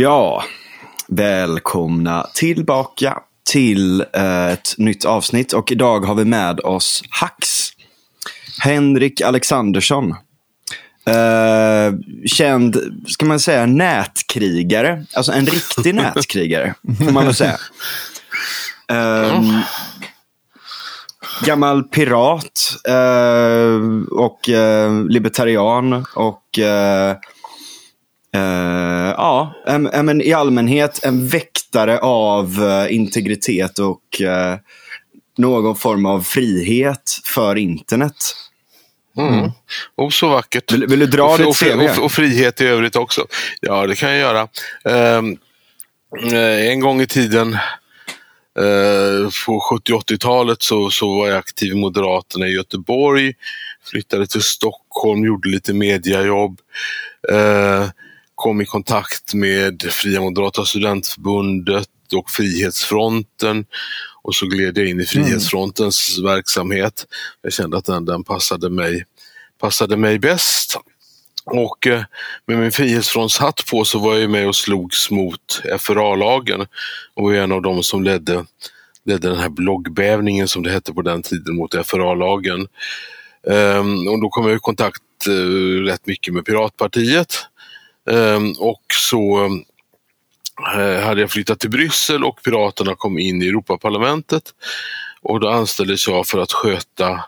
Ja, välkomna tillbaka till eh, ett nytt avsnitt och idag har vi med oss Hax. Henrik Alexandersson. Eh, känd, ska man säga, nätkrigare. Alltså en riktig nätkrigare, får man väl säga. Um, gammal pirat uh, och uh, libertarian och uh, ja, men i allmänhet en väktare av integritet och någon form av frihet för internet. Mm. Och så vackert. Vill, vill du dra och, ditt och, CV? Och, och, frihet i övrigt också. Ja, det kan jag göra. Um, en gång i tiden uh, på 70 80-talet så, så var jag aktiv i Moderaterna i Göteborg. Flyttade till Stockholm, gjorde lite mediajobb. Uh, kom i kontakt med Fria Moderata Studentförbundet och Frihetsfronten. Och så gled jag in i Frihetsfrontens mm. verksamhet. Jag kände att den, den passade, mig, passade mig bäst. Och eh, med min Frihetsfrontshatt på så var jag med och slogs mot FRA-lagen och var en av dem som ledde, ledde den här bloggbävningen som det hette på den tiden mot FRA-lagen. Um, och då kom jag i kontakt uh, rätt mycket med Piratpartiet. Ehm, och så eh, hade jag flyttat till Bryssel och Piraterna kom in i Europaparlamentet. Och då anställdes jag för att sköta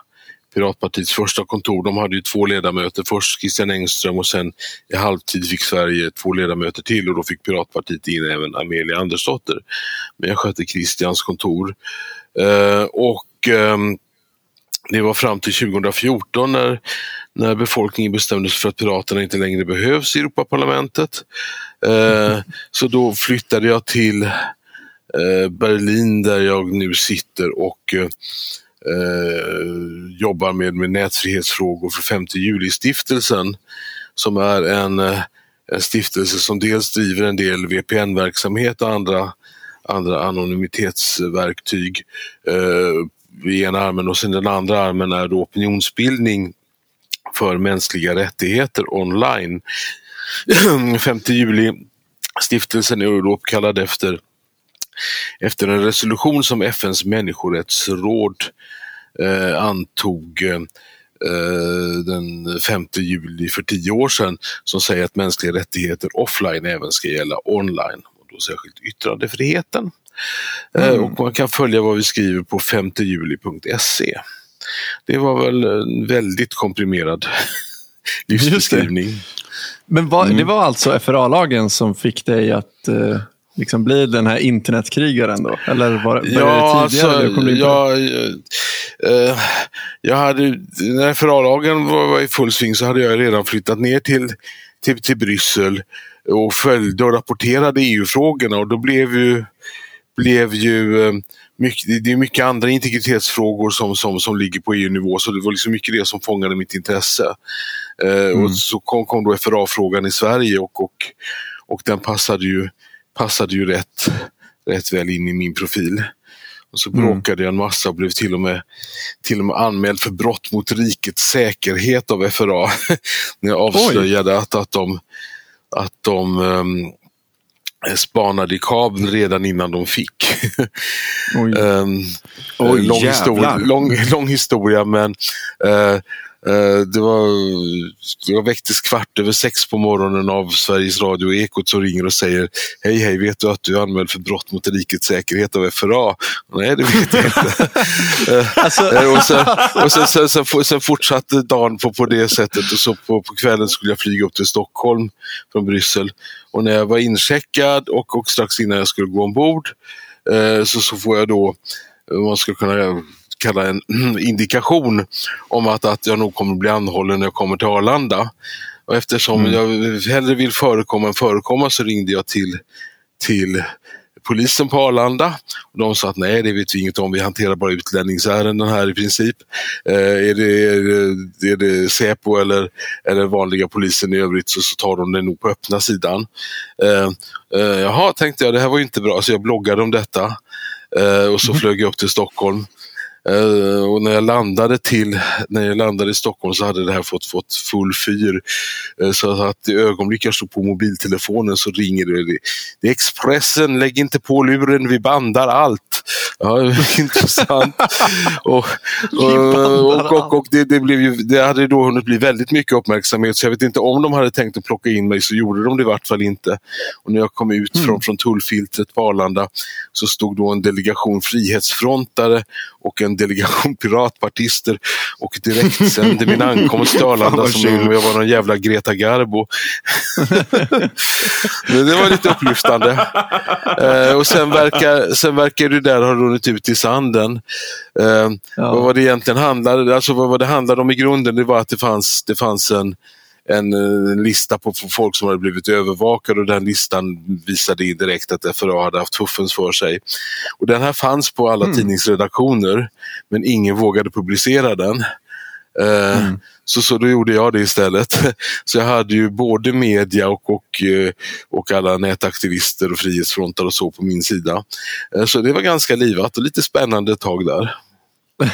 Piratpartiets första kontor. De hade ju två ledamöter, först Christian Engström och sen i halvtid fick Sverige två ledamöter till och då fick Piratpartiet in även Amelia Andersdotter. Men jag skötte Christians kontor. Eh, och ehm, det var fram till 2014 när, när befolkningen bestämde sig för att Piraterna inte längre behövs i Europaparlamentet. Eh, så då flyttade jag till eh, Berlin där jag nu sitter och eh, jobbar med, med nätfrihetsfrågor för 5 juli-stiftelsen som är en, en stiftelse som dels driver en del VPN-verksamhet och andra, andra anonymitetsverktyg eh, i ena armen och sen den andra armen är då opinionsbildning för mänskliga rättigheter online 5 juli. Stiftelsen är då uppkallad efter, efter en resolution som FNs människorättsråd eh, antog eh, den 5 juli för tio år sedan som säger att mänskliga rättigheter offline även ska gälla online. Och då särskilt yttrandefriheten. Eh, mm. och man kan följa vad vi skriver på 5juli.se. Det var väl en väldigt komprimerad livsbeskrivning. Men var, mm. det var alltså FRA-lagen som fick dig att eh, liksom bli den här internetkrigaren då? Eller var, var ja, det tidigare? Alltså, kom jag, eh, jag hade, när FRA-lagen var, var, i full sving så hade jag redan flyttat ner till, till, till Bryssel och följde och rapporterade EU-frågorna och då blev ju, blev ju eh, mycket, det är mycket andra integritetsfrågor som, som, som ligger på EU-nivå så det var liksom mycket det som fångade mitt intresse. Eh, mm. Och så kom, kom då FRA-frågan i Sverige och, och, och den passade ju, passade ju rätt, rätt väl in i min profil. Och så mm. bråkade mm. jag en massa och blev till och, med, till och med anmäld för brott mot rikets säkerhet av FRA. när jag avslöjade att, att de, att de um, spanade i kabel redan innan de fick. Oj. um, Oj, lång, historia, lång, lång, historia men uh, Eh, det var, jag väcktes kvart över sex på morgonen av Sveriges Radio Ekot som ringer och säger Hej hej, vet du att du är anmäld för brott mot rikets säkerhet av FRA? Nej, det vet jag inte. Eh, alltså... Eh, och sen, och sen, sen, sen, sen, fortsatte dagen på, på det sättet och så på, på kvällen skulle jag flyga upp till Stockholm från Bryssel. Och när jag var incheckad och, och strax innan jag skulle gå ombord så, så får jag då, man ska kunna kalla en indikation om att, att jag nog kommer bli anhållen när jag kommer till Arlanda. Och eftersom mm. jag hellre vill förekomma än förekomma så ringde jag till, till polisen på Arlanda. Och de sa att nej, det vet vi inget om, vi hanterar bara utlänningsärenden här i princip. Eh, är, det, är, det, är det Säpo eller, eller vanliga polisen i övrigt så, så tar de det nog på öppna sidan. Eh, eh, jaha, tänkte jag, det här var ju inte bra, så jag bloggade om detta. Eh, och så mm. flög jag upp till Stockholm Uh, och när jag landade till, när jag landade i Stockholm så hade det här fått, fått full fyr. Uh, så att i ögonblick jag slog på mobiltelefonen så ringer det. Det är Expressen, lägg inte på luren, vi bandar allt. Ja, intressant. och, och, och, och, det, det, blev ju, det hade då hunnit bli väldigt mycket uppmärksamhet så jag vet inte om de hade tänkt att plocka in mig så gjorde de det i vart fall inte. Och när jag kom ut mm. från, från tullfiltret på Arlanda så stod då en delegation frihetsfrontare och en delegation piratpartister och direkt sände min ankomst till Arlanda som om jag var någon jävla Greta Garbo. Men det var lite upplyftande. Eh, och sen verkar, sen verkar det där ha runnit ut i sanden. Eh, ja. Vad det egentligen handlade, alltså vad det handlade om i grunden, det var att det fanns, det fanns en en, en, lista på folk som hade blivit övervakade och den listan visade indirekt att FRA hade haft fuffens för sig. Och den här fanns på alla mm. tidningsredaktioner men ingen vågade publicera den. Uh, mm. Så, så då gjorde jag det istället. Så jag hade ju både media och, och, eh, och alla nätaktivister och frihetsfrontar och så på min sida. Uh, så det var ganska livat och lite spännande ett tag där.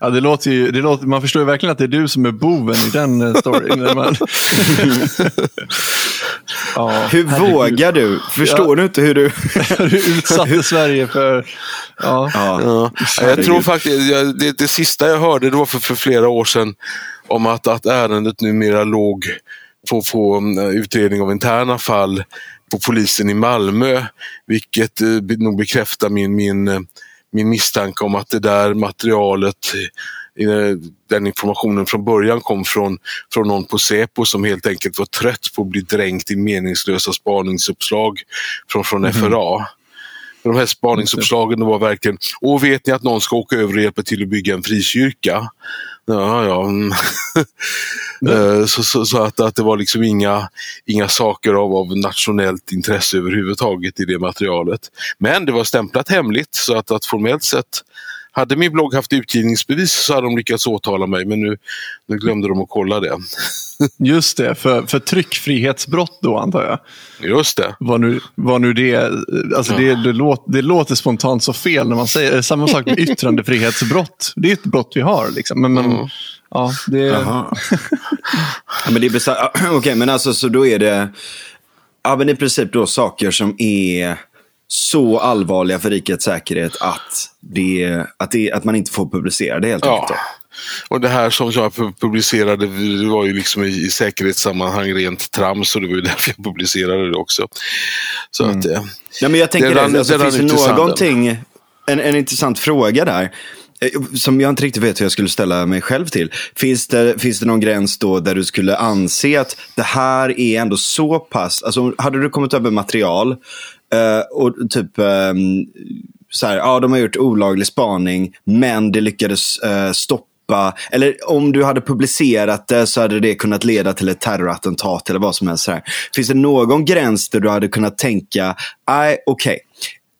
Ja, det låter ju, det låter, man förstår ju verkligen att det är du som är boven i den eh, storyn. man... ja, hur herregud. vågar du? Förstår ja. du inte hur du... du utsatte Sverige för... Ja. ja. Jag tror faktiskt, det, det sista jag hörde det var för, för flera år sedan om att, att ärendet numera låg på, på um, utredning av interna fall på polisen i Malmö, vilket eh, nog bekräftar min, min eh, min misstanke om att det där materialet den informationen från början kom från, från någon på Säpo som helt enkelt var trött på att bli dränkt i meningslösa spaningsuppslag från, från mm. FRA. De här spaningsuppslagen var verkligen, och vet ni att någon ska åka över och hjälpa till att bygga en frikyrka? Ja, ja. Mm. Eh, så, så, så, att, att det var liksom inga, inga saker av, av nationellt intresse överhuvudtaget i det materialet. Men det var stämplat hemligt så att, att formellt sett hade min blogg haft utgivningsbevis så hade de lyckats åtala mig men nu, nu glömde de att kolla det. Just det, för, för tryckfrihetsbrott då antar jag. Just det. Var nu, var nu det, alltså ja. det, det, låter, det låter spontant så fel när man säger det. Samma sak med yttrandefrihetsbrott. Det är ett brott vi har. Liksom. Men, men mm. ja, det... ja, men det är bisarrt. Okej, okay, men alltså så då är det ja, men i princip då saker som är så allvarliga för rikets säkerhet att, det, att, det, att man inte får publicera det helt enkelt. Ja. Och det här som jag publicerade det var ju liksom i, säkerhetssammanhang rent trams och det var ju därför jag publicerade det också. Så mm. att, eh, ja, men jag tänker det, det, alltså, det finns det någonting, en, en intressant fråga där eh, som jag inte riktigt vet hur jag skulle ställa mig själv till. Finns det, finns det någon gräns då där du skulle anse att det här är ändå så pass, alltså hade du kommit över material Uh, och typ um, så här, ja de har gjort olaglig spaning men det lyckades uh, stoppa eller om du hade publicerat det så hade det kunnat leda till ett terrorattentat eller vad som helst. Så här. Finns det någon gräns där du hade kunnat tänka, nej okej, okay.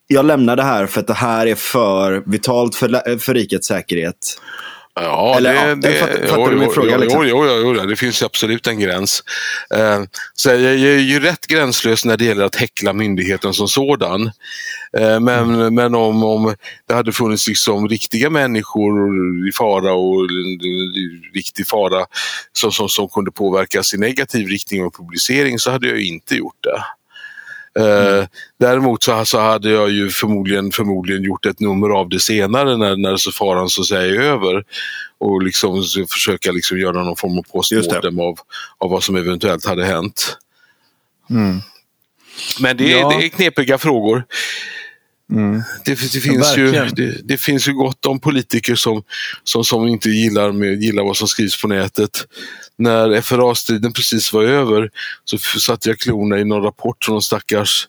jag lämnar det här för att det här är för vitalt för, för rikets säkerhet. Ja, Eller, det, ja, det, fattar, du min fråga? Jo, liksom? jo, jo, jo, det finns absolut en gräns. Eh, så jag, jag är ju rätt gränslös när det gäller att häckla myndigheten som sådan. Eh, men mm. men om, om det hade funnits liksom riktiga människor i fara och riktig fara som, som, som kunde påverkas i negativ riktning av publicering så hade jag inte gjort det. Mm. däremot så, så hade jag ju förmodligen, förmodligen gjort ett nummer av det senare när, när så faran så att säga är över. Och liksom försöka liksom göra någon form av postmortem av, av vad som eventuellt hade hänt. Mm. Men det, ja. det är knepiga frågor. Mm. Det, det, finns ju, det, det, finns ju gott om politiker som, som, som inte gillar, med, gillar vad som skrivs på nätet. När FRA-striden precis var över så satte jag klorna i någon rapport från någon stackars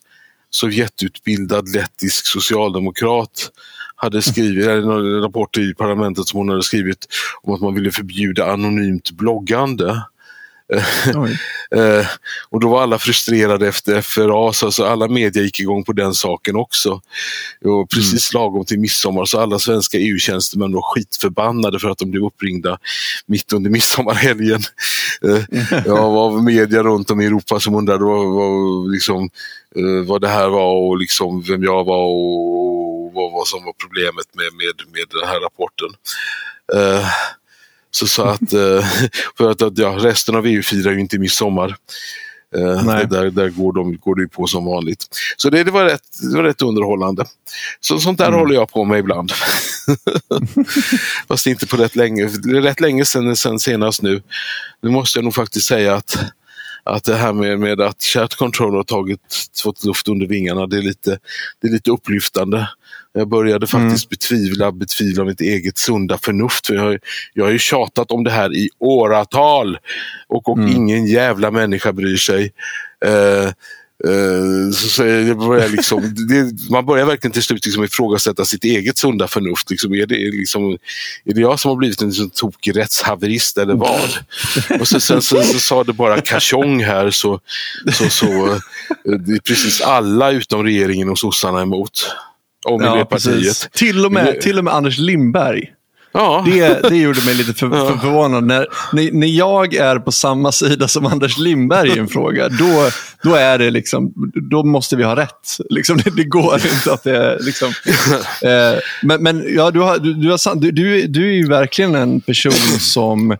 Sovjetutbildad lettisk socialdemokrat hade skrivit, eller en rapport i parlamentet som hon hade skrivit om att man ville förbjuda anonymt bloggande. Eh, och då var alla frustrerade efter FRA, så alltså alla media gick igång på den saken också. Och precis mm. lagom till midsommar så alla svenska EU-tjänstemän var skitförbannade för att de blev uppringda mitt under midsommarhelgen eh, ja, av media runt om i Europa som undrade vad, vad, liksom, eh, vad det här var och liksom vem jag var och vad, vad som var problemet med, med, med den här rapporten. Uh, så, så att, uh, för att, att ja, resten av EU firar ju inte midsommar. Uh, där där går, de, går det ju på som vanligt. Så det, det, var, rätt, det var rätt underhållande. Så, sånt där mm. håller jag på med ibland. Fast inte på rätt länge. Det är rätt länge sedan, sedan senast nu. Nu måste jag nog faktiskt säga att att det här med, med att chat control har tagit, fått luft under vingarna, det är lite, det är lite upplyftande. Jag började faktiskt mm. betvivla, betvivla mitt eget sunda förnuft. För jag, har, jag har ju tjatat om det här i åratal och, och mm. ingen jävla människa bryr sig. Uh, Uh, så, så det börjar liksom, det, man börjar verkligen till slut liksom ifrågasätta sitt eget sunda förnuft. Liksom, är, det, liksom, är det jag som har blivit en liksom tokig rättshaverist eller vad? Och så, sen så, så, sa det bara kachong här så, så, så uh, det är precis alla utom regeringen och sossarna emot. Och Miljöpartiet. Ja, till, och med, till och med Anders Lindberg. Ja. Det, det gjorde mig lite för, för förvånad. När, när, jag är på samma sida som Anders Lindberg i en fråga, då, då, är det liksom, då måste vi ha rätt. Liksom, det, det går inte att det liksom, eh, Men, men ja, du, har, du, du, har, du, du, du är ju verkligen en person som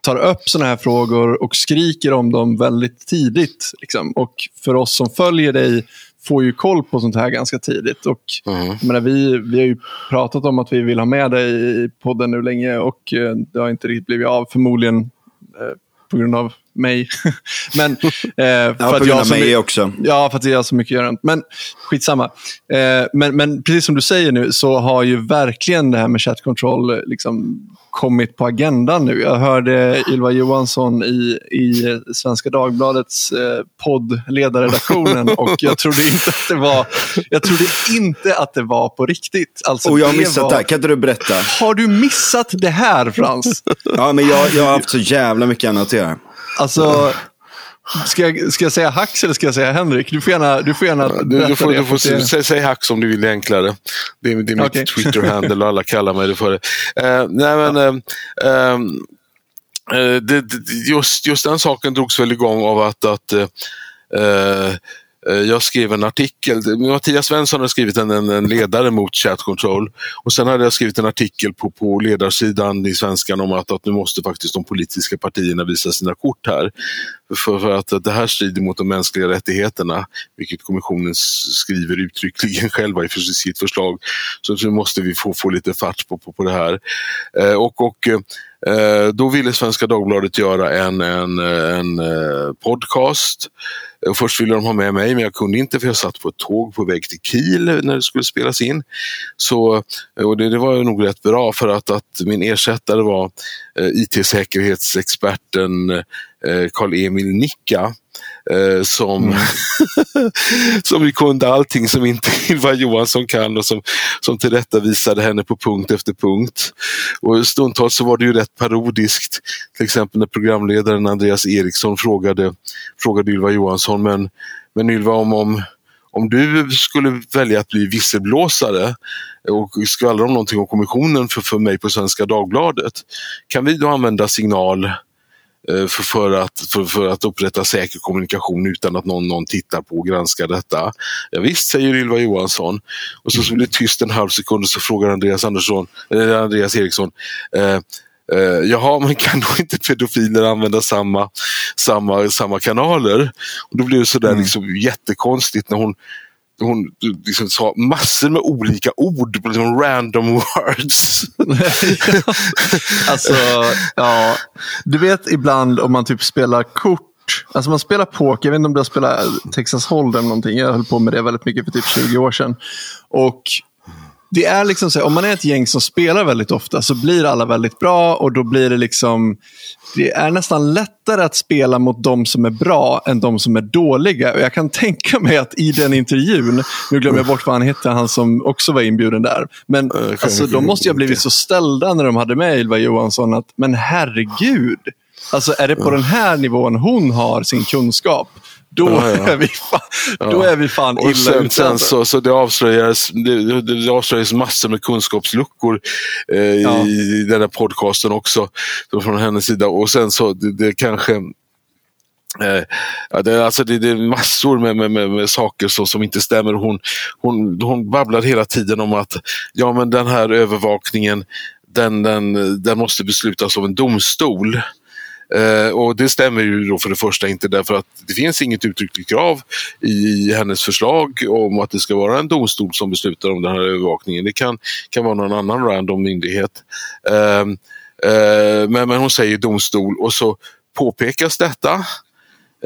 tar upp sådana här frågor och skriker om dem väldigt tidigt. Liksom. Och för oss som följer dig får ju koll på sånt här ganska tidigt. Och, mm. menar, vi, vi har ju pratat om att vi vill ha med dig i podden nu länge och eh, det har inte riktigt blivit av, förmodligen eh, på grund av mig. men, eh, för ja, att jag mig också. Ja, för att jag har så mycket att göra. Men skitsamma. Eh, men, men precis som du säger nu så har ju verkligen det här med chat control liksom kommit på agendan nu. Jag hörde Ylva Johansson i, i Svenska Dagbladets eh, podd, ledarredaktionen, och jag trodde inte att det var, jag trodde inte att det var på riktigt. Alltså, och jag har missat var... det här, kan inte du berätta? Har du missat det här Frans? ja, men jag, jag har haft så jävla mycket annat att göra. Alltså, Ska jag, ska jag säga Hax eller ska jag säga Henrik? Du får gärna, du får gärna ja, du, du får. Du får säga, säg, säg Hax om du vill enklare. Det är, det är mitt okay. Twitter-handle och alla kallar mig det för det. Uh, nej, men, uh, uh, det, just, just den saken drogs väl igång av att, att Eh, Eh, jag skrev en artikel, Mattias Svensson har skrivit en, en, ledare mot chat control och sen hade jag skrivit en artikel på, på ledarsidan i Svenskan om att, att nu måste faktiskt de politiska partierna visa sina kort här. För, för att, det här strider mot de mänskliga rättigheterna, vilket kommissionen skriver uttryckligen själva i sitt förslag. Så nu måste vi få, få lite fart på, på, på det här. Eh, och, och eh, då ville Svenska Dagbladet göra en, en, en eh, podcast Eh, först ville de ha med mig men jag kunde inte för jag satt på ett tåg på väg till Kiel när det skulle spelas in. Så, eh, och det, det var nog rätt bra för att, att min ersättare var eh, IT-säkerhetsexperten eh, Karl-Emil Nicka eh, som, mm. som kunde allting som inte Ylva Johansson kan och som, som tillrättavisade henne på punkt efter punkt. Och stundtals så var det ju rätt parodiskt. Till exempel när programledaren Andreas Eriksson frågade, frågade Ylva Johansson, men, men Ylva om, om om du skulle välja att bli visselblåsare och skvallra om någonting om kommissionen för, för mig på Svenska Dagbladet, kan vi då använda signal för, för, att, för, för, att upprätta säker kommunikation utan att någon, någon tittar på och granskar detta. Ja, visst, säger Ylva Johansson. Och så, så blir det tyst en halv sekund och så frågar Andreas, Andersson, eller Andreas Eriksson eh, eh, jaha, men kan då inte pedofiler använda samma, samma, samma kanaler? Och Då blir det sådär mm. liksom jättekonstigt när hon hon liksom sa massor med olika ord, liksom random words. alltså, ja. Du vet ibland om man typ spelar kort Alltså man spelar poker, jag vet inte om du har spelat Texas Hold'em eller någonting. Jag höll på med det väldigt mycket för typ 20 år sedan. Och det är liksom så, om man är ett gäng som spelar väldigt ofta så blir alla väldigt bra och då blir det liksom det är nästan lättare att spela mot de som är bra än de som är dåliga. Och Jag kan tänka mig att i den intervjun, nu glömmer jag bort vad han hette, han som också var inbjuden där. Men alltså, de måste ju ha blivit så ställda när de hade med Ylva Johansson att, men herregud. Alltså är det på den här nivån hon har sin kunskap, då, ja, ja. Är vi fan, då är vi fan och illa sen, ute. Sen så, så det, avslöjades, det, det avslöjades massor med kunskapsluckor eh, ja. i den här podcasten också från hennes sida. Och sen så, det, det kanske Eh, ja, det, alltså det, det är massor med, med, med, med saker så, som inte stämmer. Hon, hon, hon babblar hela tiden om att ja, men den här övervakningen den, den, den måste beslutas av en domstol. Eh, och Det stämmer ju då för det första inte därför att det finns inget uttryckligt krav i, i hennes förslag om att det ska vara en domstol som beslutar om den här övervakningen. Det kan, kan vara någon annan random myndighet. Eh, eh, men, men hon säger domstol och så påpekas detta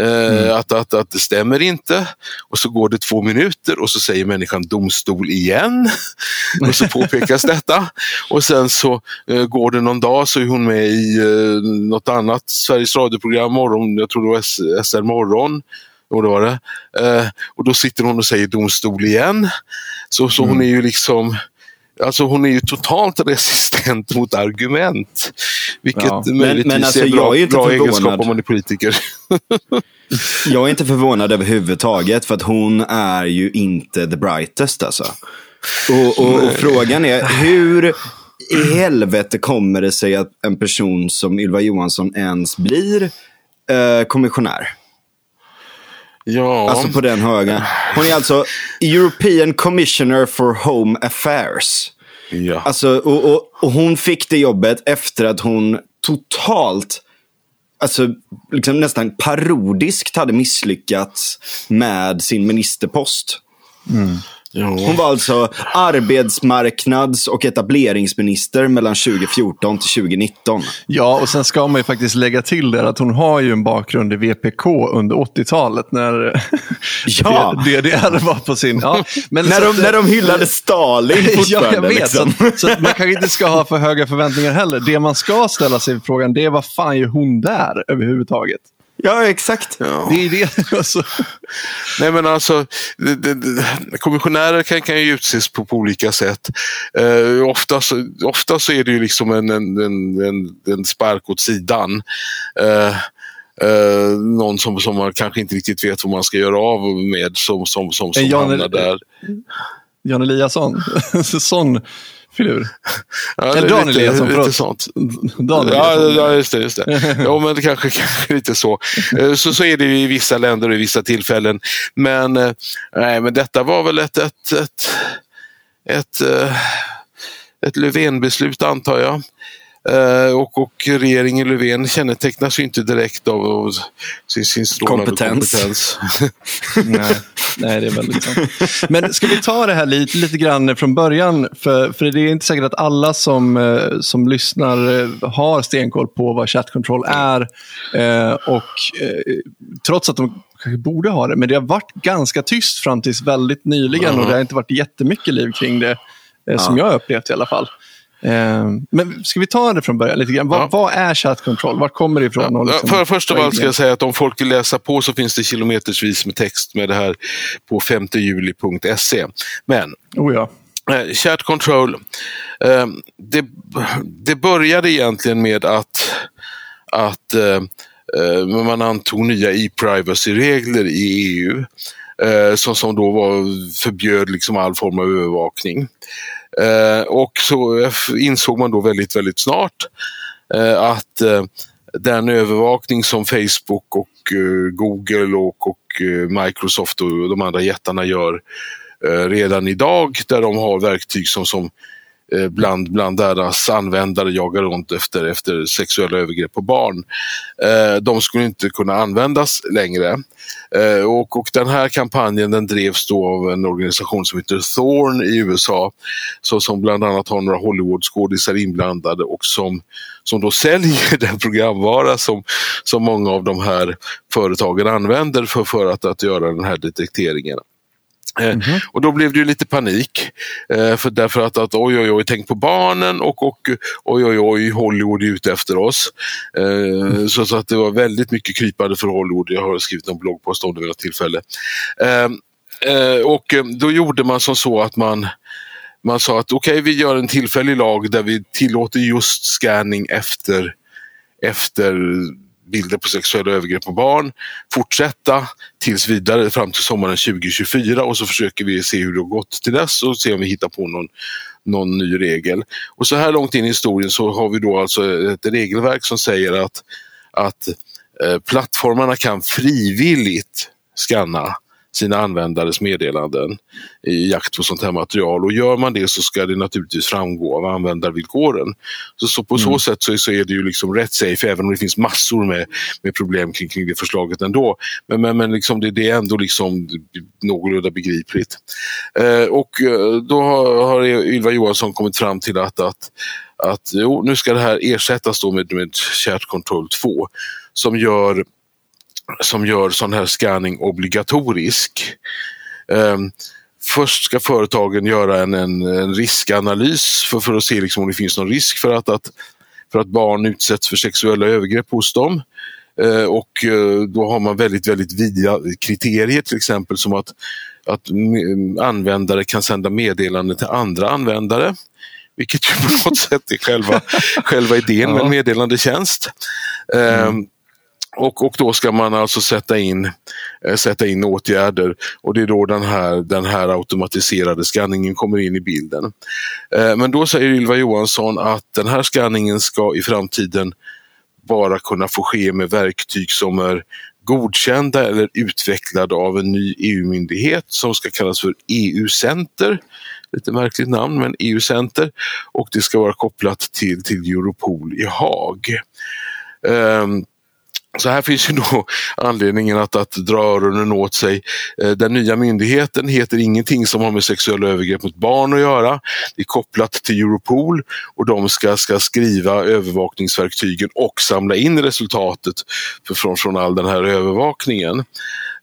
Mm. Att, att, att det stämmer inte. Och så går det två minuter och så säger människan domstol igen. och så påpekas detta. Och sen så uh, går det någon dag så är hon med i uh, något annat Sveriges radioprogram, morgon, jag tror det var SR Morgon. Och, det var det. Uh, och då sitter hon och säger domstol igen. Så, så mm. hon är ju liksom Alltså hon är ju totalt resistent mot argument. Vilket ja. möjligtvis men, men alltså, är en bra, är bra egenskap om man är politiker. jag är inte förvånad överhuvudtaget för att hon är ju inte the brightest alltså. Och, och, och frågan är hur i helvete kommer det sig att en person som Ylva Johansson ens blir eh, kommissionär? Ja. Alltså på den högen. Hon är alltså European Commissioner for Home Affairs. Ja. Alltså, och, och, och hon fick det jobbet efter att hon totalt, alltså liksom nästan parodiskt hade misslyckats med sin ministerpost. Mm. Hon var alltså arbetsmarknads och etableringsminister mellan 2014 till 2019. Ja, och sen ska man ju faktiskt lägga till där att hon har ju en bakgrund i VPK under 80-talet när ja. DDR var på sin... Ja, men när, de, att, när de hyllade Stalin Ja, jag vet. Liksom. Så, så man kanske inte ska ha för höga förväntningar heller. Det man ska ställa sig frågan det är vad fan gör hon där överhuvudtaget? Ja, exakt. Ja. Det är det. Alltså. Nej, men alltså, det, det, det, kommissionärer kan, kan ju utses på, på olika sätt. Eh, ofta, så, ofta så är det ju liksom en, en, en, en spark åt sidan. Eh, eh, någon som, som man kanske inte riktigt vet vad man ska göra av med som, som, som, som hamnar där. Jan Eliasson, sån filur. Ja, Eller Dan Eliasson, lite, lite sånt. Dan ja, ja, just det. Just det. ja, men det kanske, kanske lite så. Eh, så. Så är det i vissa länder och i vissa tillfällen. Men, eh, nej, men detta var väl ett, ett, ett, ett, eh, ett Löfven-beslut antar jag. Uh, och, och regeringen Löfven kännetecknas ju inte direkt av, av sin, sin strålande kompetens. kompetens. nej, nej, det är väldigt sant. Men ska vi ta det här lite, lite grann från början? För, för det är inte säkert att alla som, uh, som lyssnar uh, har stenkoll på vad chat control är. och Trots att de kanske borde ha det, men det har varit ganska tyst fram tills väldigt nyligen och det har inte varit jättemycket liv kring det. Som jag har upplevt i alla fall. Eh, men ska vi ta det från början lite grann? Vad, ja. vad är chat control? Var kommer det ifrån? Ja, liksom, för, först av allt ska jag säga att om folk vill läsa på så finns det kilometersvis med text med det här på 5juli.se. Men oh ja. eh, Chat control, eh, det, det började egentligen med att, att eh, eh man antog nya e-privacy-regler i EU. Som, som då var, förbjöd liksom all form av övervakning. Eh, och så insåg man då väldigt, väldigt snart eh, att eh, den övervakning som Facebook och eh, Google och, och eh, Microsoft och de andra jättarna gör redan idag där de har verktyg som, som Eh, bland, bland deras användare jagar runt efter, efter sexuella övergrepp på barn. Eh, de skulle inte kunna användas längre. Eh, och, och den här kampanjen den drevs då av en organisation som heter Thorn i USA. Så, som bland annat har några Hollywoodskådisar inblandade och som, som då säljer den programvara som, som många av de här företagen använder för, för att, att göra den här detekteringen. Mm -hmm. Och då blev det ju lite panik. Eh, för därför att, att oj, oj, oj, tänk på barnen och, och oj, oj, oj, Hollywood är ute efter oss. Eh, mm. så, så, att det var väldigt mycket krypande för Hollywood. Jag har skrivit en bloggpost om det vid något tillfälle. Eh, eh och då gjorde man som så att man man sa att okej, okay, vi gör en tillfällig lag där vi tillåter just scanning efter, efter bilder på sexuella övergrepp på barn fortsätta tills vidare fram till sommaren 2024 och så försöker vi se hur det har gått till dess och se om vi hittar på någon, någon ny regel. Och så här långt in i historien så har vi då alltså ett regelverk som säger att, att eh, plattformarna kan frivilligt skanna sina användares meddelanden i jakt på sånt här material. Och gör man det så ska det naturligtvis framgå av användarvillkoren. Så, så på mm. så sätt så, så, är det ju liksom rätt safe, även om det finns massor med, med problem kring, kring det förslaget ändå. Men, men, men liksom det, det, är ändå liksom någorlunda begripligt. Eh, och eh, då har, har Ylva Johansson kommit fram till att, att att jo, nu ska det här ersättas då med, med Chat Control 2 som gör som gör sån här scanning obligatorisk. Um, först ska företagen göra en, en, en riskanalys för, för att se liksom om det finns någon risk för att, att, för att barn utsätts för sexuella övergrepp hos dem. Uh, och uh, då har man väldigt, väldigt vida kriterier till exempel som att, att användare kan sända meddelanden till andra användare. Vilket ju på något sätt är själva, själva idén med en meddelandetjänst. Mm. Och, och då ska man alltså sätta in, eh, sätta in åtgärder och det är då den här, den här automatiserade skanningen kommer in i bilden. Eh, men då säger Ylva Johansson att den här skanningen ska i framtiden bara kunna få ske med verktyg som är godkända eller utvecklade av en ny EU-myndighet som ska kallas för EU-center. Lite märkligt namn, men EU-center. Och det ska vara kopplat till, till Europol i Haag. Um, så här finns ju då anledningen att, att dra öronen åt sig. Eh, den nya myndigheten heter ingenting som har med sexuella övergrepp mot barn att göra. Det är kopplat till Europol och de ska, ska skriva övervakningsverktygen och samla in resultatet från, från all den här övervakningen.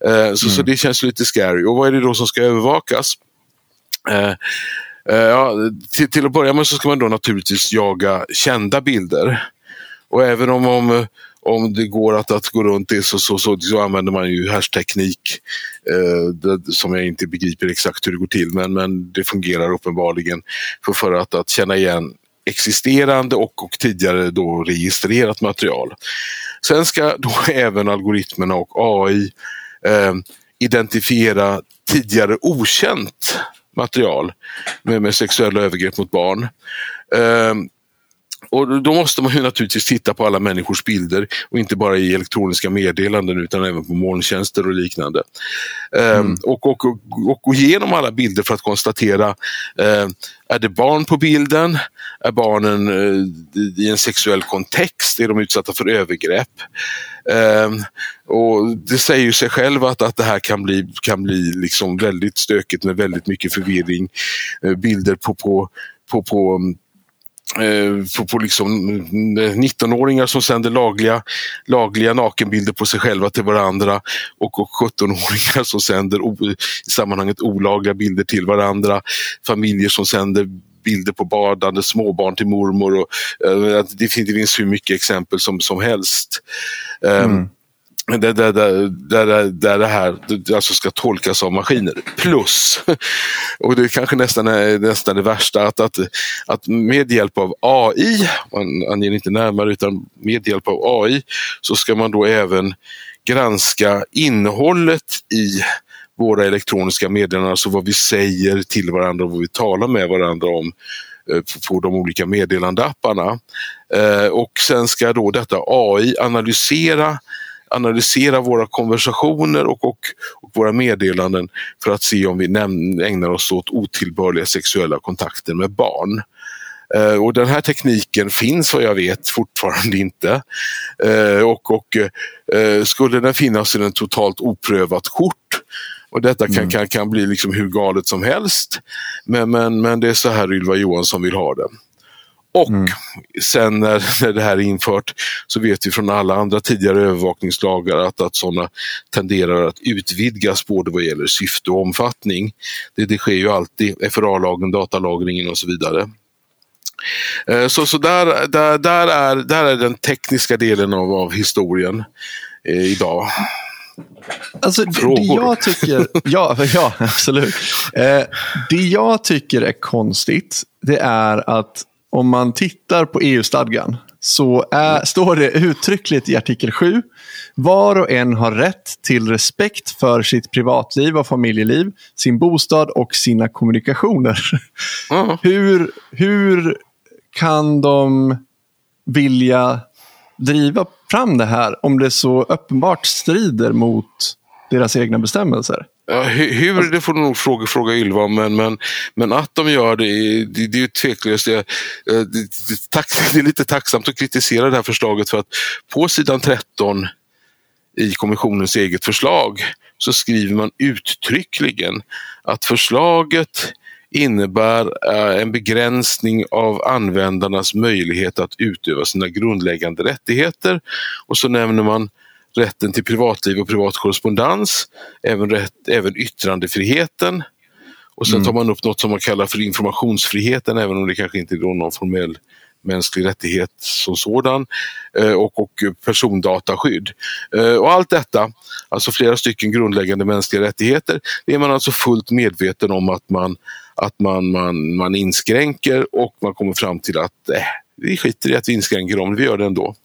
Eh, så, mm. så det känns lite scary. Och vad är det då som ska övervakas? Eh, ja, till, till att börja med så ska man då naturligtvis jaga kända bilder. Och även om, om om det går att, att gå runt det så, så, så, så använder man ju hashteknik eh, det, som jag inte begriper exakt hur det går till men, men det fungerar uppenbarligen för, för att, att känna igen existerande och, och tidigare då registrerat material. Sen ska då även algoritmerna och AI eh, identifiera tidigare okänt material med, med sexuella övergrepp mot barn. Eh, och då måste man ju naturligtvis titta på alla människors bilder och inte bara i elektroniska meddelanden utan även på molntjänster och liknande. Ehm, mm. och, och, och, och gå igenom alla bilder för att konstatera, eh, är det barn på bilden? Är barnen eh, i en sexuell kontext? Är de utsatta för övergrepp? Um, och Det säger ju sig själv att, att det här kan bli, kan bli liksom väldigt stökigt med väldigt mycket förvirring. Uh, bilder på, på, på, på Eh, på, på liksom eh, 19-åringar som sänder lagliga, lagliga nakenbilder på sig själva till varandra och, och 17-åringar som sänder o, i sammanhanget olagliga bilder till varandra. Familjer som sänder bilder på badande småbarn till mormor. Och, eh, det, finns hur mycket exempel som, som helst. Ehm, mm där, där, där, där, där det här alltså ska tolkas av maskiner. Plus, och det är kanske nästan är nästan det värsta, att, att, att med hjälp av AI, man anger inte närmare, utan med hjälp av AI så ska man då även granska innehållet i våra elektroniska meddelanden, alltså vad vi säger till varandra och vad vi talar med varandra om eh, på de olika meddelandeapparna. Eh, och sen ska då detta AI analysera analysera våra konversationer och, och, och, våra meddelanden för att se om vi ägnar oss åt otillbörliga sexuella kontakter med barn. Uh, och den här tekniken finns vad jag vet fortfarande inte. Uh, och, och uh, skulle den finnas i en totalt oprövat kort och detta kan, mm. kan, kan bli liksom hur galet som helst. Men, men, men det är så här Ylva Johansson vill ha det. Och mm. sen när, när det här är infört så vet vi från alla andra tidigare övervakningslagar att, att sådana tenderar att utvidgas både vad gäller syfte och omfattning. Det, det sker ju alltid, FRA-lagen, datalagringen och så vidare. Eh, så, så där, där, där, är, där är den tekniska delen av, av historien eh, idag. Alltså, det, det jag tycker, ja, ja absolut. Eh, det jag tycker är konstigt, det är att om man tittar på EU-stadgan så är, står det uttryckligt i artikel 7. Var och en har rätt till respekt för sitt privatliv och familjeliv, sin bostad och sina kommunikationer. Mm. hur, hur kan de vilja driva fram det här om det så uppenbart strider mot deras egna bestämmelser? Ja, hur, det får du nog fråga, fråga Ylva men, men, men att de gör det, det, det är ju tveklöst. Det, det, det, är lite tacksamt att kritisera det här förslaget för att på sidan 13 i kommissionens eget förslag så skriver man uttryckligen att förslaget innebär eh, en begränsning av användarnas möjlighet att utöva sina grundläggande rättigheter. Och så nämner man rätten till privatliv och privat korrespondens, även, rätt, även yttrandefriheten. Och sen mm. tar man upp något som man kallar för informationsfriheten, även om det kanske inte är någon formell mänsklig rättighet som sådan eh, och, och persondataskydd. Eh, och allt detta, alltså flera stycken grundläggande mänskliga rättigheter, det är man alltså fullt medveten om att man, att man, man, man inskränker och man kommer fram till att eh, vi skiter i att vi inskränker dem, vi gör det ändå.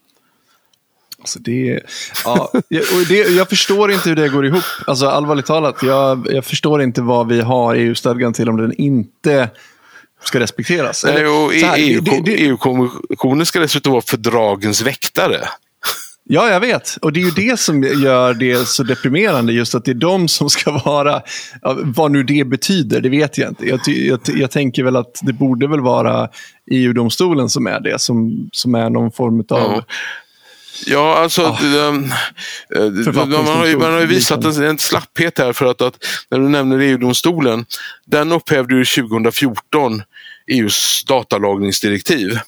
Alltså det, ja, och det, jag förstår inte hur det går ihop. Alltså allvarligt talat, jag, jag förstår inte vad vi har EU-stadgan till om den inte ska respekteras. EU-kommissionen ska dessutom vara fördragens väktare. Ja, jag vet. Och det är ju det som gör det så deprimerande. Just att det är de som ska vara, vad nu det betyder, det vet jag inte. Jag, jag, jag tänker väl att det borde väl vara EU-domstolen som är det, som, som är någon form av ja. Ja, alltså oh. de, de, man, har ju, man har ju visat en, en slapphet här för att, att när du nämner EU-domstolen, den upphävde ju 2014 EUs datalagringsdirektiv.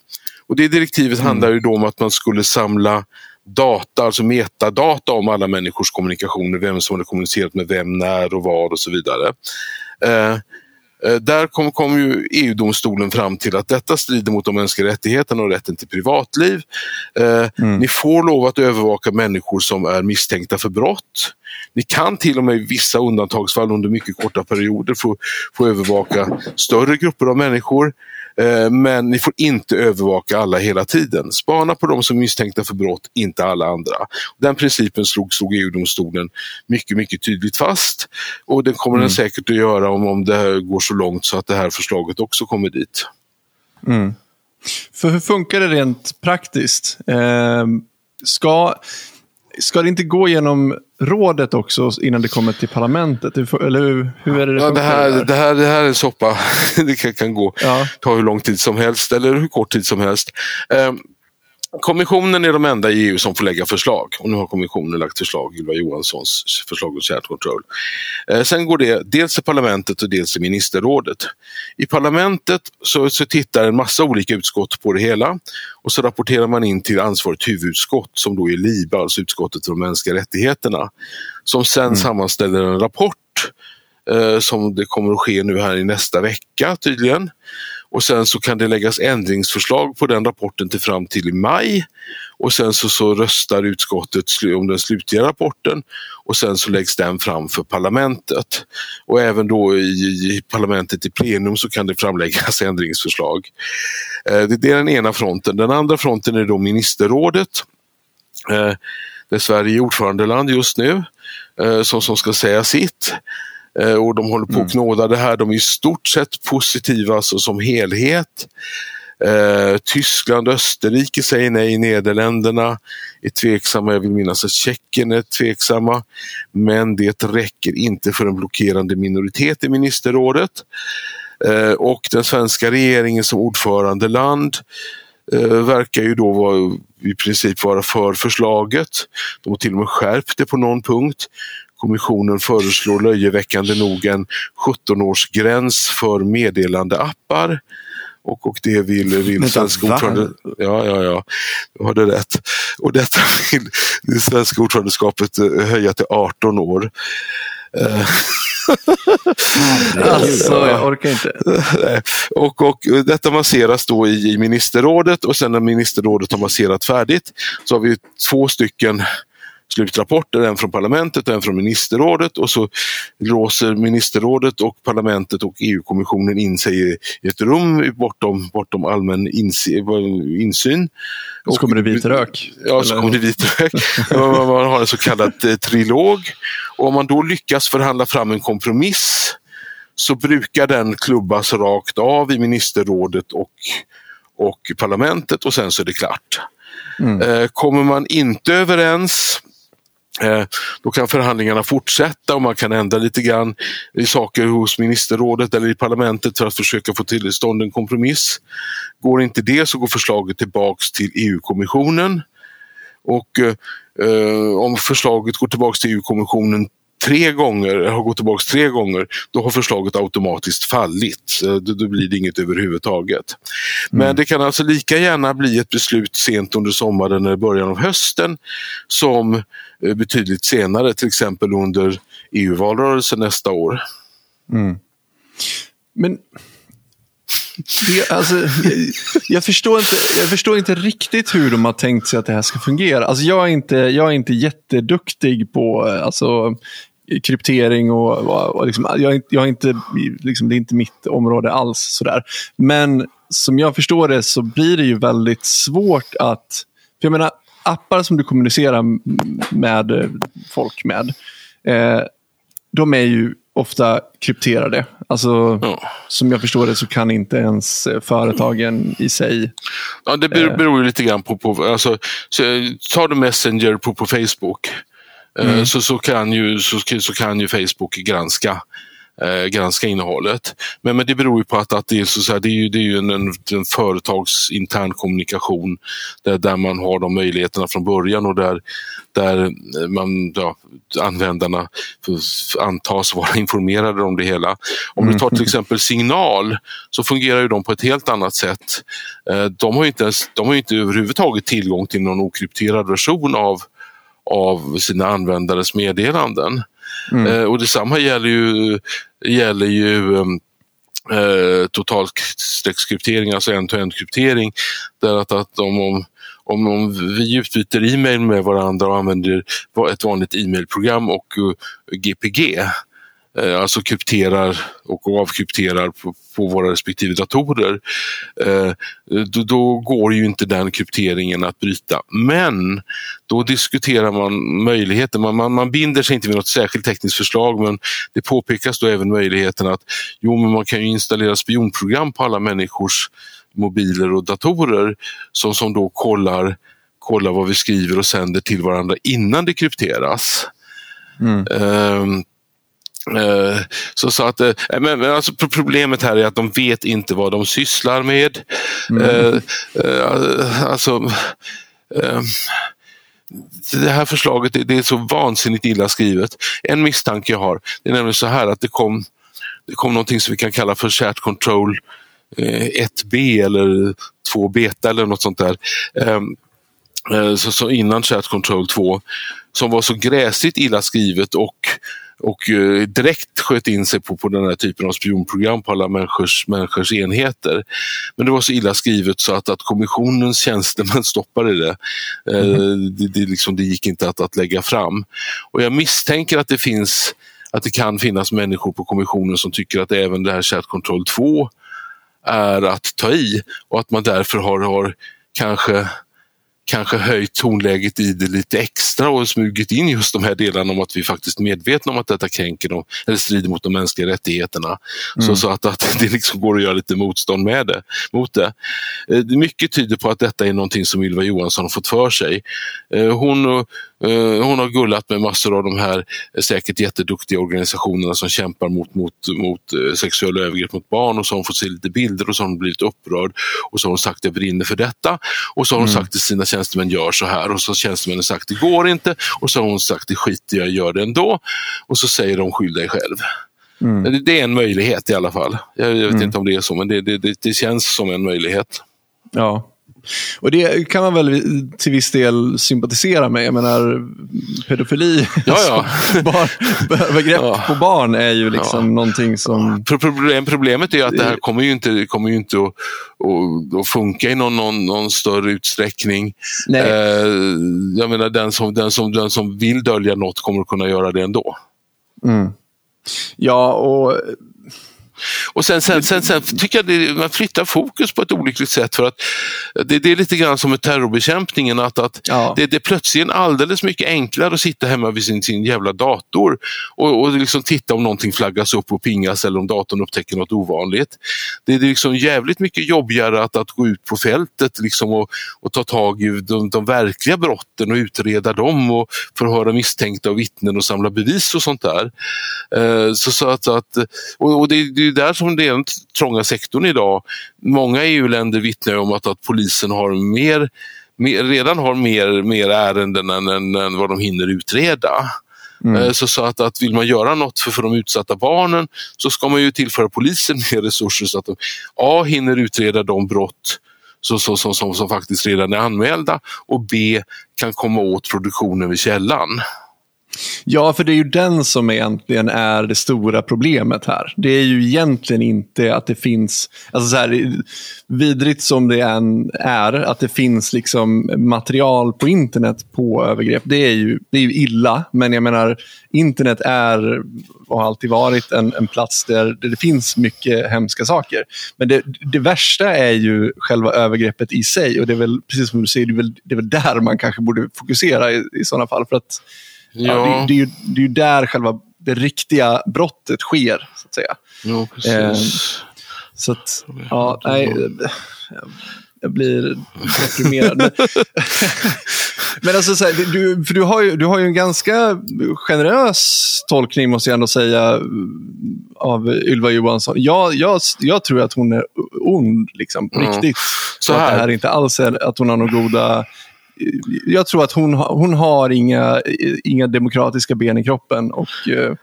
Och det direktivet mm. handlar ju då om att man skulle samla data, alltså metadata om alla människors kommunikationer, vem som hade kommunicerat med vem, när och var och så vidare. Eh, där kom, kom ju EU-domstolen fram till att detta strider mot de mänskliga rättigheterna och rätten till privatliv. Eh, mm. Ni får lov att övervaka människor som är misstänkta för brott. Ni kan till och med i vissa undantagsfall under mycket korta perioder få, få övervaka större grupper av människor. Eh, men ni får inte övervaka alla hela tiden. Spana på de som är misstänkta för brott, inte alla andra. Den principen slog, slog EU-domstolen mycket, mycket tydligt fast. Och det kommer mm. den säkert att göra om, om det går så långt så att det här förslaget också kommer dit. Mm. För hur funkar det rent praktiskt? Eh, ska ska det inte gå genom rådet också innan det kommer till parlamentet? Eller hur, hur är det det, ja, det, här, det, här, det här är soppa. det kan, kan gå, ja. ta hur lång tid som helst eller hur kort tid som helst. Um, Kommissionen är de enda i EU som får lägga förslag och nu har kommissionen lagt förslag, Ylva Johanssons förslag om kärnkontroll. Eh, sen går det dels till parlamentet och dels till ministerrådet. I parlamentet så, så tittar en massa olika utskott på det hela och så rapporterar man in till ansvarigt huvudutskott som då är LIBA, alltså utskottet för de mänskliga rättigheterna, som sen mm. sammanställer en rapport eh, som det kommer att ske nu här i nästa vecka tydligen och sen så kan det läggas ändringsförslag på den rapporten till fram till i maj. Och sen så, så röstar utskottet om den slutliga rapporten och sen så läggs den fram för parlamentet. Och även då i, i parlamentet i plenum så kan det framläggas ändringsförslag. Eh, det är den ena fronten. Den andra fronten är då ministerrådet. Eh, där Sverige är ordförandeland just nu, eh, som, som ska säga sitt. Eh, och de håller på att mm. knåda det här. De är i stort sett positiva alltså, som helhet. Eh, Tyskland, Österrike säger nej, Nederländerna är tveksamma. Jag vill minnas att Tjeckien är tveksamma. Men det räcker inte för en blockerande minoritet i ministerrådet. Eh, och den svenska regeringen som ordförandeland eh, verkar ju då vara, i princip vara för förslaget. De har till och med skärpt det på någon punkt. Kommissionen föreslår löjeväckande nog en 17-årsgräns för meddelandeappar. Och, och det vill, vill svenska ordförande... Ja, ja, ja. Du hörde rätt. Och detta vill det svenska ordförandeskapet eh, höja till 18 år. Eh. alltså, jag orkar inte. Och, och detta masseras då i, i ministerrådet och sen när ministerrådet har masserat färdigt så har vi två stycken slutrapporter, en från parlamentet och en från ministerrådet och så låser ministerrådet och parlamentet och EU-kommissionen in sig i ett rum bortom, bortom allmän insyn. Och så kommer det vit rök? Ja, så kommer det vit rök. man har en så kallad eh, trilog. Och om man då lyckas förhandla fram en kompromiss så brukar den klubbas rakt av i ministerrådet och, och parlamentet och sen så är det klart. Mm. Eh, kommer man inte överens då kan förhandlingarna fortsätta och man kan ändra lite grann i saker hos ministerrådet eller i parlamentet för att försöka få till stånd en kompromiss. Går inte det så går förslaget tillbaks till EU-kommissionen. Och eh, om förslaget går tillbaks till EU-kommissionen tre gånger, har gått tillbaka tre gånger, då har förslaget automatiskt fallit. Då, blir det inget överhuvudtaget. Men mm. det kan alltså lika gärna bli ett beslut sent under sommaren eller början av hösten som eh, Eh, betydligt senare, till exempel under EU-valrörelsen nästa år. Mm. Men det, alltså, jag, jag, förstår inte, jag förstår inte riktigt hur de har tänkt sig att det här ska fungera. Alltså, jag, är inte, jag är inte jätteduktig på eh, alltså, kryptering och, och, och liksom, jag, jag är inte, liksom, det är inte mitt område alls. Sådär. Men som jag förstår det så blir det ju väldigt svårt att... För jag menar, appar som du kommunicerar med folk med, eh, de är ju ofta krypterade. Alltså, ja. Som jag förstår det så kan inte ens företagen i sig... Ja, det beror, eh, beror lite grann på... på alltså, så, tar du Messenger på, på Facebook Eh, mm. så, så, kan ju, så, så kan ju Facebook granska eh, granska innehållet. Men, men det beror ju på att, att det, är, så, här, det är ju, det är ju en, en, en företagsintern kommunikation där, där man har de möjligheterna från början och där, där man, ja, användarna antas vara informerade om det hela. Om du tar till mm. exempel Signal så fungerar ju de på ett helt annat sätt. Eh, de har ju inte, ens, de har inte överhuvudtaget tillgång till någon okrypterad version av av sina användares meddelanden. Mm. Eh, och detsamma gäller ju, gäller ju um, eh, totalstreckskryptering, alltså en-to-end kryptering. Där att, att om, om, om, om vi utbyter e-mail med varandra och använder ett vanligt e-mailprogram och uh, GPG alltså krypterar och avkrypterar på, på våra respektive datorer, eh, då, då, går ju inte den krypteringen att bryta. Men då diskuterar man möjligheten, man, man, man binder sig inte vid något särskilt tekniskt förslag men det påpekas då även möjligheten att jo, men man kan ju installera spionprogram på alla människors mobiler och datorer som, som då kollar, kollar vad vi skriver och sänder till varandra innan det krypteras. Mm. Um, Eh, så, så att, eh, men, men alltså problemet här är att de vet inte vad de sysslar med. Mm. Eh, alltså, det här förslaget det är så vansinnigt illa skrivet. En misstanke jag har, det är nämligen så här att det kom, det kom någonting som vi kan kalla för chat control 1B eller 2 beta eller något sånt där. Så, så innan chat control 2 som var så gräsligt illa skrivet och och eh, direkt sköt in sig på, på den här typen av spionprogram på alla människors, människors enheter. Men det var så illa skrivet så att, att kommissionens tjänstemän stoppade det. Mm. det, det, liksom, det gick inte att, att lägga fram. Och jag misstänker att det finns att det kan finnas människor på kommissionen som tycker att även det här Chat Control 2 är att ta i och att man därför har, har kanske kanske höjt tonläget i det lite extra och smugit in just de här delarna om att vi faktiskt är medvetna om att detta kränker dem, eller strider mot de mänskliga rättigheterna. Mm. Så, så att, att det liksom går att göra lite motstånd med det, mot det. Eh, mycket tyder på att detta är någonting som Ylva Johansson har fått för sig. Eh, hon Eh, hon har gullat med massor av de här säkert jätteduktiga organisationerna som kämpar mot, mot, mot sexuella övergrepp mot barn och så har hon fått se lite bilder och så har hon blivit upprörd och så har hon sagt jag brinner för detta och så har hon mm. sagt till sina tjänstemän gör så här och så har tjänstemännen sagt det går inte och så har hon sagt det skiter jag gör det ändå och så säger de skyll dig själv. Mm. Det är en möjlighet i alla fall. Jag, vet mm. inte om det är så men det, det, det, det känns som en möjlighet. Ja, och det kan man väl till viss del sympatisera med. Jag menar, pedofili, ja, ja. barn, övergrepp ja. på barn är ju liksom ja. någonting som... Problem, problemet är att det här kommer ju inte, kommer ju inte att, att, att funka i någon, någon, någon större utsträckning. Nej. Eh, jag menar, den som, den, som, den som vill dölja något kommer att kunna göra det ändå. Mm. Ja, och Och sen, sen, sen, sen tycker jag det, man flyttar fokus på ett olyckligt sätt för att det, det är lite grann som med terrorbekämpningen att, att ja. det, det är plötsligt alldeles mycket enklare att sitta hemma vid sin, sin jävla dator och, och liksom titta om någonting flaggas upp och pingas eller om datorn upptäcker något ovanligt. Det är liksom jävligt mycket jobbigare att, att gå ut på fältet liksom och, och ta tag i de, de verkliga brotten och utreda dem och förhöra misstänkta och vittnen och samla bevis och sånt där. Eh, så, så att, att, och, och det, det är där som det är den trånga sektorn idag. Många EU-länder vittnar om att, att polisen har mer, mer, redan har mer, mer ärenden än, än, än vad de hinner utreda. Mm. Eh, så, så att, att vill man göra något för, för de utsatta barnen så ska man ju tillföra polisen mer resurser så att de A. hinner utreda de brott så, så, så, som, som faktiskt redan är anmälda och B. kan komma åt produktionen vid källan. Ja, för det är ju den som egentligen är det stora problemet här. Det är ju egentligen inte att det finns, alltså så här, vidrigt som det än är, att det finns liksom material på internet på övergrepp. Det är ju, det är ju illa, men jag menar, internet är och har alltid varit en, en plats där, där, det finns mycket hemska saker. Men det, det, värsta är ju själva övergreppet i sig och det är väl, precis som du säger, det är väl, det är väl där man kanske borde fokusera i, i sådana fall. För att Ja. ja det, det, är ju, det är ju där själva det riktiga brottet sker, så att säga. Ja, precis. Eh, så att, ja, nej, jag blir deprimerad. Men alltså, så här, du, för du, har ju, du har ju en ganska generös tolkning, måste jag ändå säga, av Ylva Johansson. Jag, jag, jag tror att hon är ond, liksom, på mm. riktigt. Så här. Att det här inte alls är att hon har några goda jag tror att hon, hon har inga, inga demokratiska ben i kroppen. och uh,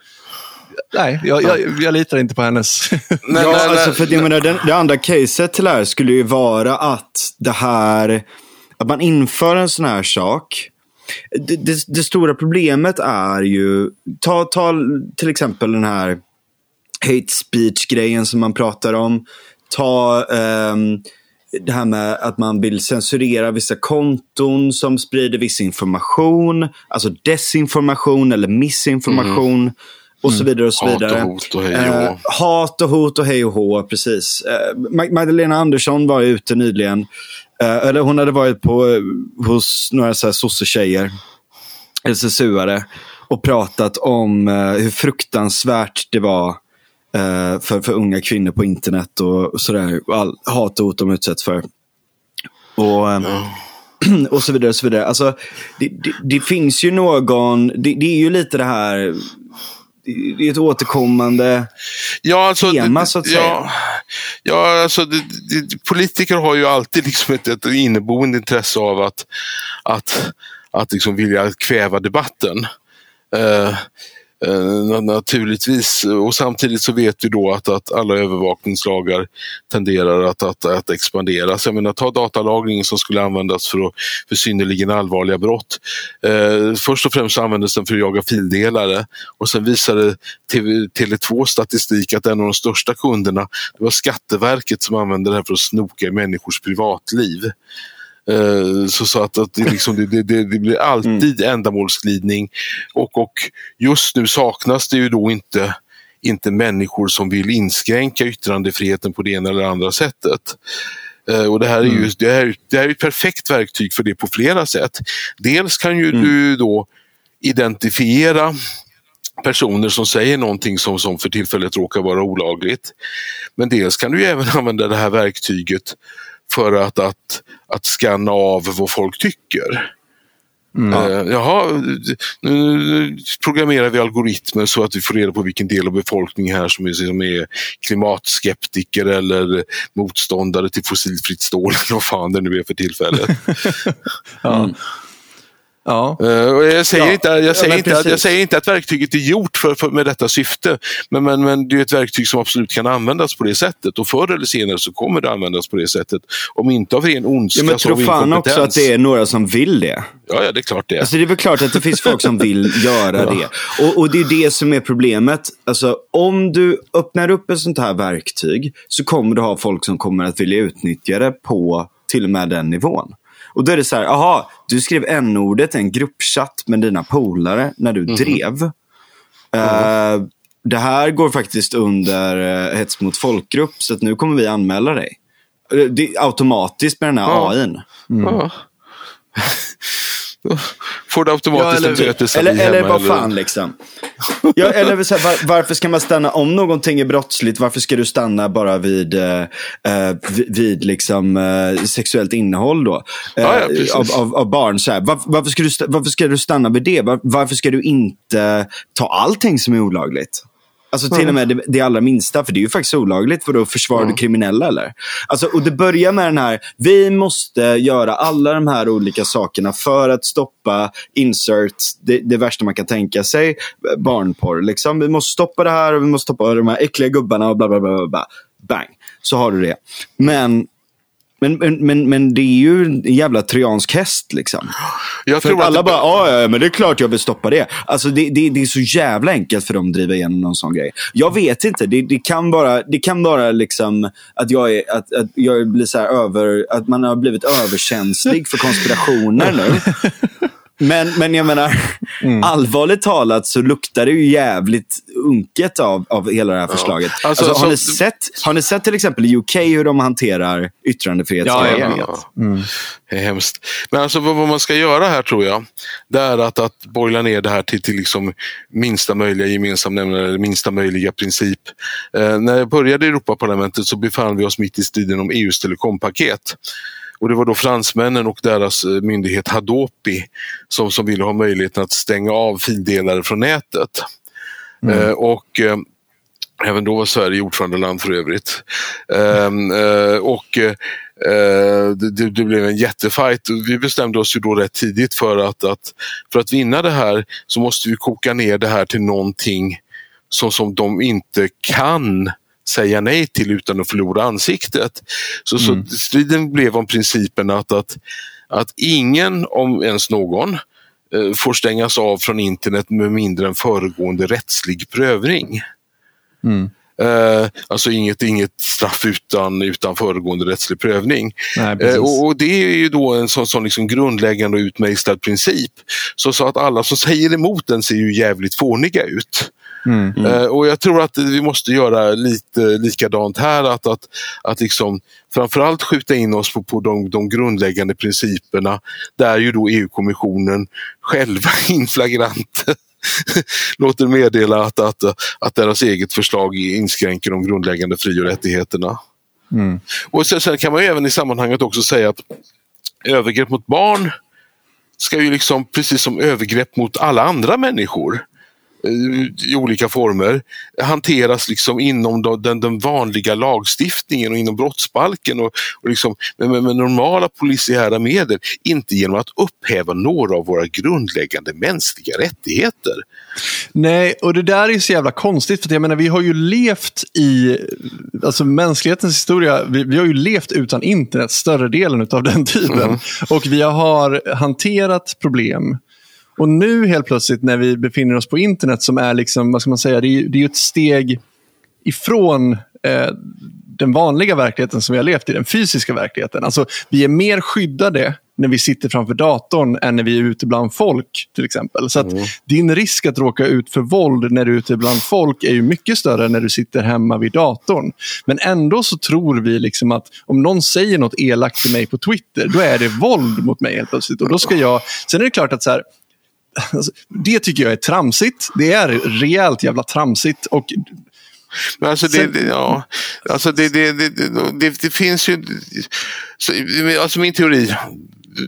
Nej, jag, jag, jag, litar inte på hennes... nej, ja, nej, alltså, för jag menar, det, det andra caset till det här skulle ju vara att det här, att man inför en sån här sak. Det, det, det stora problemet är ju, ta, ta till exempel den här hate speech-grejen som man pratar om. Ta um, det här med att man vill censurera vissa konton som sprider viss information, alltså desinformation eller missinformation. Mm. Och så vidare och så vidare. Hat och hot och hej och hå. Eh, hat och hot och hej och hå, precis. Eh, Magdalena Andersson var ute nyligen. Eh, eller hon hade varit på, eh, hos några sosse-tjejer, SSU-are, och pratat om eh, hur fruktansvärt det var eh, för, för unga kvinnor på internet och, och sådär. All hat och hot de utsätts för. Och, eh, och så vidare. Och så vidare. Alltså, det, det, det finns ju någon, det, det, är ju lite det här, det är ett återkommande ja, alltså, tema så att säga. Ja, ja alltså, politiker har ju alltid liksom ett, ett inneboende intresse av att, att, att liksom vilja kväva debatten. Uh, Eh, naturligtvis. Och samtidigt så vet vi då att, att alla övervakningslagar tenderar att, att, att expandera. Så jag menar, ta datalagringen som skulle användas för, för synnerligen allvarliga brott. Eh, först och främst användes den för att jaga fildelare och sen visade Tele2 statistik att en av de största kunderna det var Skatteverket som använde det här för att snoka i människors privatliv. Eh, så, så att, att det, liksom, det, det, det, blir alltid mm. ändamålsglidning och, och just nu saknas det ju då inte inte människor som vill inskränka yttrandefriheten på det ena eller andra sättet. Uh, och det här är ju mm. det här, det här är ett perfekt verktyg för det på flera sätt. Dels kan ju mm. du då identifiera personer som säger någonting som, som för tillfället råkar vara olagligt. Men dels kan du även använda det här verktyget för att, att, att scanna av vad folk tycker. Mm. Uh, jaha, nu programmerar vi algoritmer så att vi får reda på vilken del av befolkningen här som är, som är klimatskeptiker eller motståndare till fossilfritt stål eller vad fan det nu är för tillfället. ja. Mm. Ja. Uh, jag, säger ja. inte, jag, säger ja, inte att, jag säger inte att verktyget är gjort för, för, med detta syfte, men, men, men det är ett verktyg som absolut kan användas på det sättet och förr eller senare så kommer det användas på det sättet. Om inte av ren ondska ja, men så av inkompetens. fan också att det är några som vill det. Ja, ja, det är klart det är. Alltså, det är väl klart att det finns folk som vill göra ja. det. Och, och, det är det som är problemet. Alltså, om du öppnar upp ett sånt här verktyg så kommer du ha folk som kommer att vilja utnyttja det på till och med den nivån. Och då är det så här, aha, du skrev n-ordet i en gruppchatt med dina polare när du mm. drev. Mm. Uh, det här går faktiskt under uh, hets mot folkgrupp, så att nu kommer vi anmäla dig. Det, automatiskt med den här ja. AIn. Mm. Ja. Får du automatiskt ja, eller, en bötesavi eller, eller, eller vad fan liksom. Ja, eller så här, var, varför ska man stanna, om någonting är brottsligt, varför ska du stanna bara vid, eh, eh vid, vid liksom, eh, sexuellt innehåll då? Eh, ja, ja, av, av, av, barn. Så här. Var, varför, ska du, varför ska du stanna vid det? Var, varför ska du inte ta allting som är olagligt? Alltså till och med det, det allra minsta, för det är ju faktiskt olagligt. För då försvarar mm. du kriminella eller? Alltså, och det börjar med den här, vi måste göra alla de här olika sakerna för att stoppa insert, det, det värsta man kan tänka sig, barnporr. Liksom. Vi måste stoppa det här och vi måste stoppa de här äckliga gubbarna och bla bla bla. bla. Bang, så har du det. Men men, men, men, men det är ju en jävla trojansk häst liksom. Jag för tror alla att... bara, ja, men det är klart jag vill stoppa det. Alltså det, det, det, är så jävla enkelt för dem att driva igenom någon sån grej. Jag vet inte, det, det kan vara, det kan vara liksom att jag, är, att, att jag blir så över, att man har blivit överkänslig för konspirationer nu. Men, men jag menar, mm. allvarligt talat så luktar det ju jävligt unket av, av hela det här förslaget. Ja. Alltså, alltså, har, ni sett, har ni sett till exempel i UK hur de hanterar yttrandefrihetsgrejer? Ja, ja, ja. Mm. Det är hemskt. Men alltså vad, vad, man ska göra här tror jag, det är att, att boila ner det här till, till liksom minsta möjliga gemensam nämnare, eller minsta möjliga princip. Eh, när jag började i Europaparlamentet så befann vi oss mitt i striden om EUs telekompaket. Och det var då fransmännen och deras eh, myndighet Hadopi som, som ville ha möjligheten att stänga av fildelare från nätet. Mm. Eh, och eh, Även då var Sverige ordförandeland för övrigt. Ehm, eh, och eh, det, det, blev en jättefight. Vi bestämde oss ju då rätt tidigt för att, att, för att vinna det här så måste vi koka ner det här till någonting som, som de inte kan säga nej till utan att förlora ansiktet. Så, mm. så striden blev om principen att, att, att ingen, om ens någon, eh, får stängas av från internet med mindre än föregående rättslig prövning. Mm. Eh, alltså inget, inget straff utan, utan föregående rättslig prövning. Nej, eh, och, och, Det är ju då en sån, sån liksom grundläggande och utmejslad princip. Så, så att alla som säger emot den ser ju jävligt fåniga ut. Mm. Mm. och jag tror att vi måste göra lite likadant här. Att, att, att liksom framförallt skjuta in oss på, på de, de grundläggande principerna där ju då EU-kommissionen själva in flagrant låter meddela att, att, att deras eget förslag inskränker de grundläggande fri och rättigheterna. Mm. Och sen, sen, kan man även i sammanhanget också säga att övergrepp mot barn ska ju liksom, precis som övergrepp mot alla andra människor, i olika former hanteras liksom inom den, den vanliga lagstiftningen och inom brottsbalken och, och liksom med, med, med, normala polisiära medel. Inte genom att upphäva några av våra grundläggande mänskliga rättigheter. Nej, och det där är så jävla konstigt. För jag menar, vi har ju levt i alltså mänsklighetens historia. Vi, vi har ju levt utan internet större delen av den tiden. Mm. Och vi har hanterat problem och nu helt plötsligt när vi befinner oss på internet som är liksom, vad ska man säga, det är, det är ett steg ifrån eh, den vanliga verkligheten som vi har levt i, den fysiska verkligheten. Alltså, vi är mer skyddade när vi sitter framför datorn än när vi är ute bland folk till exempel. Så att mm. din risk att råka ut för våld när du är ute bland folk är ju mycket större när du sitter hemma vid datorn. Men ändå så tror vi liksom att om någon säger något elakt till mig på Twitter, då är det våld mot mig helt plötsligt. Och då ska jag... Sen är det klart att så här, Alltså, det tycker jag är tramsigt. Det är rejält jävla tramsigt. Och men alltså det, det, ja, alltså det, det, det, det, det finns ju... Så, alltså min teori,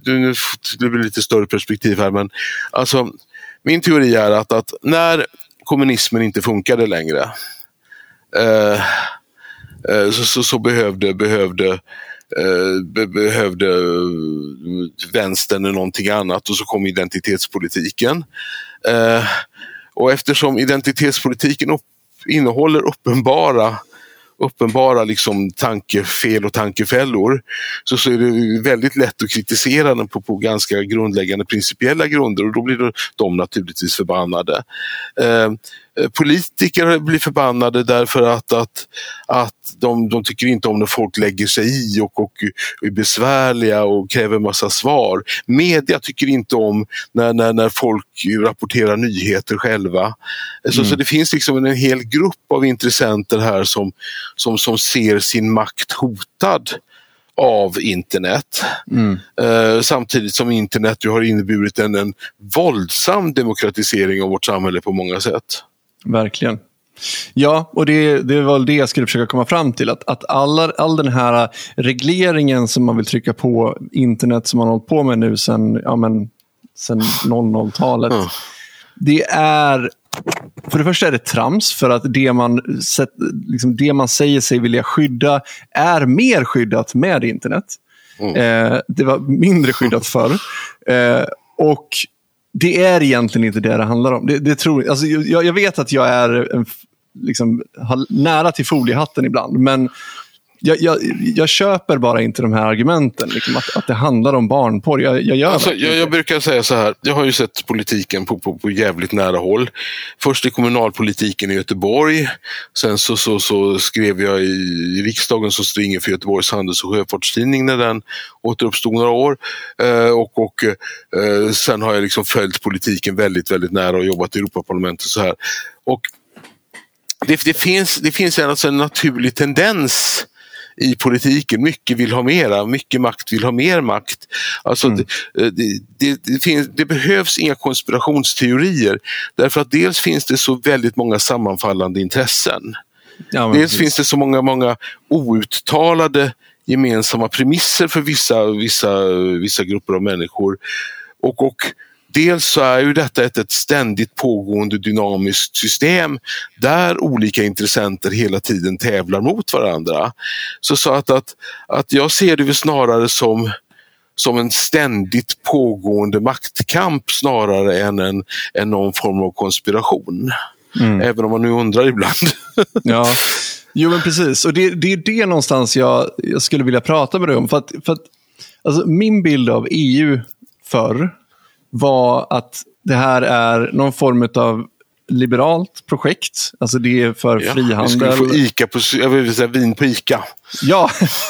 nu det blir lite större perspektiv här, men alltså min teori är att, att när kommunismen inte funkade längre eh, eh så, så, så, behövde, behövde Eh, Eh, be behövde eh, vänstern eller någonting annat och så kom identitetspolitiken. Eh, och eftersom identitetspolitiken upp innehåller uppenbara uppenbara liksom tankefel och tankefällor så, så är det väldigt lätt att kritisera den på, på ganska grundläggande principiella grunder och då blir de naturligtvis förbannade. Eh, politiker blir förbannade därför att, att, att de, de tycker inte om när folk lägger sig i och, och, är besvärliga och kräver massa svar. Media tycker inte om när, när, när folk rapporterar nyheter själva. Så, mm. så det finns liksom en hel grupp av intressenter här som, som, som ser sin makt hotad av internet. Mm. Eh, samtidigt som internet ju har inneburit en, en våldsam demokratisering av vårt samhälle på många sätt. Verkligen. Ja, och det, det var det jag skulle försöka komma fram till. Att, att alla, all den här regleringen som man vill trycka på internet som man har hållit på med nu sedan ja, 00-talet. Mm. Det är för det första är det trams för att det man, liksom det man säger sig vilja skydda är mer skyddat med internet. Mm. Eh, det var mindre skyddat förr. Eh, och det är egentligen inte det det handlar om. Det, det tror, alltså, jag, jag vet att jag är en, liksom, nära till foliehatten ibland, men jag, jag, jag, köper bara inte de här argumenten, liksom, att, att det handlar om barnporr. Jag, jag, gör alltså, jag, jag brukar säga så här, jag har ju sett politiken på, på, på jävligt nära håll. Först i kommunalpolitiken i Göteborg, sen så, så, så skrev jag i, i riksdagen som stringer för Göteborgs Handels och Sjöfartstidning när den återuppstod några år. Eh, och och eh, sen har jag liksom följt politiken väldigt, väldigt nära och jobbat i Europaparlamentet. Så här. Och det, det, finns, det finns alltså en naturlig tendens i politiken. Mycket vill ha mera, mycket makt vill ha mer makt. Alltså mm. det, det, det, finns, det, behövs inga konspirationsteorier därför att dels finns det så väldigt många sammanfallande intressen. Ja, dels precis. finns det så många, många outtalade gemensamma premisser för vissa, vissa, vissa grupper av människor. Och, och Dels så är ju detta ett, ett ständigt pågående dynamiskt system där olika intressenter hela tiden tävlar mot varandra. Så, så att, att, att jag ser det väl snarare som som en ständigt pågående maktkamp snarare än, en, än någon form av konspiration. Mm. Även om man nu undrar ibland. ja, jo men precis. Och det, det är det någonstans jag, jag skulle vilja prata med dig om. För att, för att, alltså, min bild av EU förr var att det här är någon form av liberalt projekt. Alltså det är för ja, frihandel. Vi skulle få Ica på, jag vill säga vin på Ica. Ja.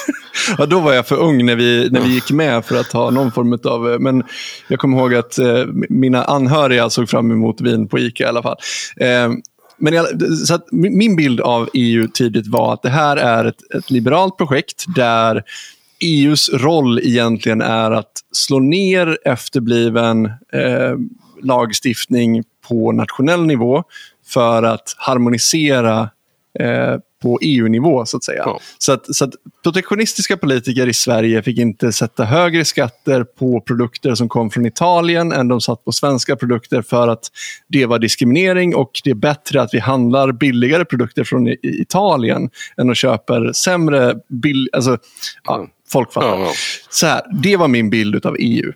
ja, då var jag för ung när vi, när vi gick med för att ha någon form av... Men jag kommer ihåg att eh, mina anhöriga såg fram emot vin på Ica i alla fall. Eh, men jag, så min bild av EU tidigt var att det här är ett, ett liberalt projekt där EUs roll egentligen är att slå ner efterbliven eh, lagstiftning på nationell nivå för att harmonisera eh, på EU-nivå så att säga. Ja. Så, att, så att protektionistiska politiker i Sverige fick inte sätta högre skatter på produkter som kom från Italien än de satt på svenska produkter för att det var diskriminering och det är bättre att vi handlar billigare produkter från Italien än att köpa sämre, bill alltså, ja, folk fattar. Ja, ja. Så här, det var min bild av EU.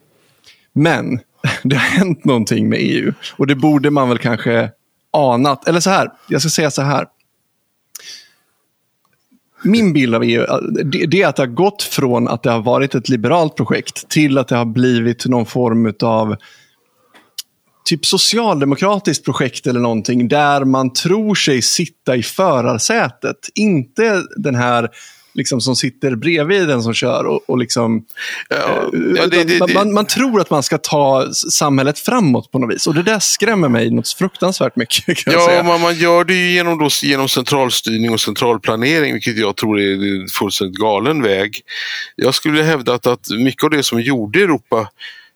Men det har hänt någonting med EU och det borde man väl kanske anat. Eller så här, jag ska säga så här min bild av EU det är att det har gått från att det har varit ett liberalt projekt till att det har blivit någon form av typ socialdemokratiskt projekt eller någonting där man tror sig sitta i förarsätet. Inte den här liksom, som sitter bredvid den som kör. Och, och liksom, ja, ja, det, det, man, man, tror att man ska ta samhället framåt på något vis. Och det där skrämmer mig något fruktansvärt mycket. ja, man, man, gör det ju genom, då, genom centralstyrning och centralplanering, vilket jag tror är en fullständigt galen väg. Jag skulle hävda att, att mycket av det som gjorde Europa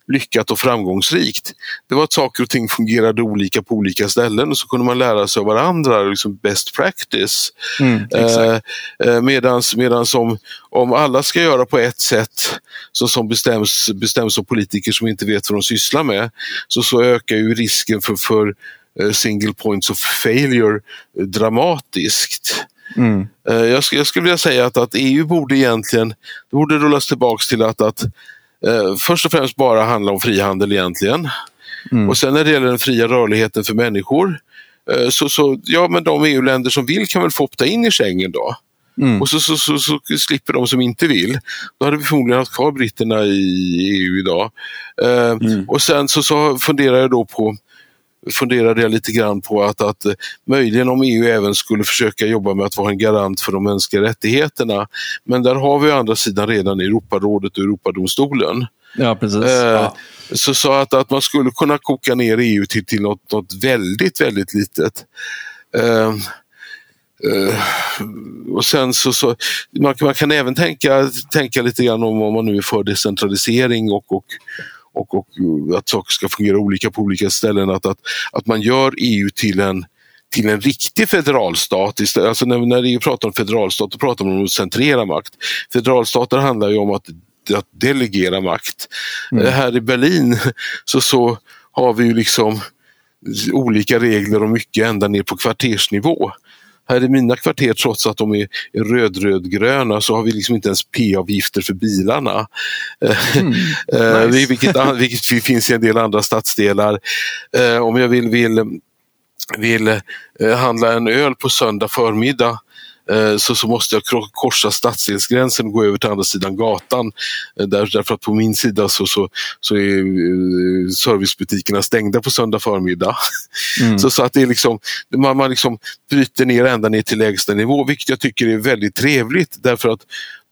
lyckat och framgångsrikt. Det var att saker och ting fungerade olika på olika ställen och så kunde man lära sig av varandra, liksom best practice. Mm, eh, eh, medans, medans om, om alla ska göra på ett sätt så som bestäms, bestäms av politiker som inte vet vad de sysslar med, så, så ökar ju risken för, för eh, single points of failure dramatiskt. Mm. Jag, jag, skulle vilja säga att, att EU borde egentligen det borde rullas tillbaks till att, att eh, först och främst bara handla om frihandel egentligen. Mm. Och sen när det gäller den fria rörligheten för människor eh, så, så ja men de EU-länder som vill kan väl få opta in i Schengen då. Mm. Och så, så, så, så, slipper de som inte vill. Då hade vi förmodligen haft kvar britterna i EU idag. Eh, mm. Och sen så, så funderar jag då på funderade jag lite grann på att, att möjligen om EU även skulle försöka jobba med att vara en garant för de mänskliga rättigheterna. Men där har vi å andra sidan redan Europarådet och Europadomstolen. Ja, precis. Eh, ja. Så, så att, att man skulle kunna koka ner EU till, till något, något väldigt, väldigt litet. Eh, Uh, och sen så, så man, man, kan även tänka, tänka lite grann om om man nu är för decentralisering och, och, och, och att saker ska fungera olika på olika ställen. Att, att, att man gör EU till en, till en riktig federalstat. Alltså när, när EU pratar om federalstat då pratar man om att centrera makt. Federalstater handlar ju om att, att delegera makt. Mm. Här i Berlin så, så har vi ju liksom olika regler och mycket ända ner på kvartersnivå. Här i mina kvarter, trots att de är röd-röd-gröna, så har vi liksom inte ens p-avgifter för bilarna. Mm, nice. vilket, vilket finns i en del andra stadsdelar. Eh, om jag vill, vill, vill eh, handla en öl på söndag förmiddag Eh, så, så måste jag korsa stadsdelsgränsen och gå över till andra sidan gatan. Eh, där, därför att på min sida så, så, så är eh, servicebutikerna stängda på söndag förmiddag. Mm. Så, så att det är liksom, man, man liksom bryter ner ända ner till lägsta nivå, vilket jag tycker är väldigt trevligt därför att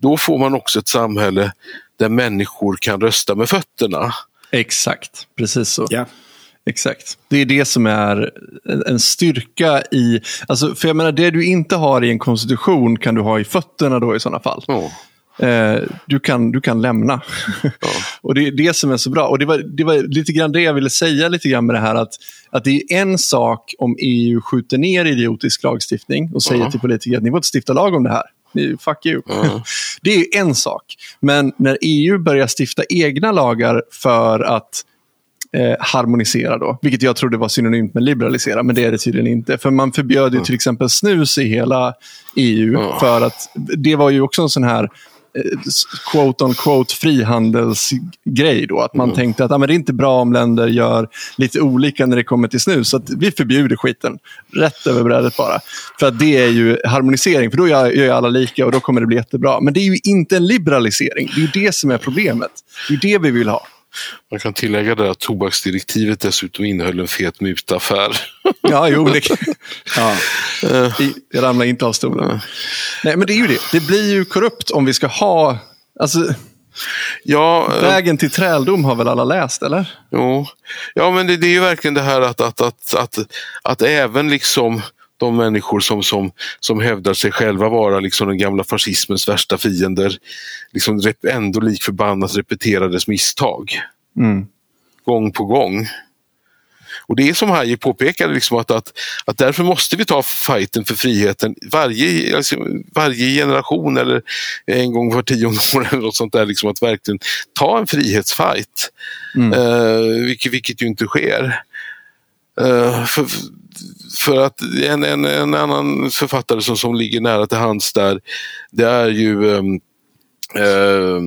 då får man också ett samhälle där människor kan rösta med fötterna. Exakt, precis så. Yeah. Exakt. Det är det som är en styrka i... Alltså, för jag menar, det du inte har i en konstitution kan du ha i fötterna då i sådana fall. Oh. Eh, du, kan, du kan lämna. Oh. och Det är det som är så bra. Och det var, det var lite grann det jag ville säga lite grann med det här. Att, att det är en sak om EU skjuter ner idiotisk lagstiftning och säger oh. till politiker att ni får inte stifta lag om det här. Fuck you. det är en sak. Men när EU börjar stifta egna lagar för att eh, harmonisera då. Vilket jag trodde var synonymt med liberalisera, men det är det tydligen inte. För man förbjöd ju mm. till exempel snus i hela EU. För att det var ju också en sån här eh, quote on quote frihandelsgrej. Då, att man mm. tänkte att ah, men det är inte bra om länder gör lite olika när det kommer till snus. Så vi förbjuder skiten. Rätt över brädet bara. För att det är ju harmonisering. För då gör, gör alla lika och då kommer det bli jättebra. Men det är ju inte en liberalisering. Det är ju det som är problemet. Det är det vi vill ha. Man kan tillägga det att tobaksdirektivet dessutom innehöll en fet mutaffär. Ja, jo, det, ja. jag ramlar inte av stolen. Nej, men det är ju det. Det blir ju korrupt om vi ska ha... Alltså, ja, eh, vägen till träldom har väl alla läst, eller? Jo, ja, men det, det är ju verkligen det här att, att, att, att, att även liksom de människor som, som, som hävdar sig själva vara liksom den gamla fascismens värsta fiender liksom ändå lik förbannat repeterar dess misstag. Mm. Gång på gång. Och det är som Haji påpekade, liksom att, att, att därför måste vi ta fighten för friheten varje, alltså, varje generation eller en gång var tionde år eller något sånt där. Liksom att verkligen ta en frihetsfight. Mm. Uh, vilket, vilket ju inte sker. Uh, för, för att en, en, en annan författare som, som ligger nära till hands där, det är ju um, uh,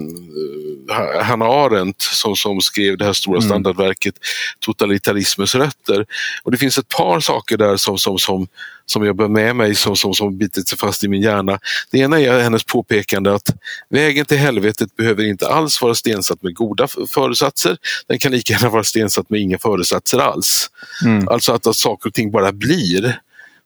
Hanna Arendt som, som skrev det här stora mm. standardverket Totalitarismens rötter. Och det finns ett par saker där som, som, som, som jag bär med mig som, som, som bitit sig fast i min hjärna. Det ena är hennes påpekande att vägen till helvetet behöver inte alls vara stensatt med goda föresatser. Den kan lika gärna vara stensatt med inga föresatser alls. Mm. Alltså att, att saker och ting bara blir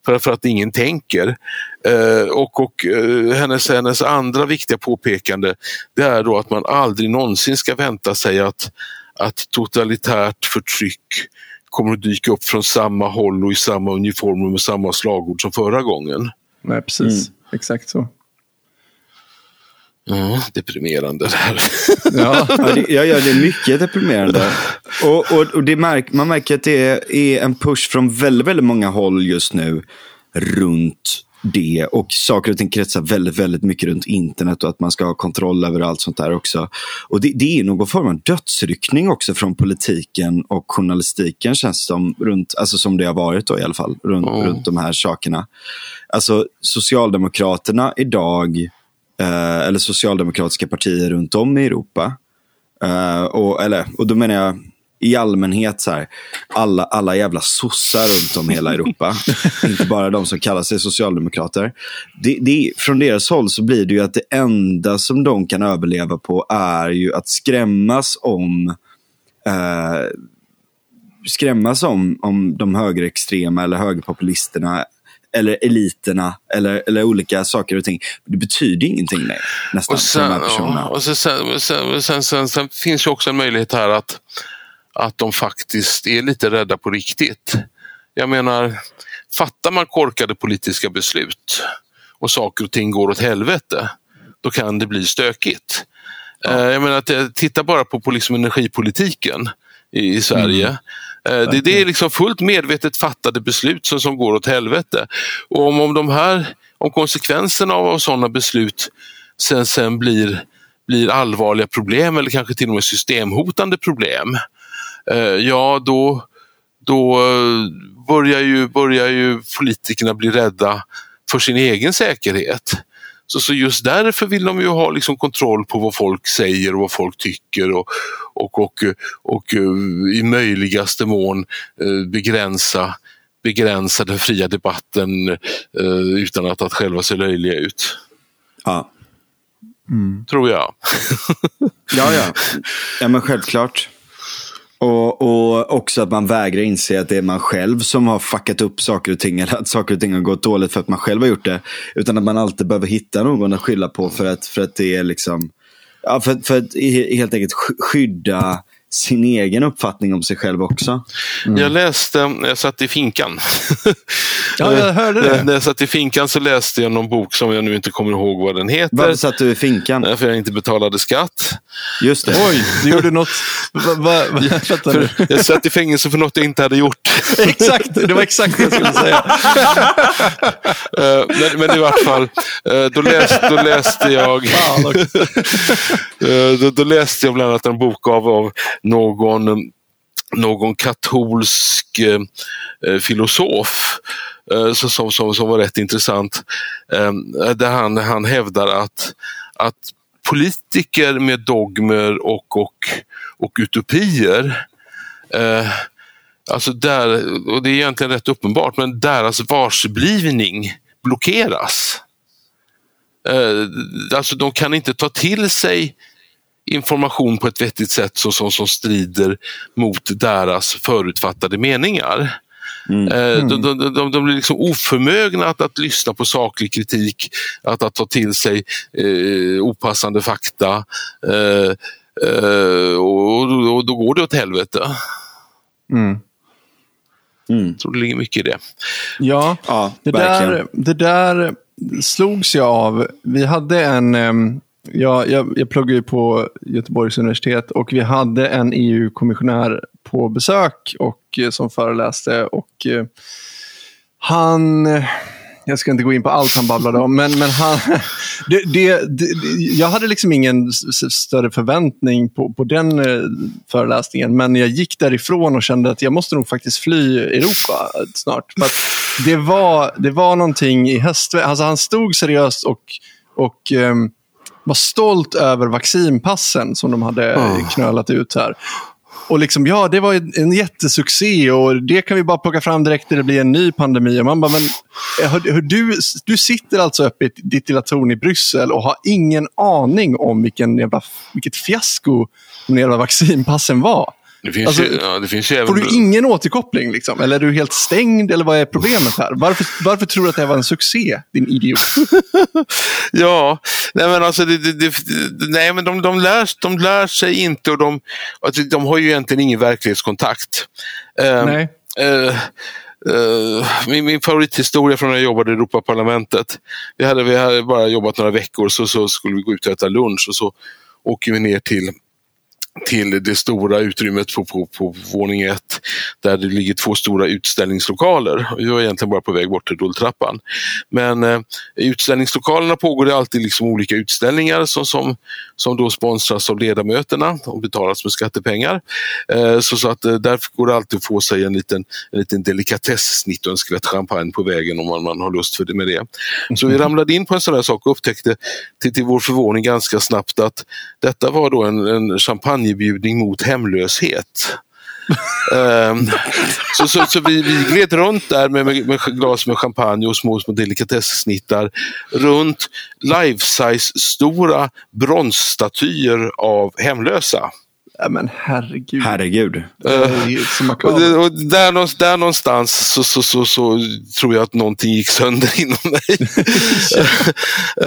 för, att ingen tänker. Eh, och och eh, hennes, hennes andra viktiga påpekande det är då att man aldrig någonsin ska vänta sig att, att totalitärt förtryck kommer att dyka upp från samma håll och i samma uniformer med samma slagord som förra gången. Nej, precis. Mm. Exakt så. Ja, deprimerande det här. ja, det, ja, ja, det är mycket deprimerande. Och, och, och det märk, man märker att det är en push från väldigt, väldigt många håll just nu runt det och saker och ting kretsar väldigt, väldigt mycket runt internet och att man ska ha kontroll över allt sånt där också. Och det, det är någon form av dödsryckning också från politiken och journalistiken känns som, runt, alltså som det har varit då i alla fall, runt, oh. runt de här sakerna. Alltså Socialdemokraterna idag, eh, eller socialdemokratiska partier runt om i Europa, eh, och, eller, och då menar jag i allmänhet så här, alla, alla jävla sossar runt om hela Europa. inte bara de som kallar sig socialdemokrater. Det, det, från deras håll så blir det ju att det enda som de kan överleva på är ju att skrämmas om eh, skrämmas om, om de högerextrema eller högerpopulisterna eller eliterna eller, eller olika saker och ting. Det betyder ingenting nej, nästan och sen, för de här personerna. Ja, och sen, sen, sen, sen finns ju också en möjlighet här att, att de faktiskt är lite rädda på riktigt. Jag menar, fattar man korkade politiska beslut och saker och ting går åt helvete, då kan det bli stökigt. Ja. Eh, jag menar, titta bara på, på liksom energipolitiken i, i Sverige. Mm. Eh, det, det, är liksom fullt medvetet fattade beslut som, som går åt helvete. Och om, om, de här, om konsekvenserna av sådana beslut sen, sen blir, blir allvarliga problem eller kanske till och med systemhotande problem, eh, ja då, då börjar, ju, börjar ju politikerna bli rädda för sin egen säkerhet. Så, så just därför vill de ju ha liksom kontroll på vad folk säger och vad folk tycker och, och, och, och eh, i möjligaste mån eh, begränsa, begränsa den fria debatten eh, utan att, att själva se löjliga ut. Ja. Mm. Tror jag. ja, ja. Ja, men självklart. Och, och också att man vägrar inse att det är man själv som har fuckat upp saker och ting. Eller att saker och ting har gått dåligt för att man själv har gjort det. Utan att man alltid behöver hitta någon att skylla på för att, för att det är liksom... Ja, för, för att helt enkelt skydda sin egen uppfattning om sig själv också. Mm. Jag läste, jag satt i finkan. ja, jag hörde det. När jag satt i finkan så läste jag någon bok som jag nu inte kommer ihåg vad den heter. Varför satt du i finkan? För jag inte betalade skatt. Just det. Oj, du gjorde något... Va, va, va, för, jag satt i fängelse för något jag inte hade gjort. exakt, det var exakt det jag skulle säga. Eh, men, men, i vart fall, eh, då läste, då läste jag... Eh, då, då läste jag bland annat en bok av, av någon, eh, någon katolsk eh, eh filosof eh, som, som, som var rätt intressant. Eh, där han, han hävdar att, att politiker med dogmer och, och, och utopier eh, Alltså där, och det är egentligen rätt uppenbart, men deras varseblivning blockeras. Eh, alltså de kan inte ta till sig information på ett vettigt sätt så, som, som strider mot deras förutfattade meningar. Mm. Mm. De, de, de, de, blir liksom oförmögna att, att lyssna på saklig kritik, att, att ta till sig eh, opassande fakta. Eh, eh, och, och, då går det åt helvete. Mm. Mm. Jag tror det ligger mycket i det. Ja, ja det, där, det där slogs jag av. Vi hade en Ja, jag, jag pluggar ju på Göteborgs universitet och vi hade en EU-kommissionär på besök och, eh, som föreläste. och eh, Han, eh, jag ska inte gå in på allt han babblade om, men, men han, det, det, det, jag hade liksom ingen större förväntning på, på den eh, föreläsningen, men jag gick därifrån och kände att jag måste nog faktiskt fly Europa snart. För det, var, det var någonting i hästväg. Alltså han stod seriöst och, och um, var stolt över vaccinpassen som de hade oh. knölat ut här. Och liksom, ja, det var en jättesuccé och det kan vi bara plocka fram direkt när det blir en ny pandemi. Och man bara, men eh, hör, hör, du, du sitter alltså uppe i ditt lilla torn i Bryssel och har ingen aning om vilken jävla, vilket fiasko de jävla vaccinpassen var. Det finns alltså, ju, ja, det finns ju även... Får du ingen återkoppling? Liksom? Eller är du helt stängd? Eller vad är problemet här? Varför, varför tror du att det här var en succé, din idiot? ja, nej men alltså, det, det, det, nej, men de, de, lär, de lär sig inte och de, alltså, de har ju egentligen ingen verklighetskontakt. Uh, nej. Uh, Uh, min, min favorithistoria från när jag jobbade i Europaparlamentet. Vi hade, vi hade bara jobbat några veckor så, så skulle vi gå ut och äta lunch och så åker vi ner till till det stora utrymmet på, på, på våning ett där det ligger två stora utställningslokaler. Vi var egentligen bara på väg bort till rulltrappan. Men eh, i utställningslokalerna pågår det alltid liksom olika utställningar som, som, som då sponsras av ledamöterna och betalas med skattepengar. Eh, så, så att eh, därför går det alltid att få sig en liten, en liten delikatessnitt och en skvätt champagne på vägen om man, man har lust för det med det. Så vi ramlade in på en sån här sak och upptäckte till, till vår förvåning ganska snabbt att detta var då en, en champagne champagnebjudning mot hemlöshet. um, så så, så vi, vi gled runt där med, med, med glas med champagne och små, små delikatessnittar runt life-size stora bronsstatyer av hemlösa. Ja, men herregud. Herregud. Uh, och, det, och där, där någonstans så, så, så, så, tror jag att någonting gick sönder inom mig.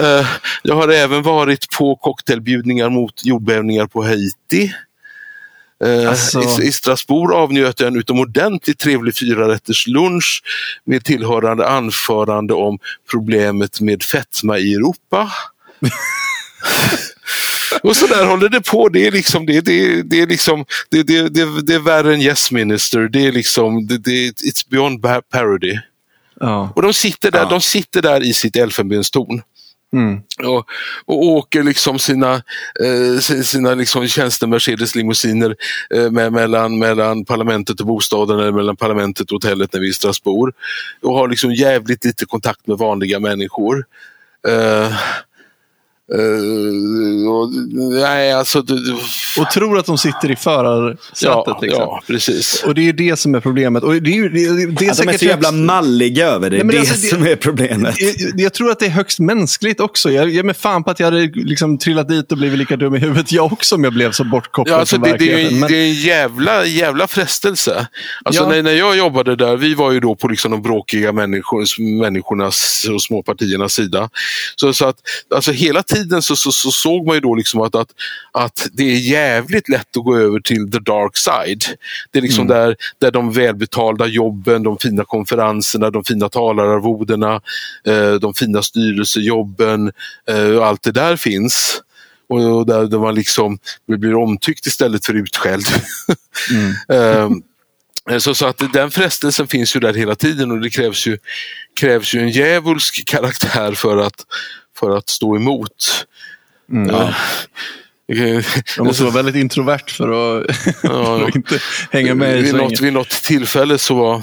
uh, jag har även varit på cocktailbjudningar mot jordbävningar på Haiti. Uh, alltså... I, I Strasbourg avnjöt jag en utomordentligt trevlig fyrarätters lunch med tillhörande anförande om problemet med fetma i Europa. Och så där håller det på. Det är liksom, det, det, det är liksom, det, det, det, det är värre än Yes Minister. Det är liksom, det, det, it's beyond parody. Ja. Och de sitter där, ja. de sitter där i sitt elfenbenstorn. Mm. Och, och åker liksom sina, eh, sina liksom tjänste-Mercedes-limousiner eh, med, mellan, mellan parlamentet och bostaden eller mellan parlamentet och hotellet när vi är i Strasbourg. Och har liksom jävligt lite kontakt med vanliga människor. Eh, Uh, och, nej, alltså, du, och tror att de sitter i förarsätet. Ja, liksom. ja, precis. Och det är det som är problemet. Och det är, det, det är att de är så jävla malliga över det. Det är alltså, det som är problemet. Jag, jag, tror att det är högst mänskligt också. Jag ger mig fan på att jag hade liksom trillat dit och blivit lika dum i huvudet jag också om jag blev så bortkopplad ja, alltså, från det, verkligheten. Det är, Men... det är en jävla, jävla frestelse. Alltså, ja. när, när jag jobbade där, vi var ju då på liksom de bråkiga människor, människornas och småpartiernas sida. Så, så att alltså, hela tiden så, så, så, såg man ju då liksom att, att, att det är jävligt lätt att gå över till the dark side. Det är liksom mm. där, där de välbetalda jobben, de fina konferenserna, de fina talararvodena, eh, de fina styrelsejobben eh, allt det där finns. Och där, där man liksom blir omtyckt istället för utskälld. Mm. eh, så, så, att den frestelsen finns ju där hela tiden och det krävs ju, krävs ju en djävulsk karaktär för att, för att stå emot. Mm. Ja. Man måste vara väldigt introvert för att, ja, inte hänga med vid, något, vid något tillfälle så var,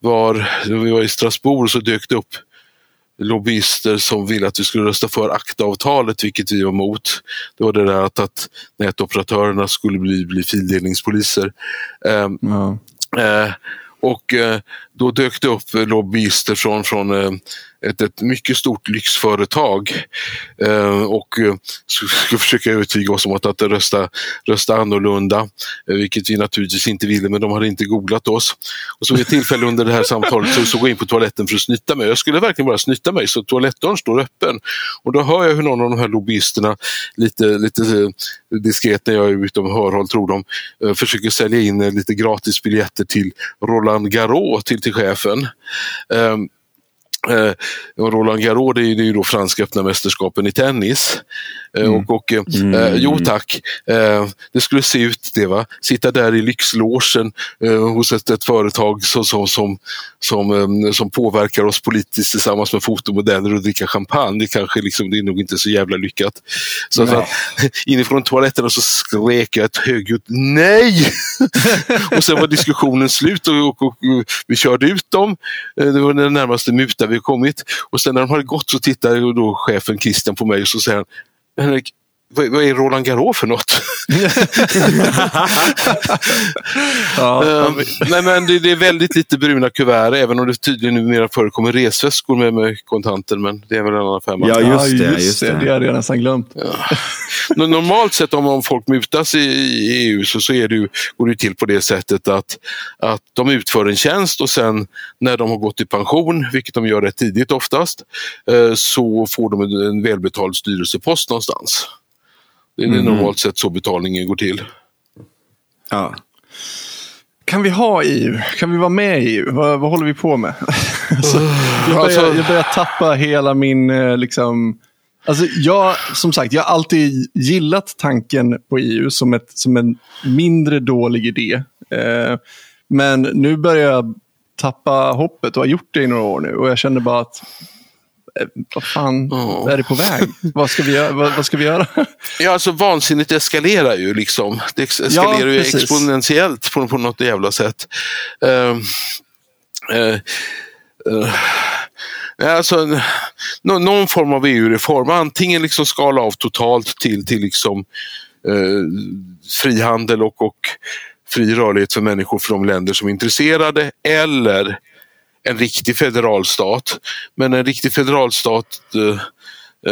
var, vi var i Strasbourg så dök det upp lobbyister som ville att vi skulle rösta för akta-avtalet, vilket vi var emot. Det var det där att, att nätoperatörerna skulle bli, bli fildelningspoliser. Um, ja. uh, och uh, då dök det upp lobbyister från, från uh, ett, ett mycket stort lyxföretag eh, och eh, skulle försöka övertyga oss om att, att rösta, rösta annorlunda, eh, vilket vi naturligtvis inte ville, men de hade inte googlat oss. Och så vid ett tillfälle under det här samtalet så, så går jag in på toaletten för att snytta mig. Jag skulle verkligen bara snytta mig, så toalettdörren står öppen. Och då hör jag hur någon av de här lobbyisterna, lite, lite eh, diskret när jag är utom hörhåll tror de, eh, försöker sälja in eh, lite gratisbiljetter till Roland Garros, till, till chefen. Ehm, Eh, Roland Garros, det är, ju då franska öppna mästerskapen i tennis. Eh, mm. Och, och eh, mm. eh, jo tack, eh, det skulle se ut det va. Sitta där i lyxlogen eh, hos ett, ett företag som, som, som, som, som påverkar oss politiskt tillsammans med fotomodeller och dricka champagne. Det, kanske liksom, det är nog inte så jävla lyckat. Så, så att, inifrån toaletten så skrek jag ett högljutt nej! och sen var diskussionen slut och, och, och, vi körde ut dem. Det var den närmaste muta vi kommit. Och sen när de hade gått så tittade då chefen Christian på mig och så säger han Henrik, vad, vad är Roland Garros för något? ja. um, nej, men det, det, är väldigt lite bruna kuvert, även om det tydligen numera förekommer resväskor med, med kontanter. Men det är väl en annan femma. Ja, just det. Just det. det hade jag nästan glömt. Ja. Normalt sett om, om folk mutas i, i EU så, så är det ju, går det till på det sättet att, att de utför en tjänst och sen när de har gått i pension, vilket de gör rätt tidigt oftast, eh, så får de en, en välbetald styrelsepost någonstans. Det är mm. normalt sett så betalningen går till. Ja. Kan vi ha EU? Kan vi vara med i EU? Vad, vad håller vi på med? alltså, jag, börjar, alltså- jag börjar tappa hela min... Eh, liksom, alltså, jag, som sagt, jag har alltid gillat tanken på EU som, ett, som en mindre dålig idé. Eh, men nu börjar jag tappa hoppet och har gjort det i några år nu. Och jag känner bara att vad fan, oh. är det på väg? vad, ska vi göra? Vad, vad, ska vi göra? ja, alltså vansinnet eskalerar ju liksom. Det eskalerar ja, ju exponentiellt på, på något jävla sätt. Uh, uh, uh. Alltså, någon form av EU-reform, antingen liksom skala av totalt till, till liksom, frihandel och, och fri rörlighet för människor från länder som är intresserade eller en riktig federalstat. Men en riktig federalstat eh,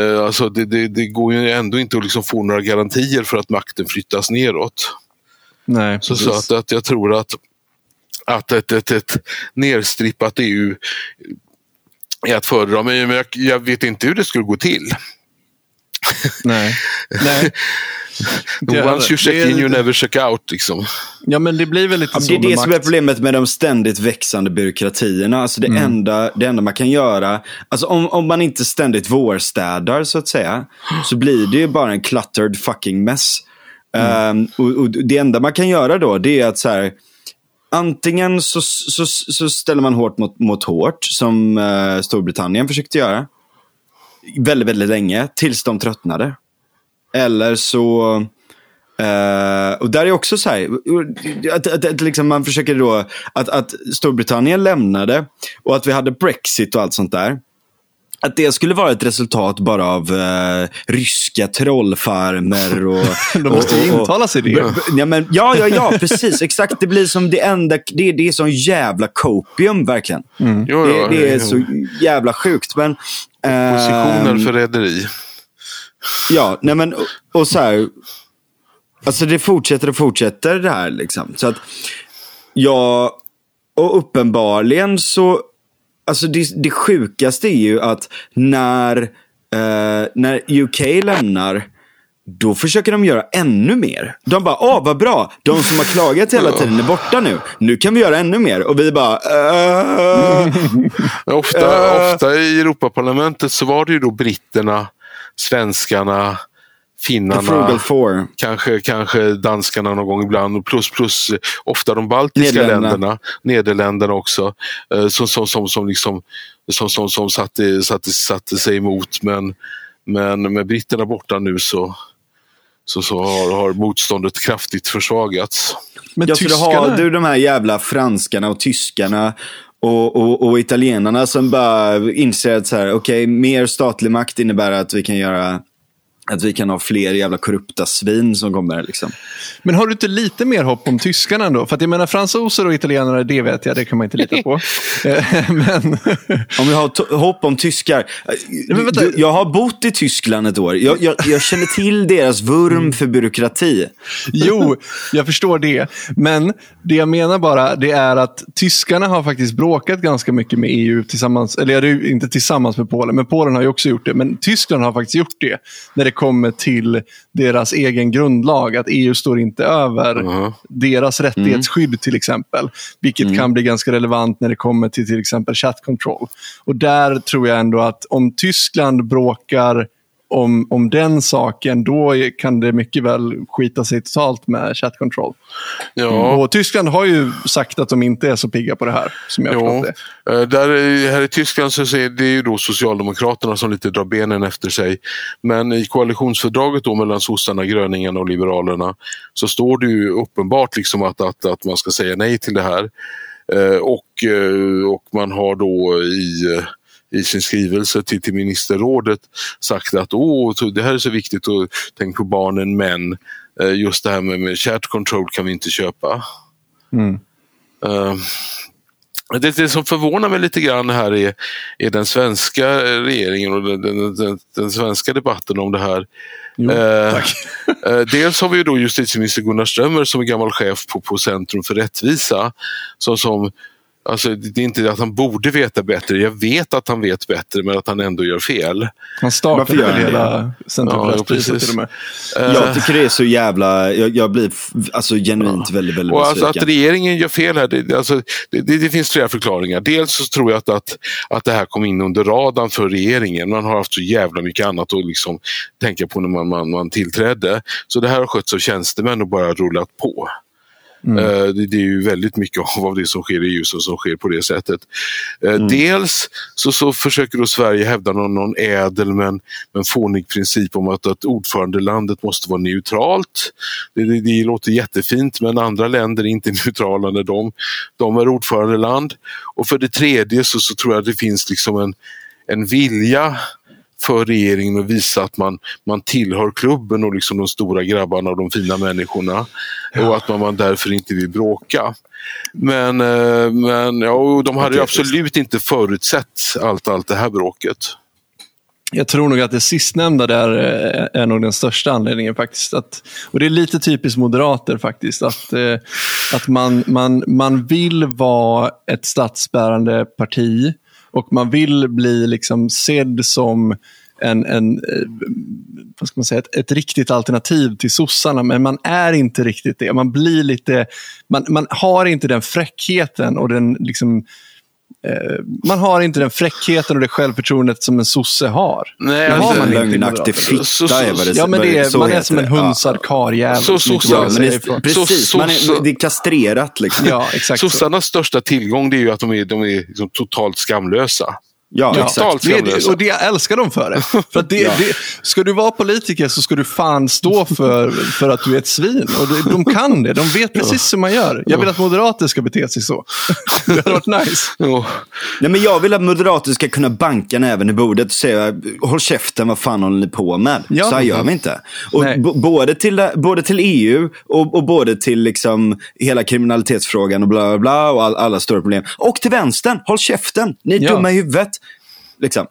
eh, Alltså det, det, det, går ju ändå inte att liksom få några garantier för att makten flyttas neråt. Nej, så, så att, att jag tror att, att ett, ett, ett nerstrippat EU är att föredra. Men jag, jag vet inte hur det skulle gå till. Nej. Nej. Once you check in you never check out. Liksom. Ja, men det blir väl lite ja, så Det är det som är problemet med de ständigt växande byråkratierna. Alltså det, mm. enda, det enda man kan göra, alltså om, om man inte ständigt vårstädar så att säga, så blir det ju bara en cluttered fucking mess. Mm. Um, och, och, Det enda man kan göra då, det är att så här, antingen så, så, så ställer man hårt mot, mot hårt, som uh, Storbritannien försökte göra. Väldigt, väldigt länge, tills de tröttnade. Eller så... Uh, och där är också så här, att, att, att liksom man försöker då, att, att Storbritannien lämnade och att vi hade Brexit och allt sånt där. Att det skulle vara ett resultat bara av uh, ryska trollfarmer och... De måste ju intala sig det. Ja, men, ja, ja, ja, precis. Exakt. Det blir som det enda... Det, det är sån jävla copium, verkligen. Mm. Jo, det, det, är så jävla sjukt. Men, uh, Positioner för rederi. Ja, nej men och så här. Alltså det fortsätter och fortsätter det här liksom. Så att, ja, och uppenbarligen så, alltså det, det sjukaste är ju att när, eh, när UK lämnar, då försöker de göra ännu mer. De bara, åh vad bra, de som har klagat hela tiden är borta nu. Nu kan vi göra ännu mer. Och vi bara, äh, ofta, äh. ofta i Europaparlamentet så var det ju då britterna svenskarna, finnarna, kanske, kanske danskarna någon gång ibland. Plus, plus ofta de baltiska länderna, Nederländerna också, eh, som, som, som, som, liksom, som, som, som satte, satte, satte sig emot. Men, men med britterna borta nu så, så, så har, har motståndet kraftigt försvagats. Men ja, tyskarna... har du de här jävla franskarna och tyskarna och, och, och, italienarna som bara inser att så här, okay, mer statlig makt innebär att vi kan göra att vi kan ha fler jävla korrupta svin som kommer. Liksom. Men har du inte lite mer hopp om tyskarna ändå? För att jag menar fransoser och italienare, det vet jag, det kan man inte lita på. Eh, men... om vi har hopp om tyskar. Du, jag har bott i Tyskland ett år. Jag, jag, jag känner till deras vurm för byråkrati. jo, jag förstår det. Men det jag menar bara, det är att tyskarna har faktiskt bråkat ganska mycket med EU tillsammans, eller inte tillsammans med Polen, men Polen har ju också gjort det. Men Tyskland har faktiskt gjort det. När det kommer till deras egen grundlag, att EU står inte över -huh. deras rättighetsskydd mm. till exempel. Vilket mm. kan bli ganska relevant när det kommer till till exempel chat control. Och där tror jag ändå att om Tyskland bråkar om, om den saken, då kan det mycket väl skita sig totalt med chat control. Ja. Och Tyskland har ju sagt att de inte är så pigga på det här, som jag ja. det. Eh, där, här i Tyskland så är det ju då Socialdemokraterna som lite drar benen efter sig. Men i koalitionsfördraget då mellan sossarna, gröningarna och liberalerna så står det ju uppenbart liksom att, att, att man ska säga nej till det här. Eh, och, eh, och man har då i i sin skrivelse till, till ministerrådet sagt att Åh, det här är så viktigt och tänk på barnen men eh, just det här med, med chat control kan vi inte köpa. Mm. Uh, det, det, som förvånar mig lite grann här är, är den svenska regeringen och den, den, den, den svenska debatten om det här. Jo, eh, eh, dels har vi då justitieminister Gunnar Strömmer som är gammal chef på, på Centrum för rättvisa som, som Alltså, det är inte att han borde veta bättre. Jag vet att han vet bättre, men att han ändå gör fel. Han startade väl hela Centerpresspriset till och med. Uh, jag tycker det är så jävla... Jag, jag blir alltså, genuint ja. väldigt, väldigt och alltså Att regeringen gör fel här, det, alltså, det, det, det, finns flera förklaringar. Dels så tror jag att, att, att det här kom in under radarn för regeringen. Man har haft så jävla mycket annat att liksom tänka på när man, man, man tillträdde. Så det här har skötts av tjänstemän och bara rullat på. Mm. Eh, det, det, är ju väldigt mycket av det som sker i EU som sker på det sättet. Eh, mm. Dels så, så försöker då Sverige hävda någon, någon ädel men, men fånig princip om att, att ordförandelandet måste vara neutralt. Det, det, det låter jättefint men andra länder är inte neutrala när de, de är ordförandeland. Och för det tredje så, så tror jag att det finns liksom en, en vilja för regeringen att visa att man, man tillhör klubben och liksom de stora grabbarna och de fina människorna. Ja. Och att man, man därför inte vill bråka. Men, eh, men ja, de hade absolut inte förutsett allt, allt det här bråket. jag tror nog att det sistnämnda där är nog den största anledningen faktiskt. Att, och det är lite typiskt moderater faktiskt. Att, eh, att man, man, man vill vara ett statsbärande parti och man vill bli liksom sedd som en, en, eh, vad ska man säga, ett, ett, riktigt alternativ till sossarna, men man är inte riktigt det. Man blir lite, man, man har inte den fräckheten och den liksom, Eh, man har inte den fräckheten och det självförtroendet som en sosse har. Nej, det har man lögnaktig fitta är vad det Ja, men det är, man är som en hunsad ja. karljävel. Så, så, är, precis, man är, det är kastrerat. Liksom. Ja, exakt Sossarnas största tillgång det är ju att de är, de är liksom totalt skamlösa. Ja, ja exakt. Det, och det jag älskar dem för det. För det, ja. det, ska du vara politiker så ska du fan stå för, för att du är ett svin. Och det, de kan det. De vet precis hur man gör. Jag vill att moderater ska bete sig så. Det hade varit nice. Ja. Nej, men jag vill att moderater ska kunna banka näven i bordet och säga håll käften, vad fan håller ni på med? Ja. Så här gör vi inte. Och både, till, både till EU och, och både till liksom hela kriminalitetsfrågan och bla bla bla och all, alla stora problem. Och till vänstern, håll käften, ni är ja. dumma i huvudet. Liksom.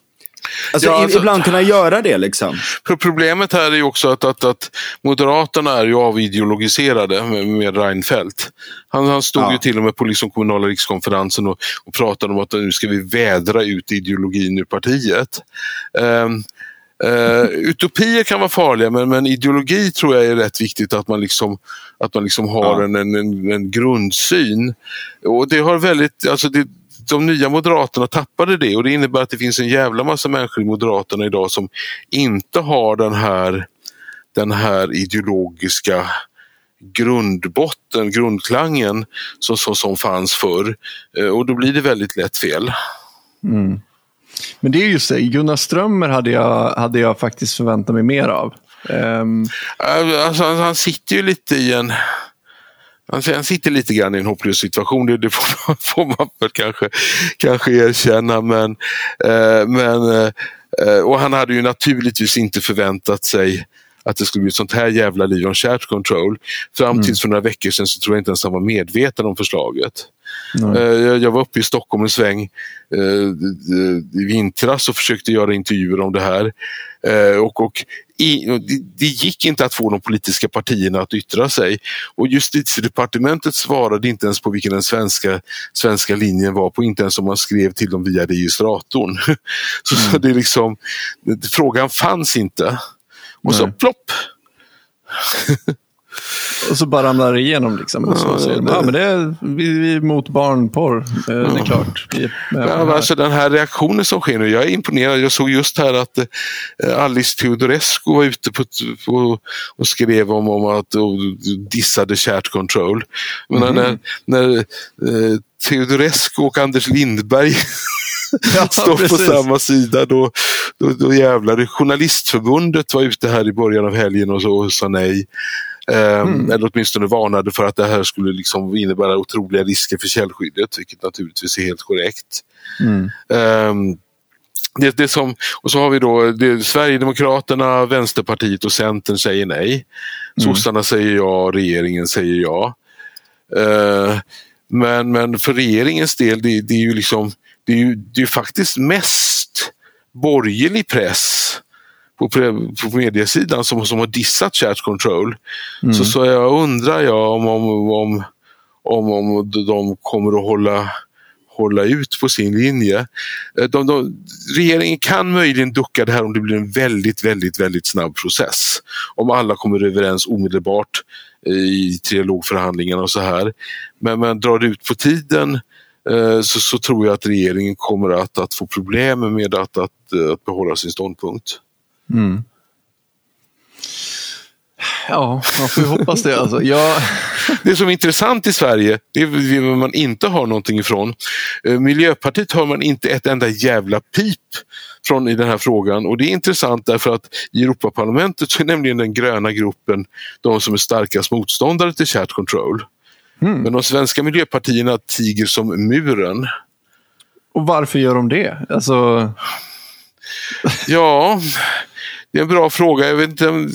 Alltså, ja, alltså, ibland kunna göra det. Liksom. Problemet här är ju också att, att, att Moderaterna är ju avideologiserade med, med Reinfeldt. Han, han stod ja. ju till och med på liksom kommunala rikskonferensen och, och pratade om att nu ska vi vädra ut ideologin ur partiet. Um, Uh, utopier kan vara farliga men, men, ideologi tror jag är rätt viktigt att man liksom, att man liksom har ja. en, en, en, grundsyn. Och det har väldigt, alltså det, de nya Moderaterna tappade det och det innebär att det finns en jävla massa människor i Moderaterna idag som inte har den här, den här ideologiska grundbotten, grundklangen som, som, som fanns förr. Eh, och då blir det väldigt lätt fel. Mm. Men det är ju så, Gunnar Strömmer hade jag, hade jag faktiskt förväntat mig mer av. Um... Alltså, han sitter ju lite i en han sitter lite grann i en hopplös situation, det, det får, får man väl kanske, kanske erkänna. Men, eh, men, eh, och han hade ju naturligtvis inte förväntat sig att det skulle bli ett sånt här jävla liv om chart control. Fram mm. tills för några veckor sedan så tror jag inte ens han var medveten om förslaget. Eh, jag var uppe i Stockholm en sväng eh, i vintras och försökte göra intervjuer om det här. Eh, och, och det gick inte att få de politiska partierna att yttra sig. Och justitiedepartementet svarade inte ens på vilken den svenska, svenska linjen var på, inte ens om man skrev till dem via registratorn. Så, mm. det är liksom, frågan fanns inte. Och så plopp! Och så bara ramlar det igenom. Liksom, och så ja, säger det, ja, men det är, vi, vi är emot barnporr. Eh, det är ja. klart. Vi ja, alltså, den här reaktionen som sker nu, jag är imponerad. Jag såg just här att eh, Alice Teodorescu var ute på, på, och skrev om, om att och dissade chat control. Men mm. när, när eh, Teodorescu och Anders Lindberg ja, står på samma sida, då, då, då jävlar. Journalistförbundet var ute här i början av helgen och, så, och sa nej. Ehm, mm. Eller åtminstone varnade för att det här skulle liksom innebära otroliga risker för källskyddet, vilket naturligtvis är helt korrekt. Mm. Um, det, det som, och så har vi då det, Sverigedemokraterna, Vänsterpartiet och Centern säger nej. Mm. Sossarna säger ja, regeringen säger ja. Uh, men, men för regeringens del, det, det är ju liksom det är ju det är faktiskt mest borgerlig press på, på mediesidan som, som har dissat chat control. Mm. Så, så jag undrar jag om, om, om, om, om de kommer att hålla hålla ut på sin linje. Eh, de, de, regeringen kan möjligen ducka det här om det blir en väldigt, väldigt, väldigt snabb process. Om alla kommer överens omedelbart eh, i trialogförhandlingarna och så här. Men, men drar det ut på tiden eh, så, så tror jag att regeringen kommer att, att få problem med att, att, att behålla sin ståndpunkt. Mm. Ja, man får ju hoppas det. Alltså. Jag... Det som är intressant i Sverige, det är vad man inte har någonting ifrån. Eh, Miljöpartiet har man inte ett enda jävla pip från i den här frågan och det är intressant därför att i Europaparlamentet så är nämligen den gröna gruppen de som är starkast motståndare till chat control. Mm. Men de svenska miljöpartierna tiger som muren. Och varför gör de det? Alltså... Ja, det är en bra fråga. Jag vet inte om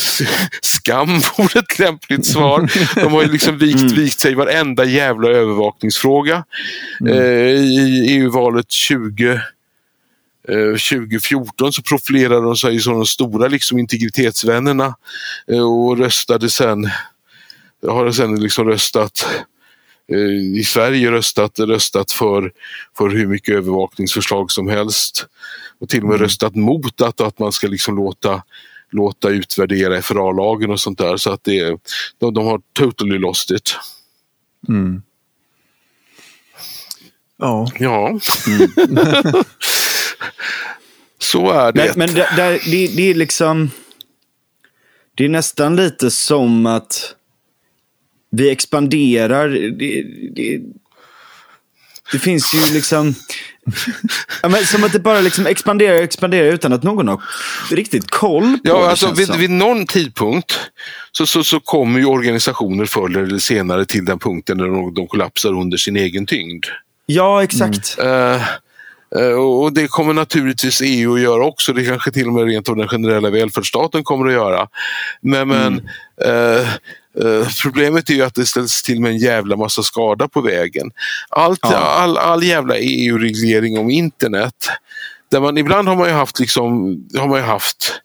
skam vore ett lämpligt svar. De har ju liksom vikt, mm. vikt sig varenda jävla övervakningsfråga mm. eh, i EU-valet 20 2014 så profilerade de sig som de stora liksom, integritetsvännerna och röstade sen, har sen liksom röstat i Sverige röstat, röstat för, för hur mycket övervakningsförslag som helst. Och till och med mm. röstat mot att, att man ska liksom låta, låta utvärdera FRA-lagen och sånt där. Så att det, de, de har totally lost it. Mm. Ja. Ja. Mm. Så är det. Men, men det, det, det är liksom... Det är nästan lite som att vi expanderar. Det, det, det finns ju liksom... ja, men som att det bara liksom expanderar och expanderar utan att någon har riktigt koll på ja, det. Alltså, vid, vid någon tidpunkt så, så, så kommer ju organisationer förr eller senare till den punkten där de, de kollapsar under sin egen tyngd. Ja, exakt. Mm. Uh, och det kommer naturligtvis EU att göra också. Det kanske till och med rent av den generella välfärdsstaten kommer att göra. Men, men mm. uh, Uh, problemet är ju att det ställs till med en jävla massa skada på vägen. Allt, ja. all, all jävla EU-reglering om internet. Där man, ibland har man ju haft, liksom, har man haft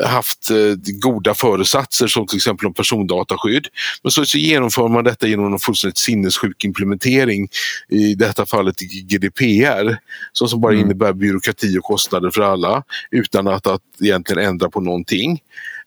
haft eh, goda föresatser som till exempel om persondataskydd. Men så, så genomför man detta genom en fullständigt sinnessjuk implementering, i detta fallet GDPR, som, som bara mm. innebär byråkrati och kostnader för alla utan att, att egentligen ändra på någonting.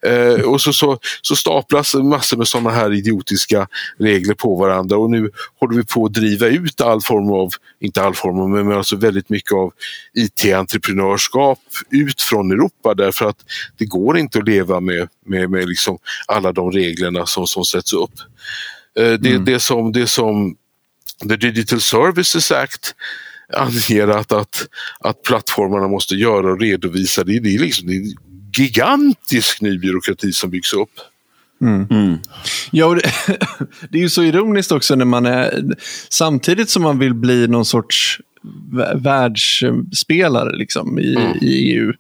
Eh, och så, så, så staplas massor med sådana här idiotiska regler på varandra och nu håller vi på att driva ut all form av, inte all form av, men alltså väldigt mycket av IT-entreprenörskap ut från Europa därför att det går inte att leva med, med, med liksom alla de reglerna som, som sätts upp. Eh, det, mm. det, som, det som The Digital Services Act anger att, att, att plattformarna måste göra och redovisa, det, det, är liksom, det gigantisk ny byråkrati som byggs upp. Mm. Mm. Ja, det, det, är ju så ironiskt också när man är, samtidigt som man vill bli någon sorts världsspelare liksom, i, mm. i EU.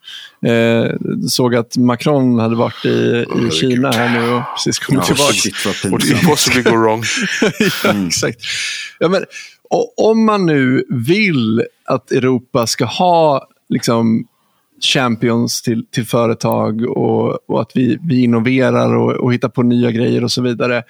Eh, såg att Macron hade varit i, oh, i Kina här nu och precis kommit ja, tillbaka. What could possibly go wrong? ja, mm. exakt. Ja, men, om man nu vill att Europa ska ha liksom, champions till, till företag och, och att vi, vi innoverar och, och hittar på nya grejer och så vidare.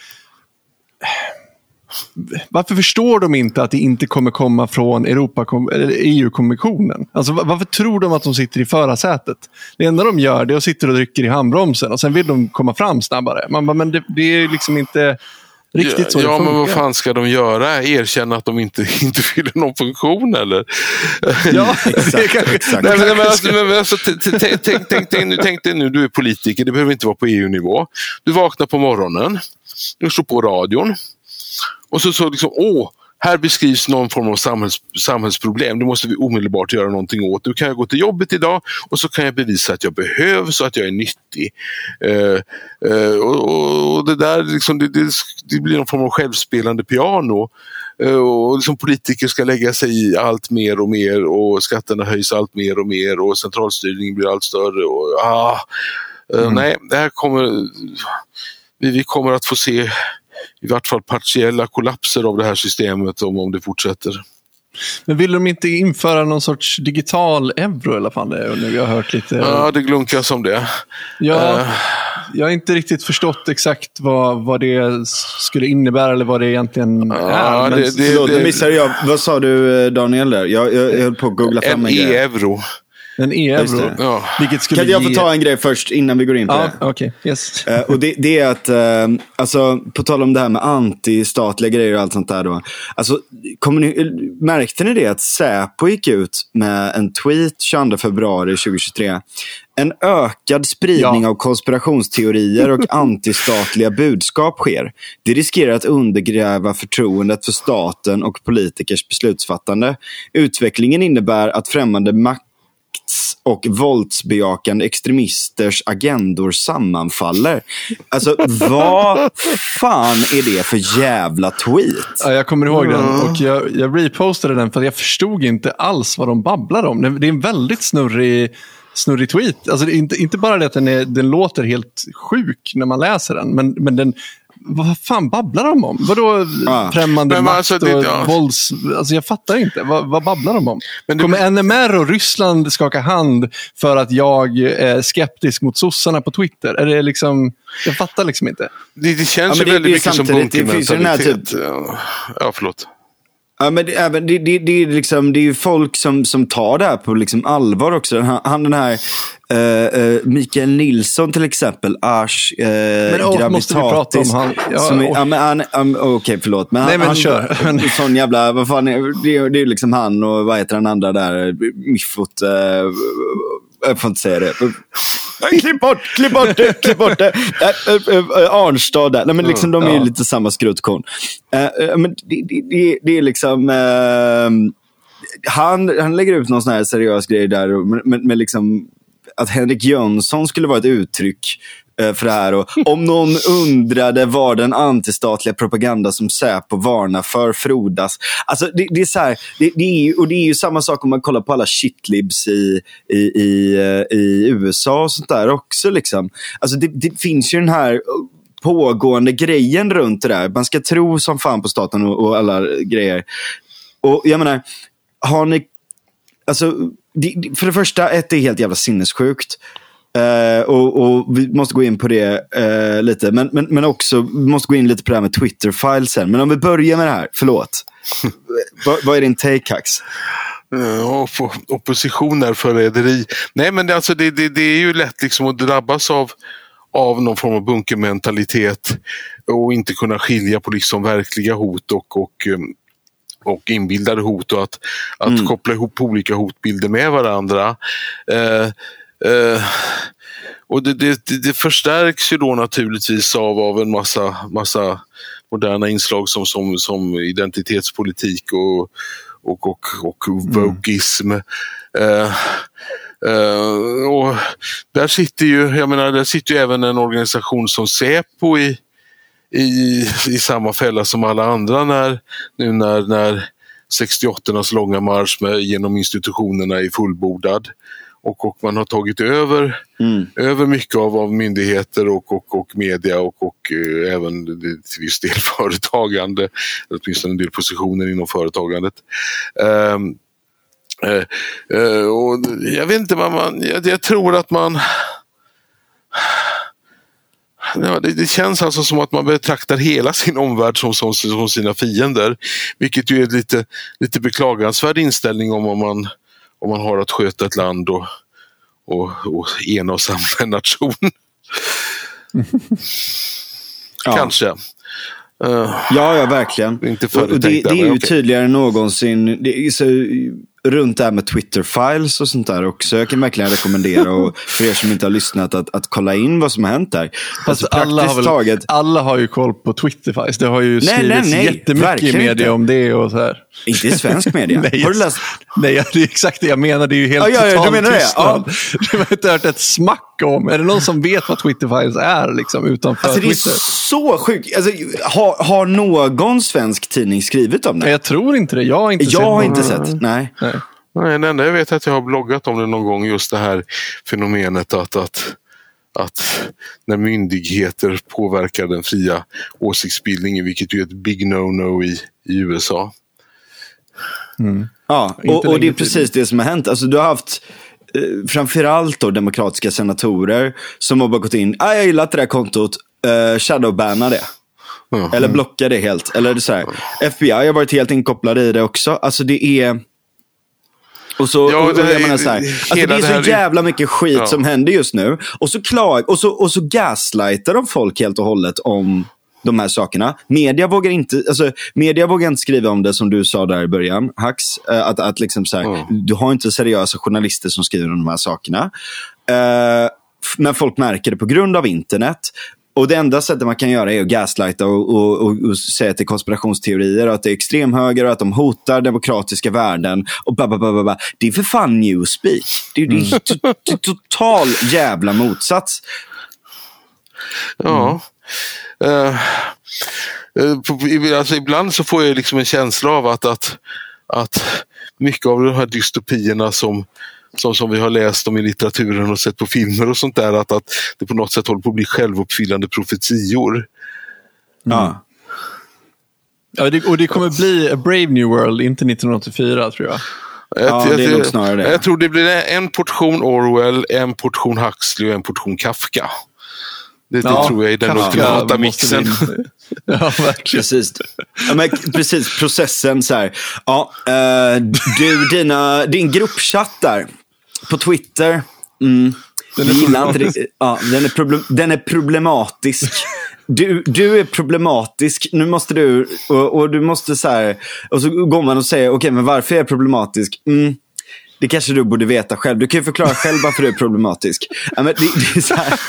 Varför förstår de inte att det inte kommer komma från EU-kommissionen? Alltså, varför tror de att de sitter i förarsätet? Det enda de gör är att sitta och trycker i handbromsen och sen vill de komma fram snabbare. Man bara, men det, det är liksom inte riktigt så ja, funkar. men vad fan ska de göra? Erkänna att de inte, inte fyller någon funktion eller? Ja, exakt. exakt. Nej, men, alltså, men, alltså, tänk, tänk, tänk, tänk, nu, tänk dig nu, du är politiker, det behöver inte vara på EU-nivå. Du vaknar på morgonen, du slår på radion och så, så liksom, åh, här beskrivs någon form av samhälls, samhällsproblem. Det måste vi omedelbart göra någonting åt. Nu kan jag gå till jobbet idag och så kan jag bevisa att jag behövs och att jag är nyttig. Uh, uh, och, och, det där liksom, det, det, det, blir någon form av självspelande piano. Uh, och liksom politiker ska lägga sig i allt mer och mer och skatterna höjs allt mer och mer och centralstyrningen blir allt större. Och, ah, mm. Nej, det här kommer... Vi, vi kommer att få se i vart fall partiella kollapser av det här systemet om, om det fortsätter. Men vill de inte införa någon sorts digital euro i alla fall? Nu har hört lite... Ja, det glunkas om det. Ja, uh... Jag har inte riktigt förstått exakt vad, vad det skulle innebära eller vad det egentligen ja, är. Men... Det, det, Förlåt, det, missade jag. Vad sa du eh, Daniel där? Jag, jag, jag höll på att googla fram en, en e-euro. En e-euro. Ja. kan jag få ta en grej först innan vi går in på ja, det? Okay. Yes. Uh, och det, det, är att, uh, alltså, på tal om det här med antistatliga grejer och allt sånt där. Då. Alltså, ni, märkte ni det att Säpo gick ut med en tweet 22 februari 2023? En ökad spridning ja. av konspirationsteorier och antistatliga budskap sker. Det riskerar att undergräva förtroendet för staten och politikers beslutsfattande. Utvecklingen innebär att främmande makt och våldsbejakande extremisters agendor sammanfaller. Alltså, vad fan är det för jävla tweet? Ja, jag kommer ihåg den och jag, jag repostade den för jag förstod inte alls vad de babblade om. Det är en väldigt snurrig, snurrig tweet. Alltså, inte, inte bara det att den, är, den låter helt sjuk när man läser den, men, men den, vad fan babblar de om? Vadå ja. främmande makt alltså, det, och ja. vålds... Alltså jag fattar inte. Vad, vad babblar de om? Men det... Kommer NMR och Ryssland skaka hand för att jag är skeptisk mot sossarna på Twitter? Är det liksom... Jag fattar liksom inte. Det, det känns ja, ju väldigt mycket som bunkermentalitet. Typ... Ja, förlåt. Ja, men det, även, det, det, det, är liksom, det är ju folk som, som tar det här på liksom allvar också. Han, han den här uh, uh, Mikael Nilsson till exempel, Ars uh, Men oh, måste vi prata om han? Ja, som är, ja, men han um, Okej, okay, förlåt. Men Nej, men han, kör. Sån jävla, vad fan, är, det, det är liksom han och vad heter den andra där, Miffot. Uh, jag får inte säga det. Klipp bort, klipp bort det, klipp bort det. Äh, äh, Arnstad där. Nej, men liksom, de är ju lite samma skruttkorn. Äh, men det, det, det, är liksom... han, han lägger ut någon sån här seriös grej där, men, men liksom att Henrik Jönsson skulle vara ett uttryck för det här. Och om någon undrade var den antistatliga propaganda som Säpo varnar för frodas. Alltså det, det är så här, det, det, är, och det är ju samma sak om man kollar på alla shitlibs i, i, i, eh, i USA och sånt där också. Liksom. Alltså det, det finns ju den här pågående grejen runt det där. Man ska tro som fan på staten och, och alla grejer. Och jag menar, har ni... Alltså, för det första, ett är helt jävla sinnessjukt. Uh, och, och, vi måste gå in på det uh, lite. Men, men, men också, vi måste gå in lite på det här med Twitter-files sen. Men om vi börjar med det här, förlåt. vad, vad är din take, Hax? Uh, opposition är förräderi. Nej, men det, alltså, det, det, det, är ju lätt liksom att drabbas av, av någon form av bunkermentalitet och inte kunna skilja på liksom verkliga hot och, och um, och inbildade hot och att, att mm. koppla ihop olika hotbilder med varandra. Eh, Eh, och det, det, det, förstärks ju då naturligtvis av, av en massa, massa moderna inslag som, som, som identitetspolitik och, och, och, och vokism. Mm. Uh, uh, och där sitter ju, jag menar, där sitter ju även en organisation som Säpo i, i, i samma fälla som alla andra när, nu när, när 68-nas långa marsch med, genom institutionerna är fullbordad och, och man har tagit över, mm. över mycket av, av myndigheter och, och, och media och, och eh, även till viss del företagande, åtminstone en del positioner inom företagandet. Um, uh, uh, och jag vet inte man, jag, jag tror att man Ja, det, det, känns alltså som att man betraktar hela sin omvärld som, som, som sina fiender. Vilket ju är lite, lite beklagansvärd inställning om man om man har att sköta ett land och, och, och ena och samla en nation. Kanske. Uh, ja, ja, verkligen. Inte och, det, det, är ju okay. tydligare än någonsin. Det så, runt det här med Twitter-files och sånt där också. Jag kan verkligen rekommendera och för er som inte har lyssnat att, att kolla in vad som har hänt där. Alltså, alla, har väl, taget... alla har ju koll på Twitter-files. Det har ju nej, skrivits nej, nej, jättemycket i media inte. om det och så här. Inte i svensk media. nej, har du läst? Nej, det är exakt det jag menar. Det är ju helt ah, ja, ja, totalt tystnad. Ja. Du har inte hört ett smack om. Är det någon som vet vad Twitter-files är liksom, utanför alltså, det Twitter? Det är så sjukt. Alltså, har, har någon svensk tidning skrivit om det? Jag tror inte det. Jag har inte jag sett Jag har inte sett. Nej. nej. Nej, det enda jag vet är att jag har bloggat om det någon gång, just det här fenomenet att, att, att när myndigheter påverkar den fria åsiktsbildningen, vilket ju är ett big no-no i, i USA. Mm. Ja, och, och det är precis det som har hänt. Alltså, du har haft framförallt då demokratiska senatorer som har bara gått in, ah, jag gillar inte det här kontot, uh, shadowbanna det. Mm. Eller blocka det helt. Eller så här. FBI har varit helt inkopplade i det också. Alltså det är... Och så, ja, och, det, menar så här, alltså det är så det jävla mycket skit ja. som händer just nu. Och så, klag, och, så, och så gaslightar de folk helt och hållet om de här sakerna. Media vågar inte, alltså, media vågar inte skriva om det som du sa där i början, Hax. Uh, att, att liksom så här, mm. Du har inte seriösa journalister som skriver om de här sakerna. Uh, men folk märker det på grund av internet. Och det enda sättet man kan göra är att gaslighta och, och, och, och säga att det är konspirationsteorier och att det är extremhöger och att de hotar demokratiska värden. Och ba, ba, ba, ba. Det är för fan newspeak. Det, det är mm. total jävla motsats. Ja. Mm. Uh, alltså, ibland så får jag liksom en känsla av att, att, att mycket av de här dystopierna som som, som vi har läst om i litteraturen och sett på filmer och sånt där, att, att det på något sätt håller på att bli självuppfyllande profetior. Ja. Ja, det, och det kommer bli A Brave New World, inte 1984 tror jag. Jag, ja, jag, det är nog snarare det. Jag tror det blir en portion Orwell, en portion Huxley och en portion Kafka. Det, det ja, tror jag är den ultimata mixen. ja, verkligen. Precis. Ja, men, precis, processen så här. Ja, uh, du, dina, din gruppchatt där på Twitter. Mm, den, är inte ja, den, är problem, den är problematisk. Du, du är problematisk. Nu måste du, och, och du måste så här, och så går man och säger, okej, okay, men varför är jag problematisk? Mm, det kanske du borde veta själv. Du kan ju förklara själv varför du är problematisk. Ja, men det, det är så här.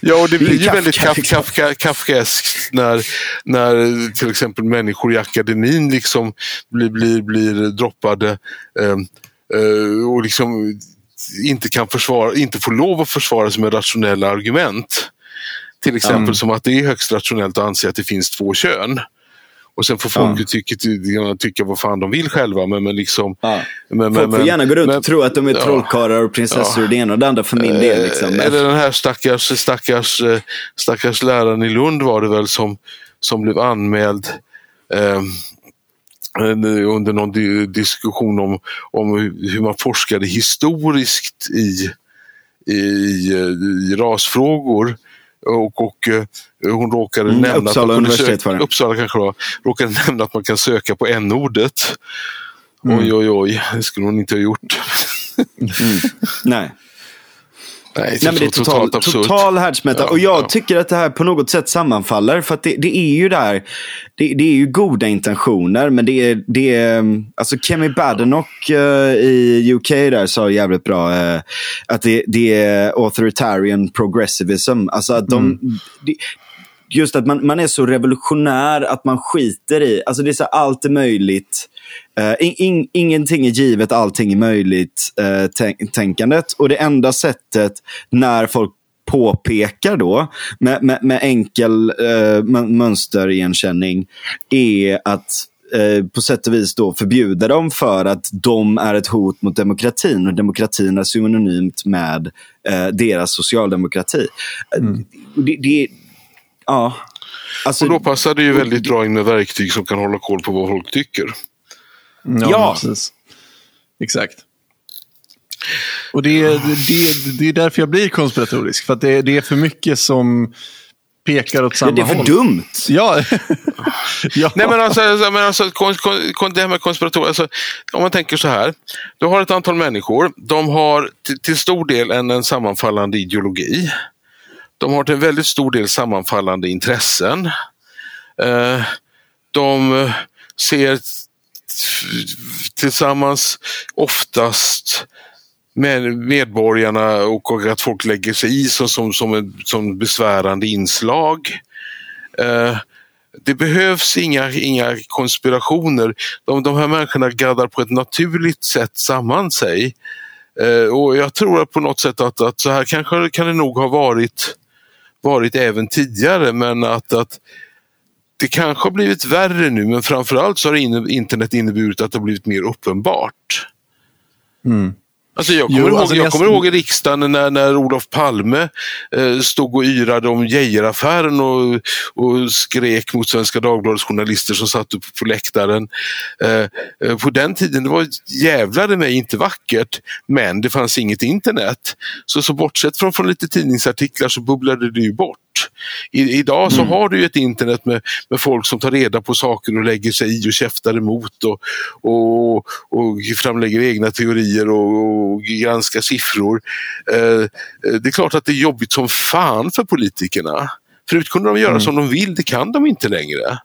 ja, och det blir ju väldigt kaf, kafka, kafkaeskt när, när till exempel människor i akademin liksom blir, blir, blir droppade eh, eh, och liksom inte, kan försvara, inte får lov att försvara sig med rationella argument. Till exempel mm. som att det är högst rationellt att anse att det finns två kön. Och sen får folk ja. tycka, tycka vad fan de vill själva. Men, men liksom, ja. men, folk men, får gärna gå runt men, och tro att de är trollkarlar och prinsessor ja. det ena och det andra för min del. Liksom. Eller den här stackars, stackars, eh, stackars läraren i Lund var det väl som, som blev anmäld eh, under någon diskussion om, om hur man forskade historiskt i, i, i rasfrågor. Och, och uh, hon råkade mm, nämna Uppsala universitet söka, Uppsala kanske var, råkade nämna att man kan söka på n-ordet. Mm. Oj, oj, oj, det skulle hon inte ha gjort. mm. Nej. Nej, Nej, men det är total, total, total härdsmälta. Ja, och jag ja. tycker att det här på något sätt sammanfaller. För att det, det är ju där, det, det, är ju goda intentioner. Men det är, det är alltså Kemi Badenoch uh, i UK där sa jävligt bra uh, att det, det, är authoritarian progressivism. Alltså att de, mm. det, just att man, man är så revolutionär att man skiter i, alltså det är så allt är möjligt. Uh, in, in, ingenting är givet, allting är möjligt uh, tänk, tänkandet. Och det enda sättet när folk påpekar då med, med, med enkel uh, mönsterigenkänning är att på sätt och vis då förbjuda dem för att de är ett hot mot demokratin och demokratin är synonymt med deras socialdemokrati. Mm. Det, det, ja. Alltså, och då passar det ju väldigt bra in med verktyg som kan hålla koll på vad folk tycker. Ja, ja. precis. Exakt. Och det är, det, det är därför jag blir konspiratorisk. För att det, det är för mycket som pekar åt samma håll. Det är för håll. dumt. Ja. ja. Nej men alltså, alltså men alltså kon, kon, det här med konspiratorer. Alltså, om man tänker så här. Du har ett antal människor. De har till, till stor del en, en sammanfallande ideologi. De har till en väldigt stor del sammanfallande intressen. Eh, de ser tillsammans oftast med medborgarna och att folk lägger sig i som, som, som, en, som besvärande inslag. Eh, det behövs inga, inga konspirationer. De, de här människorna gaddar på ett naturligt sätt samman sig. Eh, och Jag tror att på något sätt att, att så här kanske kan det nog ha varit, varit även tidigare men att, att det kanske har blivit värre nu men framförallt så har internet inneburit att det har blivit mer uppenbart. Mm. Alltså jag kommer, jo, ihåg, alltså jag kommer ihåg i riksdagen när, när Olof Palme eh, stod och yrade om Geijeraffären och, och skrek mot Svenska Dagbladets journalister som satt uppe på läktaren. Eh, eh, på den tiden, det var jävlade mig inte vackert, men det fanns inget internet. Så, så bortsett från, från lite tidningsartiklar så bubblade det ju bort. I, idag så mm. har du ett internet med, med folk som tar reda på saker och lägger sig i och käftar emot och, och, och framlägger egna teorier och, och granskar siffror. Eh, det är klart att det är jobbigt som fan för politikerna. Förut kunde de göra mm. som de vill, det kan de inte längre.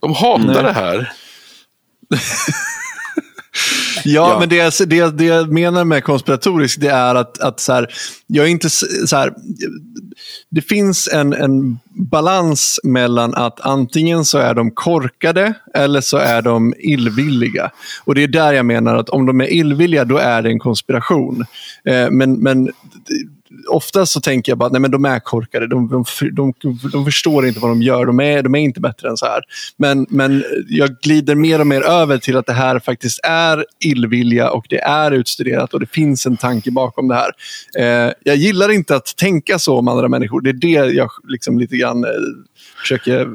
De hatar Nej. det här. Ja, ja, men det, det, det jag menar med konspiratoriskt det är att, att så här, jag är inte så här, det finns en, en balans mellan att antingen så är de korkade eller så är de illvilliga. Och det är där jag menar att om de är illvilliga då är det en konspiration. Eh, men, men ofta så tänker jag bara nej men de är korkade. De, de, de, de förstår inte vad de gör. De är, de är inte bättre än så här. Men, men jag glider mer och mer över till att det här faktiskt är illvilja och det är utstuderat och det finns en tanke bakom det här. Eh, jag gillar inte att tänka så om andra människor. Det är det jag liksom lite grann eh, försöker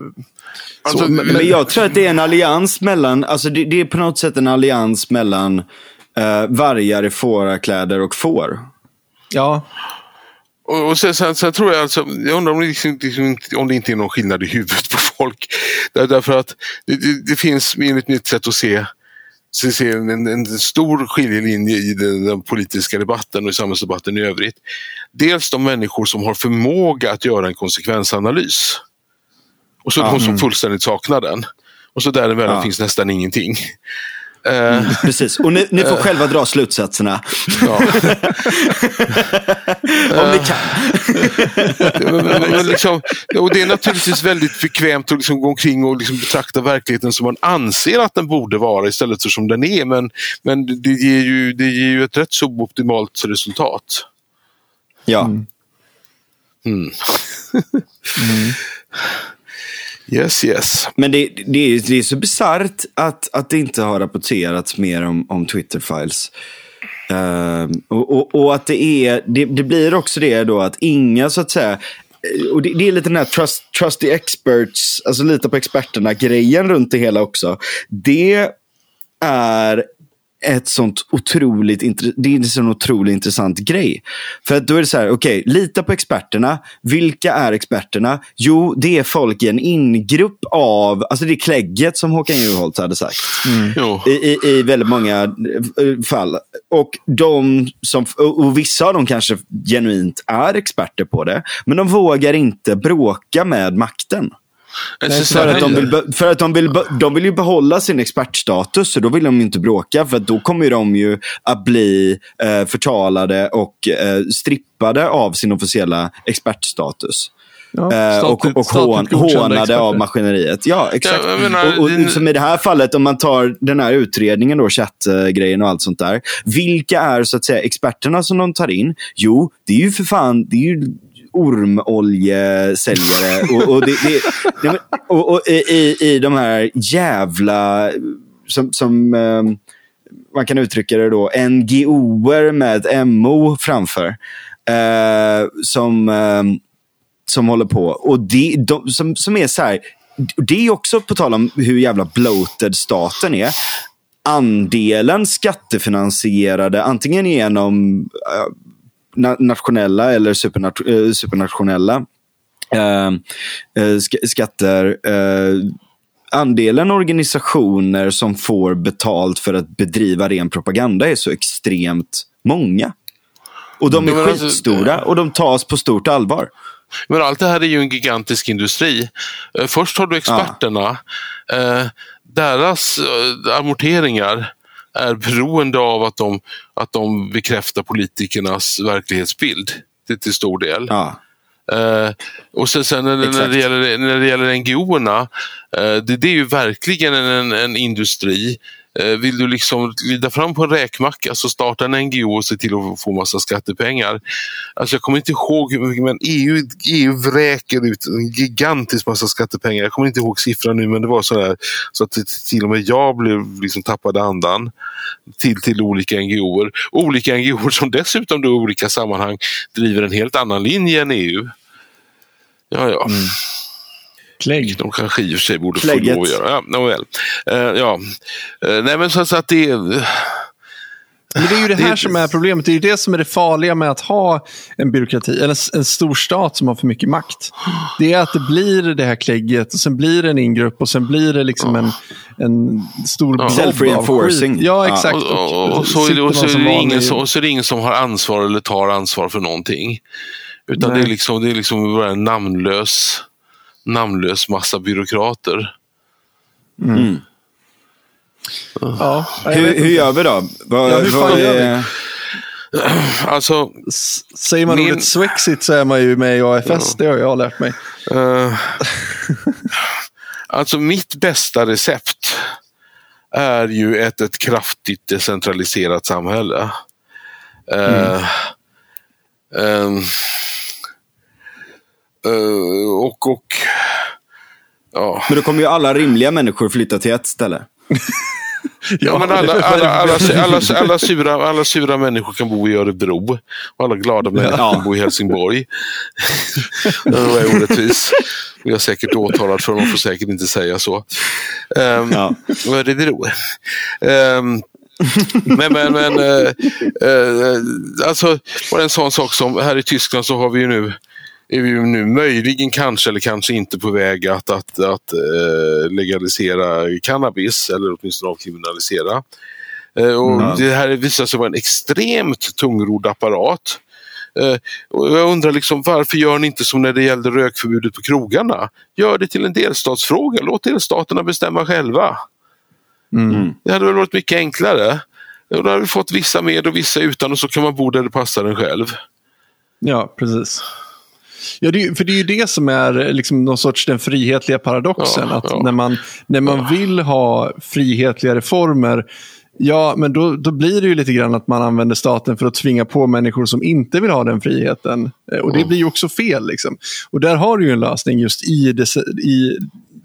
Alltså, men, men, jag tror att det är en allians mellan, alltså det, det är på något sätt en allians mellan uh, vargar i fårakläder och får. Ja. Och, och sen, sen, sen, tror jag alltså, jag undrar om det, liksom, liksom, om det inte är någon skillnad i huvudet på folk. Där, därför att det, det, det finns enligt mitt sätt att se se en, en, stor skiljelinje i den, den, politiska debatten och i samhällsdebatten i övrigt. Dels de människor som har förmåga att göra en konsekvensanalys. Och så ja, de som mm. fullständigt saknar den. Och så däremellan ja. finns nästan ingenting. Mm, precis, och ni, ni får uh, själva dra slutsatserna. Ja. Om ni kan. men, men liksom, och det är naturligtvis väldigt bekvämt att liksom gå omkring och liksom betrakta verkligheten som man anser att den borde vara istället för som den är. Men, men det, ger ju, det ger ju ett rätt suboptimalt resultat. Ja. Mm. Mm. Yes, yes. Men det, det, är, det är så bisarrt att, att det inte har rapporterats mer om, om Twitter-files. Uh, ehm, och, och, och, att det är, det, det, blir också det då att inga så att säga, eh, och det, det är lite den här trust, trust the experts, alltså lita på experterna-grejen runt det hela också. Det är ett sånt otroligt, det är en sån otroligt intressant grej. För att då är det så här, okej, okay, lita på experterna. Vilka är experterna? Jo, det är folk i en ingrupp av, alltså det är klägget som Håkan Juholt hade sagt. Mm. I, i, I väldigt många eh, fall. Och, de som, och vissa av dem kanske genuint är experter på det. Men de vågar inte bråka med makten. Nej, för, att de vill, för att de vill, de vill ju behålla sin expertstatus, så då vill de inte bråka. För då kommer de ju att bli eh, förtalade och eh, strippade av sin officiella expertstatus. Ja, eh, och och hån, hånade av maskineriet. Ja, exakt. Ja, menar, och, och din... som i det här fallet, om man tar den här utredningen, då, chattgrejen och allt sånt där. Vilka är så att säga experterna som de tar in? Jo, det är ju för fan, det är ju ormoljesäljare. och, och, det, det, och, och i, i de här jävla, som, som um, man kan uttrycka det då, NGOer med MO framför. Uh, som, um, som håller på. Och det, de, som, som är så här, det är också på tal om hur jävla bloated staten är. Andelen skattefinansierade, antingen genom uh, nationella eller supernat eh, supernationella eh, eh skatter. Eh, andelen organisationer som får betalt för att bedriva ren propaganda är så extremt många. Och de är men alltså, skitstora och de tas på stort allvar. Men allt det här är ju en gigantisk industri. Först har du experterna. Ja. deras amorteringar är beroende av att de, att de bekräftar politikernas verklighetsbild till, till stor del. Ja. Uh, och sen, sen när, när, det gäller, när det gäller NGO-erna, uh, det, det, är ju verkligen en, en industri Eh, Eh, vill du liksom glida fram på en räkmacka så starta en NGO och se till att få massa skattepengar. Alltså jag kommer inte ihåg hur mycket, men EU, EU vräker ut en gigantisk massa skattepengar. Jag kommer inte ihåg siffran nu, men det var sådär så att till och med jag blev liksom tappade andan till, till olika NGOer. Olika NGOer som dessutom då i olika sammanhang driver en helt annan linje än EU. Ja, ja. Mm. Klägg. De kanske i och för sig borde Klägget. få lov att göra. Ja, well. uh, ja. Uh, nej, men så, så att det uh, men det är ju det här det, som är problemet. Det är ju det som är det farliga med att ha en byråkrati, eller en stor stat som har för mycket makt. Det är att det blir det här klägget och sen blir det en ingrupp och sen blir det liksom en, en stor ja. Self-reinforcing. Ja, exakt. Och, och, och, så är det, och så är det ingen som, så är det ingen som har ansvar eller tar ansvar för någonting. Utan det är liksom, det är liksom bara en namnlös namnlös massa byråkrater. Mm. Mm. Ja, hur, hur gör vi då? Vad, ja, hur vad är... Alltså, Säger man min... ordet Swexit så är man ju med i AFS, ja. det har jag lärt mig. Uh, alltså mitt bästa recept är ju ett, ett kraftigt decentraliserat samhälle. Uh, mm. Um, uh, och, och ja. Men då kommer ju alla rimliga människor flytta till ett ställe. Ja, men alla, alla, alla, alla, alla, sura, alla sura människor kan bo i Örebro och alla glada människor ja. kan bo i Helsingborg. det är orättvis. Jag är säkert åtalad för det, man får säkert inte säga så. Um, ja. Örebro. Um, men men, men uh, uh, alltså, bara en sån sak som här i Tyskland så har vi ju nu är vi ju nu möjligen kanske eller kanske inte på väg att, att, att äh, legalisera cannabis eller åtminstone avkriminalisera. Äh, och mm. Det här visar sig vara en extremt tungrodd apparat. Och jag undrar liksom, varför gör ni inte som när det gällde rökförbudet på krogarna? Gör det till en delstatsfråga, låt delstaterna bestämma själva. Mm. Det hade väl varit mycket enklare. då hade vi fått vissa med och vissa utan och så kan man bo där det passar en själv. Ja, precis. Ja, det, för det är ju det som är liksom någon sorts den frihetliga paradoxen. Ja, att ja. När, man, när man vill ha frihetliga reformer Ja, men då, då blir det ju lite grann att man använder staten för att tvinga på människor som inte vill ha den friheten. Eh, och det mm. blir ju också fel. Liksom. Och där har du ju en lösning just i det, i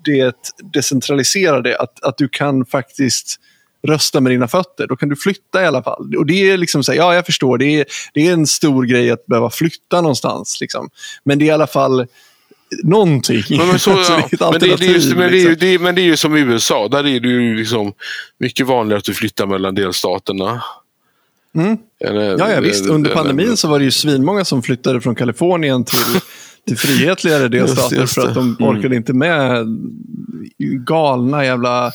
det decentraliserade. Att, att du kan faktiskt rösta med dina fötter. Då kan du flytta i alla fall. Och det är liksom så här, ja jag förstår, det är, det är en stor grej att behöva flytta någonstans. Liksom. Men det är i alla fall någonting. Men, ja. det, är just, men, det är, det är, men det är ju som i USA, där är det ju liksom mycket vanligare att du flyttar mellan delstaterna. Mm. Eller, ja, ja, visst. Under pandemin eller, så var det ju svinmånga som flyttade från Kalifornien till, till frihetligare delstater just, just för att de mm. orkade inte med galna jävla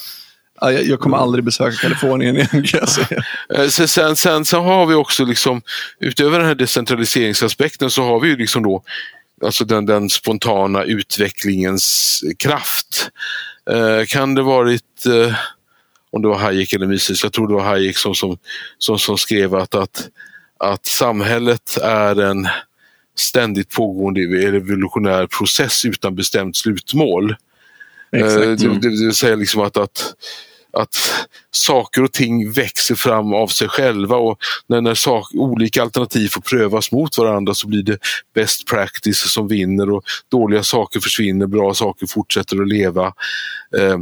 jag kommer aldrig besöka Kalifornien igen kan jag säga. Eh, sen, sen, sen har vi också, liksom, utöver den här decentraliseringsaspekten, så har vi ju liksom då alltså den, den spontana utvecklingens kraft. Eh, kan det varit, eh, om det var Hayek eller Mises, jag tror det var Hayek som, som, som, som skrev att, att, att samhället är en ständigt pågående revolutionär process utan bestämt slutmål. Exakt. Eh, det, det vill säga liksom att, att att saker och ting växer fram av sig själva och när, när sak, olika alternativ får prövas mot varandra så blir det best practice som vinner och dåliga saker försvinner, bra saker fortsätter att leva. Eh,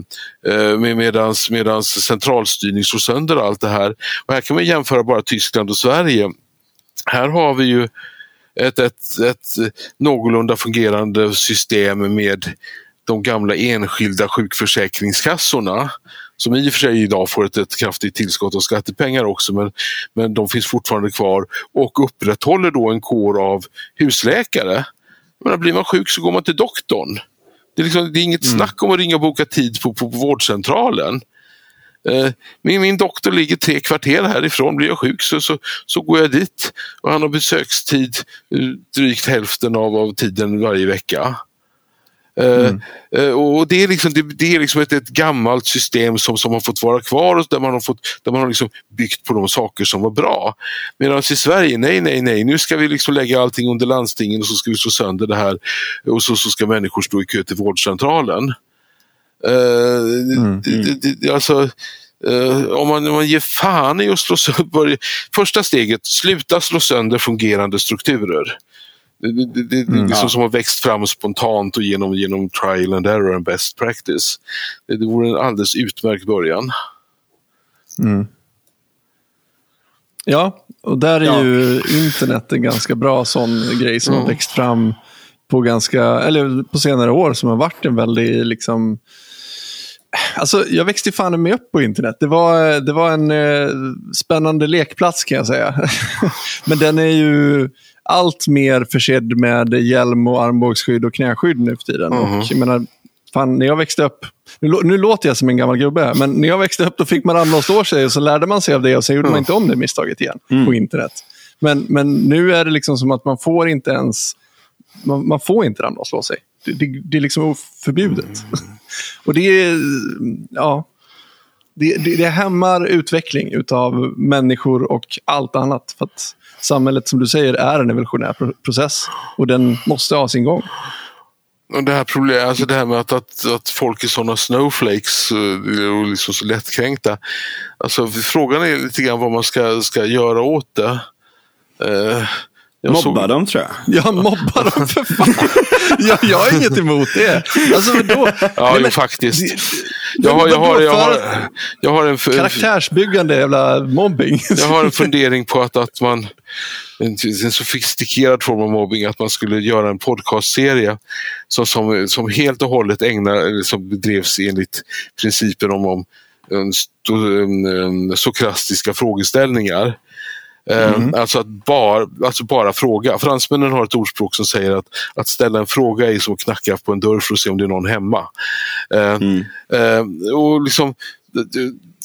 eh, medans, medans centralstyrning slår sönder allt det här. Och här kan man jämföra bara Tyskland och Sverige. Här har vi ju ett, ett, ett någorlunda fungerande system med de gamla enskilda sjukförsäkringskassorna som i och för sig idag får ett, ett kraftigt tillskott av skattepengar också, men, men de finns fortfarande kvar och upprätthåller då en kår av husläkare. Men blir man sjuk så går man till doktorn. Det är, liksom, det är inget mm. snack om att ringa och boka tid på, på, på vårdcentralen. Eh, min, min doktor ligger tre kvarter härifrån. Blir jag sjuk så, så, så går jag dit. Och han har besökstid eh, drygt hälften av, av tiden varje vecka. Mm. Uh, och det är liksom, det, det är liksom ett, ett, gammalt system som, som har fått vara kvar och där man har, fått, där man har liksom byggt på de saker som var bra. Medan i Sverige, nej, nej, nej, nu ska vi liksom lägga allting under landstingen och så ska vi slå sönder det här och så, så ska människor stå i kö till vårdcentralen. Uh, mm. det, det, alltså, Uh, om, man, om man ger fan i att slå sönder... Första steget, sluta slå sönder fungerande strukturer. Det, det, det, mm, liksom ja. som har växt fram spontant och genom, genom trial and error and best practice. Det, det vore en alldeles utmärkt början. Mm. Ja, och där är ja. ju internet en ganska bra sån grej som mm. har växt fram på, ganska, eller på senare år som har varit en väldigt liksom, Alltså, jag växte fan med upp på internet. Det var, det var en eh, spännande lekplats kan jag säga. Men den är ju allt mer försedd med hjälm och armbågsskydd och knäskydd nu för tiden. Mm. Och jag menar, fan, när jag växte upp, nu, nu, låter jag som en gammal gubbe, men när jag växte upp då fick man ramla och stå sig och så lärde man sig av det och sen gjorde mm. man inte om det misstaget igen mm. på internet. Men, men nu är det liksom som att man får inte ens, man, man får inte ramla och slå sig. Det, det, det är liksom förbjudet. Och det är, ja, det, det, det hämmar utveckling av människor och allt annat. För att samhället, som du säger, är en evolutionär process och den måste ha sin gång. Och det här problemet, alltså det här med att, att, att folk är sådana snowflakes eh, och liksom så lättkränkta. Alltså, frågan är lite grann vad man ska, ska göra åt det. Eh, jag mobba såg... dem tror jag. Ja, mobba dem för fan. jag, jag har inget emot det. Alltså, då... Ja, Nej, men... faktiskt. Jag har, jag, har, jag, har, jag har en... Karaktärsbyggande jävla mobbing. jag har en fundering på att, att man... En, en sofistikerad form av mobbing, att man skulle göra en podcastserie som, som, som helt och hållet ägnar, som bedrevs enligt principen om, om en, en, en, sokrastiska frågeställningar. Eh, mm. Alltså, att bara, alltså bara fråga. Fransmännen har ett ordspråk som säger att att ställa en fråga är som att knacka på en dörr för att se om det är någon hemma. Eh, mm. Uh, och liksom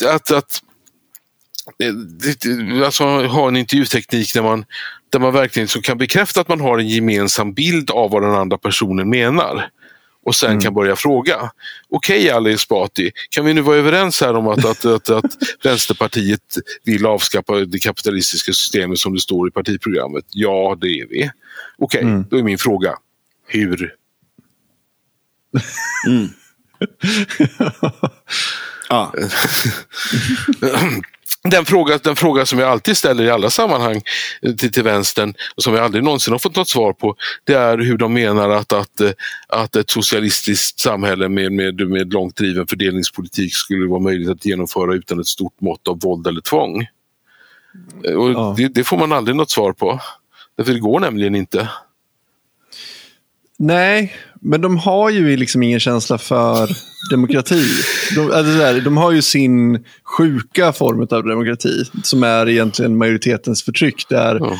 att, att alltså, ha en intervjuteknik där man, där man verkligen så kan bekräfta att man har en gemensam bild av vad den andra personen menar och sen mm. kan börja fråga. Okej okay, Ali Esbati, kan vi nu vara överens här om att, att, att, att Vänsterpartiet vill avskaffa det kapitalistiska systemet som det står i partiprogrammet? Ja, det är vi. Okej, okay, mm. då är min fråga. Hur? Mm. ja. den fråga, den fråga som jag alltid ställer i alla sammanhang till, till vänstern och som jag aldrig någonsin har fått något svar på, det är hur de menar att, att, att ett socialistiskt samhälle med, med, med långt driven fördelningspolitik skulle vara möjligt att genomföra utan ett stort mått av våld eller tvång. Eh, och ja. det, det, får man aldrig något svar på. Därför det går nämligen inte. Nej, men de har ju liksom ingen känsla för demokrati. De, alltså där, de har ju sin sjuka form av demokrati som är egentligen majoritetens förtryck. Där mm.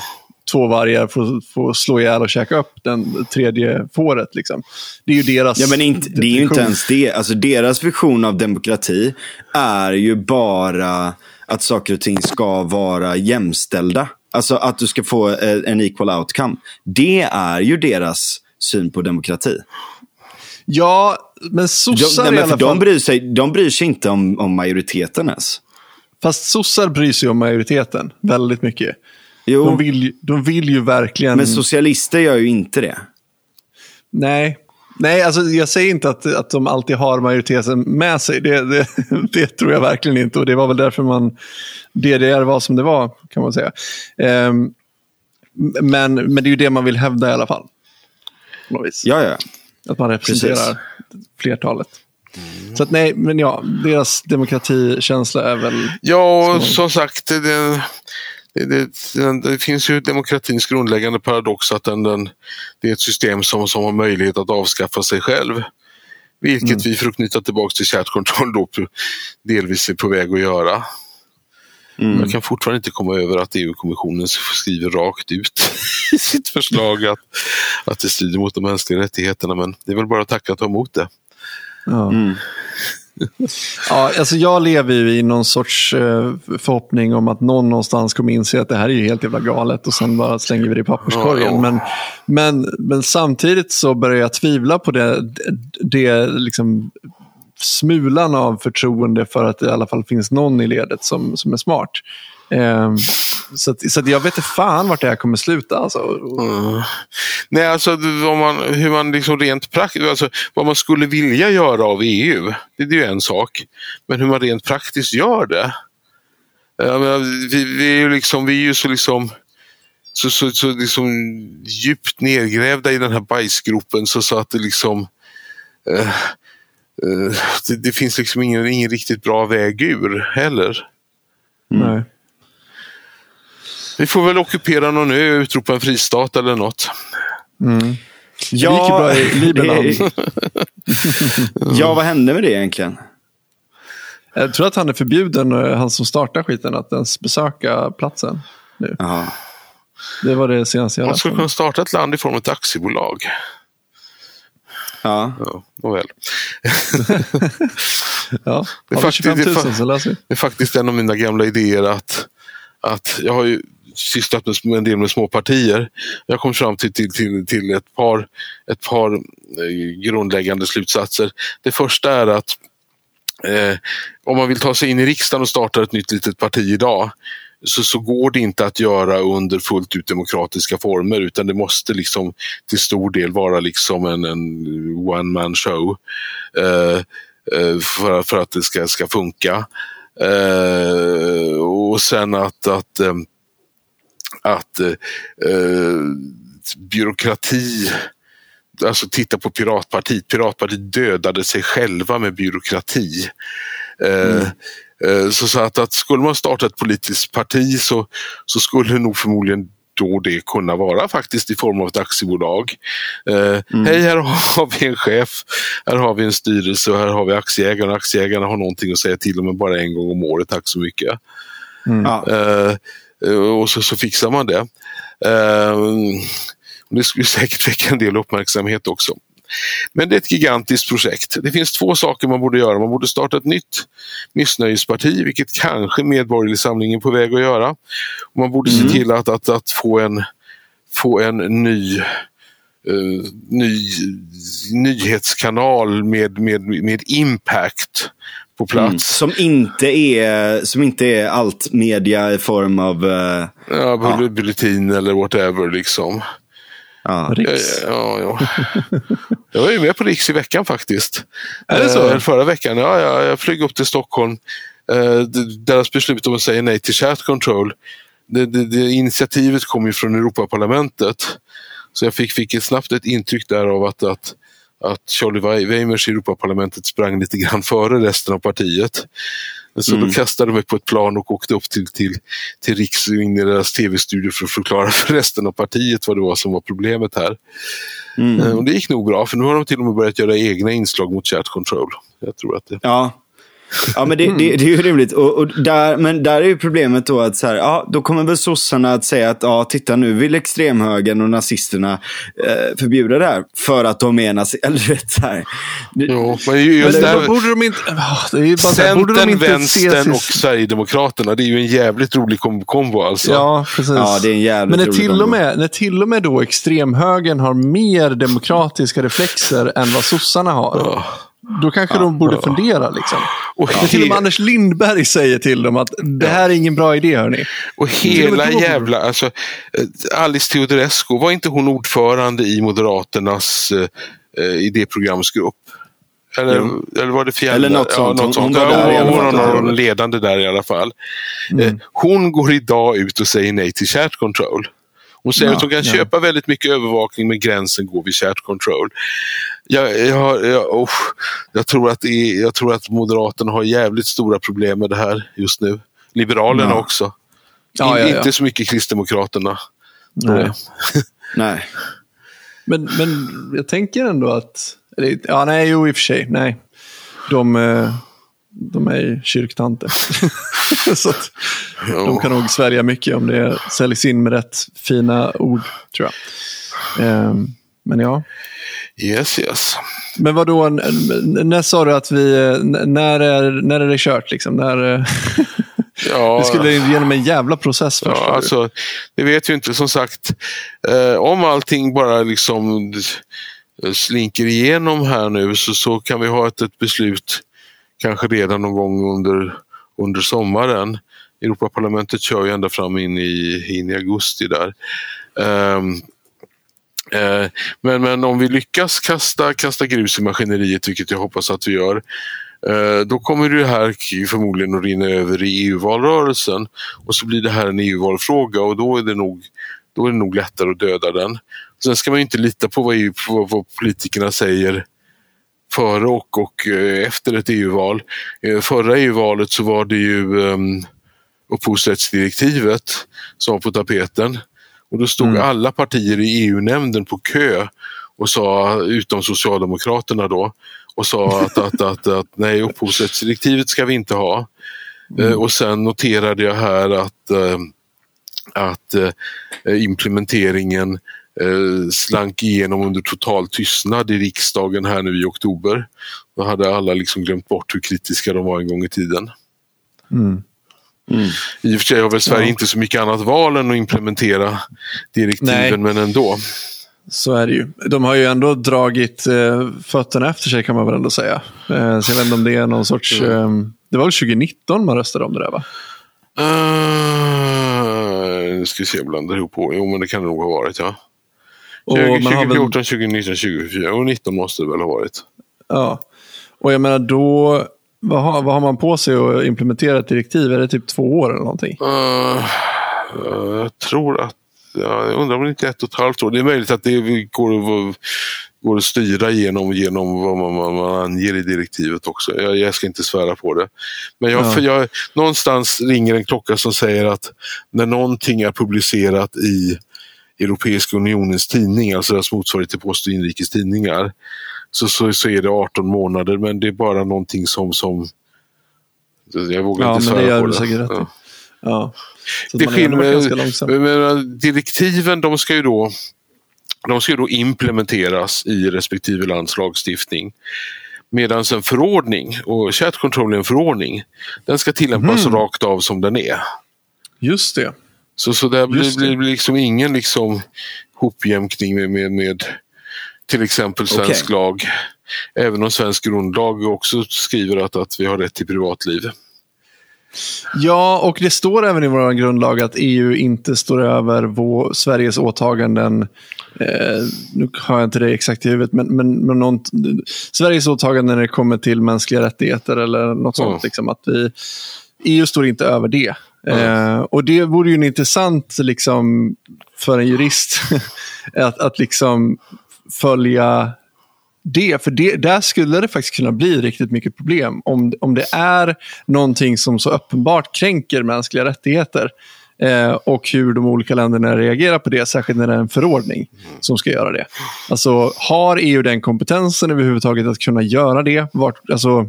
två vargar får, får slå ihjäl och käka upp den tredje fåret. Liksom. Det är ju deras Ja, men inte, det är ju inte ens det. Alltså, deras vision av demokrati är ju bara att saker och ting ska vara jämställda. Alltså att du ska få eh, en equal outcome. Det är ju deras syn på demokrati. Ja, men sossar de, nej, i alla fall... bryr sig, de bryr sig inte om, om majoriteten ens. Fast sossar bryr sig om majoriteten väldigt mycket. Jo. De, vill, de vill ju verkligen... Men socialister gör ju inte det. Nej, Nej, alltså jag säger inte att, att de alltid har majoriteten med sig. Det, det, det, tror jag verkligen inte. Och det var väl därför man DDR var som det var, kan man säga. Um, men, men det är ju det man vill hävda i alla fall på något vis. Ja, ja. Att man representerar Precis. flertalet. Mm. Så att nej, men ja, deras demokratikänsla är väl... Ja, som, som sagt, det, det, det, det, finns ju demokratins grundläggande paradox att den, den, det är ett system som, som har möjlighet att avskaffa sig själv. Vilket mm. vi, för att knyta tillbaka till då delvis är på väg att göra. Mm. Jag kan fortfarande inte komma över att EU-kommissionen skriver rakt ut i sitt förslag att, att det strider mot de mänskliga rättigheterna. Men det är väl bara att tacka och ta emot det. Ja. Mm. ja, alltså jag lever ju i någon sorts eh, förhoppning om att någon någonstans kommer inse att det här är ju helt jävla galet och sen bara slänger vi det i papperskorgen. Ja, ja. Men, men, men samtidigt så börjar jag tvivla på det, det liksom smulan av förtroende för att det i alla fall finns någon i ledet som, som är smart. Eh, så att, så att jag vet inte fan vart det här kommer sluta. Alltså. Mm. Nej, alltså vad man, hur man liksom rent praktiskt, alltså, vad man skulle vilja göra av EU, det, det är ju en sak. Men hur man rent praktiskt gör det. Menar, vi, vi, är ju liksom, vi är ju så liksom så, så, så liksom djupt nedgrävda i den här bajsgropen så, så att det liksom Eh, det, det, finns liksom ingen, ingen riktigt bra väg ur heller. Mm. Nej. Vi får väl ockupera någon ö och utropa en fristat eller något. Mm. Ja, det ja, vad hände med det egentligen? Jag tror att han är förbjuden, eh, han som startar skiten, att ens besöka platsen. Nu. Aha. Det var det senaste jag Man skulle kunna starta ett land i form av ett aktiebolag. Ja. ja Nåväl. ja, det, är faktiskt, 25 000 så läser vi. Det är faktiskt en av mina gamla idéer att, att jag har ju sysslat med en del med småpartier. Jag kom fram till, till, till, till ett, par, ett par eh, grundläggande slutsatser. Det första är att eh, om man vill ta sig in i riksdagen och starta ett nytt litet parti idag så, så går det inte att göra under fullt ut demokratiska former utan det måste liksom till stor del vara liksom en, en one man show eh, eh för, för att det ska, ska funka. Eh, och sen att, att, eh, att eh, eh byråkrati alltså titta på Piratpartiet. Piratpartiet dödade sig själva med byråkrati. Eh, mm. Eh, så, så att, att skulle man starta ett politiskt parti så, så skulle nog förmodligen då det kunna vara faktiskt i form av ett aktiebolag. Eh, mm. Hej, här har vi en chef, här har vi en styrelse och här har vi aktieägarna. Aktieägarna har någonting att säga till om bara en gång om året, tack så mycket. Mm. Eh, och så, så fixar man det. Eh, det skulle säkert väcka en del uppmärksamhet också. Men det är ett gigantiskt projekt. Det finns två saker man borde göra. Man borde starta ett nytt missnöjesparti, vilket kanske Medborgerlig Samling är på väg att göra. Och man borde mm. se till att, att, att få en, få en ny Uh, ny nyhetskanal med, med, med impact på plats. Mm. Som, inte är, som inte är allt media i form av... Uh, ja, bulletin ja. eller whatever liksom. Ja, Riks. Ja, ja. Jag var ju med på Riks i veckan faktiskt. Är det så? Eh, förra veckan. Ja, ja, jag flög upp till Stockholm. Eh, deras beslut om att säga nej till chat control. Det, det, det initiativet kom ju från Europaparlamentet. Så jag fick, fick snabbt ett intryck där av att, att, att Charlie Weimers i Europaparlamentet sprang lite grann före resten av partiet. Så mm. då kastade de mig på ett plan och åkte upp till, till, till Riks in i deras tv-studio för att förklara för resten av partiet vad det var som var problemet här. Mm. Eh, och det gick nog bra, för nu har de till och med börjat göra egna inslag mot chat control. Jag tror att det... Ja, Ja, men det, det, det, är ju rimligt. Och, och, där, men där är ju problemet då att så här, ja, då kommer väl sossarna att säga att ja, titta nu vill extremhögern och nazisterna eh, förbjuda det här för att de är nazister. Eller rätt så här. Jo, men just men där, borde de inte... Det är bara Centern, borde de inte Vänstern och Sverigedemokraterna. Det är ju en jävligt rolig kom kombo alltså. Ja, precis. Ja, det är en jävligt men när till, och med, när till och med då extremhögern har mer demokratiska reflexer än vad sossarna har. Ja. Då kanske ja, de borde ja. fundera. Liksom. Och ja. till och med Anders Lindberg säger till dem att det här är ingen bra idé. Hörni. Och hela jävla... Alltså, eh, Alice Teodorescu, var inte hon ordförande i Moderaternas eh, eh idéprogramsgrupp? Eller, eller var det fjärde? Eller något sånt. Ja, något sånt. Hon, hon, var, där hon var någon ledande där i alla fall. Mm. Eh, hon går idag ut och säger nej till chat control. Hon säger ja, att hon kan ja. köpa väldigt mycket övervakning men gränsen går vid chat control. Jag, jag, jag, oh, jag, tror att är, jag tror att Moderaterna har jävligt stora problem med det här just nu. Liberalerna ja. också. In, inte så mycket Kristdemokraterna. Nej. nej. Men, men jag tänker ändå att... Ja, nej, jo i och för sig. Nej. De, eh, de är ju kyrktanter. så att de kan nog svärja mycket om det säljs in med rätt fina ord, tror jag. Um, men ja. Yes, yes. Men vad då, när sa du att vi, när är, när är det kört liksom? När, ja, det skulle genom en jävla process först. Ja, alltså, det vet vi inte. Som sagt, eh, om allting bara liksom slinker igenom här nu så, så kan vi ha ett, ett beslut kanske redan någon gång under, under sommaren. Europaparlamentet kör ju ända fram in i, in i augusti där. Um, uh, men, men om vi lyckas kasta, kasta grus i maskineriet, vilket jag hoppas att vi gör, uh, då kommer det här förmodligen att rinna över i EU-valrörelsen och så blir det här en EU-valfråga och då är det nog då är det nog lättare att döda den. Sen ska man inte lita på vad, EU, på vad politikerna säger före och, och eh, efter ett EU-val. Eh, förra EU-valet så var det ju um, upphovsrättsdirektivet som var på tapeten. Och då stod mm. alla partier i EU-nämnden på kö och sa, utom Socialdemokraterna då, och sa att, att, att, att nej, upphovsrättsdirektivet ska vi inte ha. Mm. Eh, och sen noterade jag här att, att implementeringen eh, slank igenom under total tystnad i riksdagen här nu i oktober. Då hade alla liksom glömt bort hur kritiska de var en gång i tiden. Mm. Mm. I och för sig har väl Sverige ja. inte så mycket annat val än att implementera direktiven, Nej. men ändå. Så är det ju. De har ju ändå dragit eh, fötterna efter sig kan man väl ändå säga. Eh, så jag vet inte om det är någon sorts... Mm. Eh, det var väl 2019 man röstade om det där va? Uh, nu ska vi se, jag blandar ihop. Jo, men det kan det nog ha varit ja. 2014, väl... 2019, 2024 och 2019 måste det väl ha varit. Ja, och jag menar då, vad har, vad har man på sig att implementera ett direktiv? Är det typ två år eller någonting? Uh, jag tror att, jag undrar om det inte är ett och ett halvt år. Det är möjligt att det går att går att styra genom, genom vad man, vad man anger i direktivet också. Jag, jag, ska inte svära på det. Men jag, ja. jag, någonstans ringer en klocka som säger att när någonting är publicerat i Europeiska unionens tidning, alltså deras motsvarighet till Post och Inrikes Tidningar, så, så, så är det 18 månader men det är bara någonting som, som jag vågar ja, inte svära det på det. Säkert ja. Ja. det skiljer med, direktiven de ska ju då de ska då implementeras i respektive lands lagstiftning. Medan en förordning, och chat control är en förordning, den ska tillämpas mm. rakt av som den är. Just det. Så, så där blir, det. blir liksom ingen liksom hopjämkning med, med, med till exempel svensk okay. lag. Även om svensk grundlag också skriver att, att vi har rätt till privatliv. Ja, och det står även i vår grundlag att EU inte står över vår, Sveriges åtaganden. Eh, nu har jag inte det exakt i huvudet, men, men, men någon, Sveriges åtaganden när det kommer till mänskliga rättigheter eller något sånt. Mm. Liksom, att vi, EU står inte över det. Mm. Eh, och det vore ju intressant liksom, för en jurist att, att liksom följa det, för det, där skulle det faktiskt kunna bli riktigt mycket problem. Om, om det är någonting som så uppenbart kränker mänskliga rättigheter eh, och hur de olika länderna reagerar på det, särskilt när det är en förordning som ska göra det. Alltså, har EU den kompetensen överhuvudtaget att kunna göra det? Vart, alltså,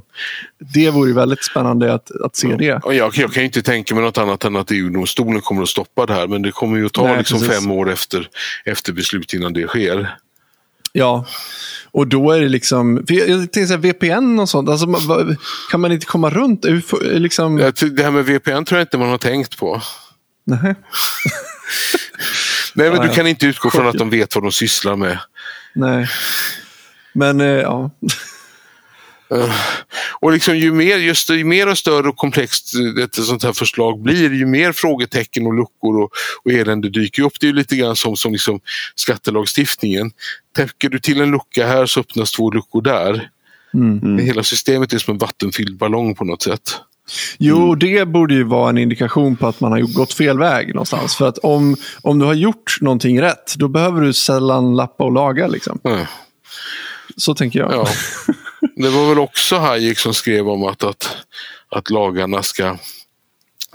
det vore väldigt spännande att, att se det. Och jag, jag kan inte tänka mig något annat än att EU-domstolen kommer att stoppa det här, men det kommer ju att ta Nej, liksom fem år efter, efter beslut innan det sker. Ja, och då är det liksom, jag tänkte säga VPN och sånt, alltså, kan man inte komma runt? Liksom... Det här med VPN tror jag inte man har tänkt på. Nej. Nej, men du kan inte utgå från att de vet vad de sysslar med. Nej, men eh, ja. Uh, och liksom ju mer, just, ju mer och större och komplext ett sånt här förslag blir, ju mer frågetecken och luckor och, och elände dyker upp. Det är lite grann som, som liksom skattelagstiftningen. Täcker du till en lucka här så öppnas två luckor där. Mm. Hela systemet är som en vattenfylld ballong på något sätt. Jo, mm. det borde ju vara en indikation på att man har gått fel väg någonstans. För att om, om du har gjort någonting rätt, då behöver du sällan lappa och laga. Liksom. Mm. Så tänker jag. Ja. Det var väl också Hayek som skrev om att, att, att lagarna ska,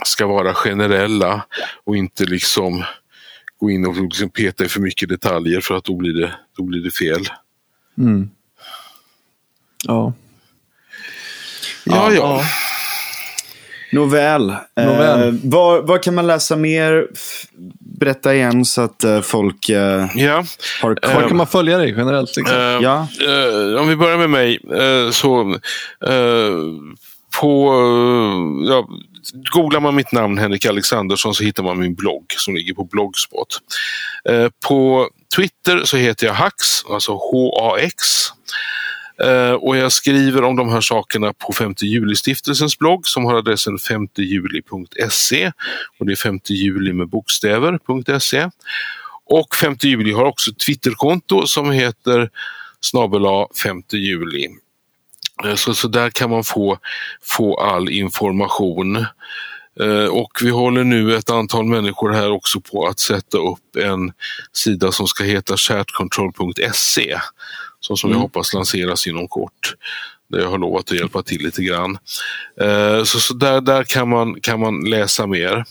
ska vara generella och inte liksom gå in och liksom peta i för mycket detaljer för att då blir det, då blir det fel. Mm. Ja. Ja, ja. ja. Nåväl. Nåväl. Eh, var, var, kan man läsa mer? Berätta igen så att eh, folk eh, ja. har koll. Var kan man följa dig generellt? Liksom? Eh, ja. Eh, om vi börjar med mig. Eh, så på, ja, googlar man mitt namn Henrik Alexandersson så hittar man min blogg som ligger på Blogspot. på Twitter så heter jag Hax, alltså H-A-X. Eh, och jag skriver om de här sakerna på 5 juli-stiftelsens blogg som har adressen 5juli.se och det är 5 juli med bokstäver.se. Och 5 juli har också ett Twitterkonto som heter snabela 5 juli. Eh, så, så där kan man få, få all information. Eh, och vi håller nu ett antal människor här också på att sätta upp en sida som ska heta chatcontrol.se som, som mm. jag hoppas lanseras inom kort. Där jag har lovat att hjälpa till lite grann. Eh, så, så där, där kan, man, kan man läsa mer.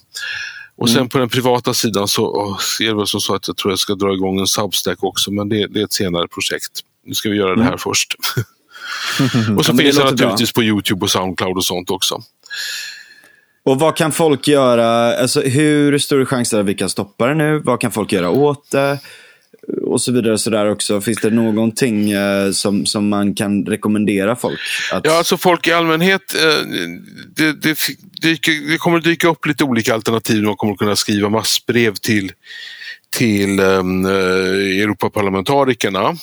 Och mm. sen på den privata sidan så är det som så att jag tror jag ska dra igång en Substack också, men det, det är ett senare projekt. Nu ska vi göra det här mm. först. och så finns det naturligtvis bra. på Youtube och Soundcloud och sånt också. Och vad kan folk göra? Alltså, hur stor är chansen att vi kan stoppa det nu? Vad kan folk göra åt det? Och så vidare så där också. Finns det någonting eh, som, som man kan rekommendera folk? Att... Ja, alltså folk i allmänhet. Eh, det, det, dyker, det kommer dyka upp lite olika alternativ. Man kommer kunna skriva massbrev till, till ehm, eh, Europaparlamentarikerna.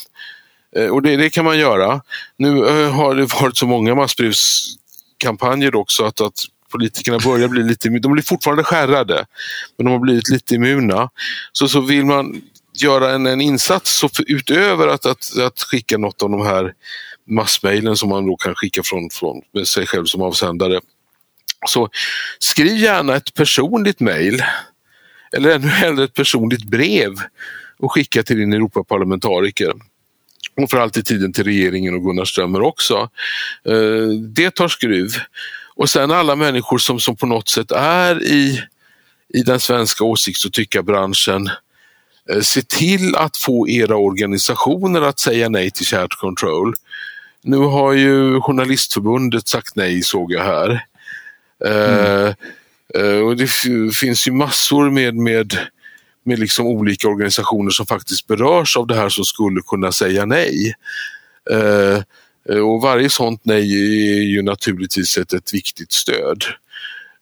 Eh, och det, det, kan man göra. Nu eh, har det varit så många massbrevskampanjer också att, att politikerna börjar bli lite, de blir fortfarande skärrade, men de har blivit lite immuna. Så, så vill man göra en, en insats så för, utöver att, att, att skicka något av de här massmailen som man då kan skicka från, från sig själv som avsändare. Så skriv gärna ett personligt mail eller ännu hellre ett personligt brev och skicka till din Europaparlamentariker. Och för alltid tiden till regeringen och Gunnar Strömmer också. Eh, det tar skruv. Och sen alla människor som, som på något sätt är i, i den svenska åsikts och tyckarbranschen. Eh, se till att få era organisationer att säga nej till shared control. Nu har ju Journalistförbundet sagt nej såg jag här. Mm. Uh, och det finns ju massor med, med, med liksom olika organisationer som faktiskt berörs av det här som skulle kunna säga nej. Uh, och varje sånt nej är ju naturligtvis ett, ett viktigt stöd.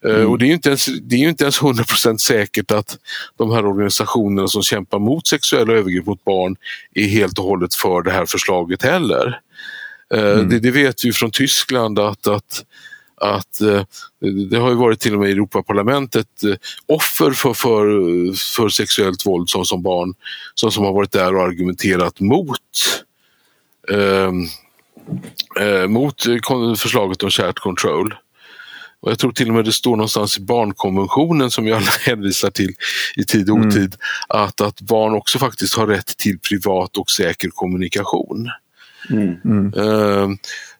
Mm. Och det är ju inte ens, det är ju inte ens 100% säkert att de här organisationerna som kämpar mot sexuella övergrepp mot barn är helt och hållet för det här förslaget heller. Mm. Det, det, vet vi från Tyskland att, att, att eh, det har ju varit till och med i Europaparlamentet eh, offer för, för, för sexuellt våld som, som barn som, som har varit där och argumenterat mot eh, mot förslaget om shared control. Och jag tror till och med det står någonstans i barnkonventionen som jag alla hänvisar till i tid och otid, mm. att, att barn också faktiskt har rätt till privat och säker kommunikation. Mm. Uh,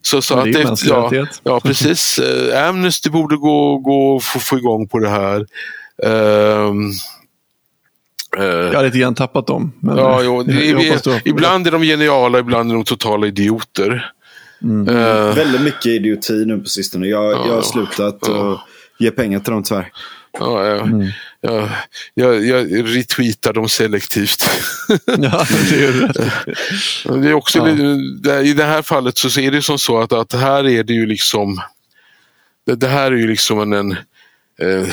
så, så att det, ja, ja, precis. Uh, Amnesty borde gå, gå få, få igång på det här. Uh, jag har lite grann tappat dem. Men ja, jo, det, vi, ibland är de geniala, ibland är de totala idioter. Mm. Uh, Väldigt mycket idioti nu på sistone. Jag, ja, jag har slutat ja. ge pengar till dem tyvärr. Ja, ja. Mm. Ja, jag, jag retweetar dem selektivt. ja, det är också, ja. I det här fallet så är det som så att, att här är det ju liksom det, det här är ju liksom en, en eh,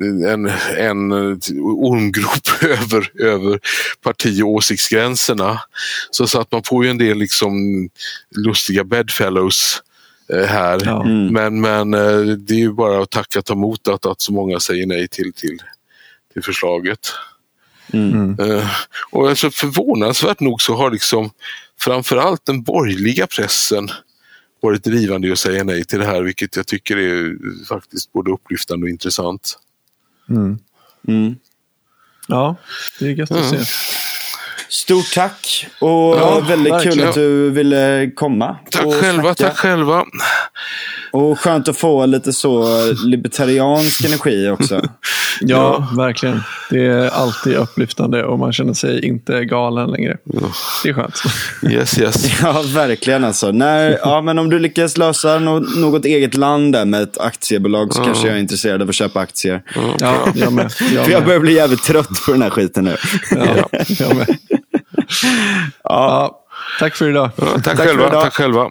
en, en ormgrop över, över parti och åsiktsgränserna. Så, så att man får ju en del liksom lustiga bedfellows eh, här. Ja. Mm. Men, men eh, det är ju bara att tacka ta emot att, att så många säger nej till, till, till förslaget. Mm. Uh, och alltså förvånansvärt nog så har liksom framförallt den borgerliga pressen varit drivande i att säga nej till det här, vilket jag tycker är faktiskt både upplyftande och intressant. Mm. Mm. Ja, det är gött att se. Stort tack och ja, väldigt verkligen. kul att du ville komma. Tack själva, snacka. tack själva. Och skönt att få lite så libertariansk energi också. ja, ja, verkligen. Det är alltid upplyftande och man känner sig inte galen längre. Det är skönt. Yes, yes. ja, verkligen alltså. När, ja, men om du lyckas lösa något, något eget land där med ett aktiebolag så ja. kanske jag är intresserad av att köpa aktier. Ja, jag med. Jag För jag börjar bli jävligt trött på den här skiten nu. Ja, jag med ja. Tack för idag. Ja, tack, tack själva. Idag. Tack själva.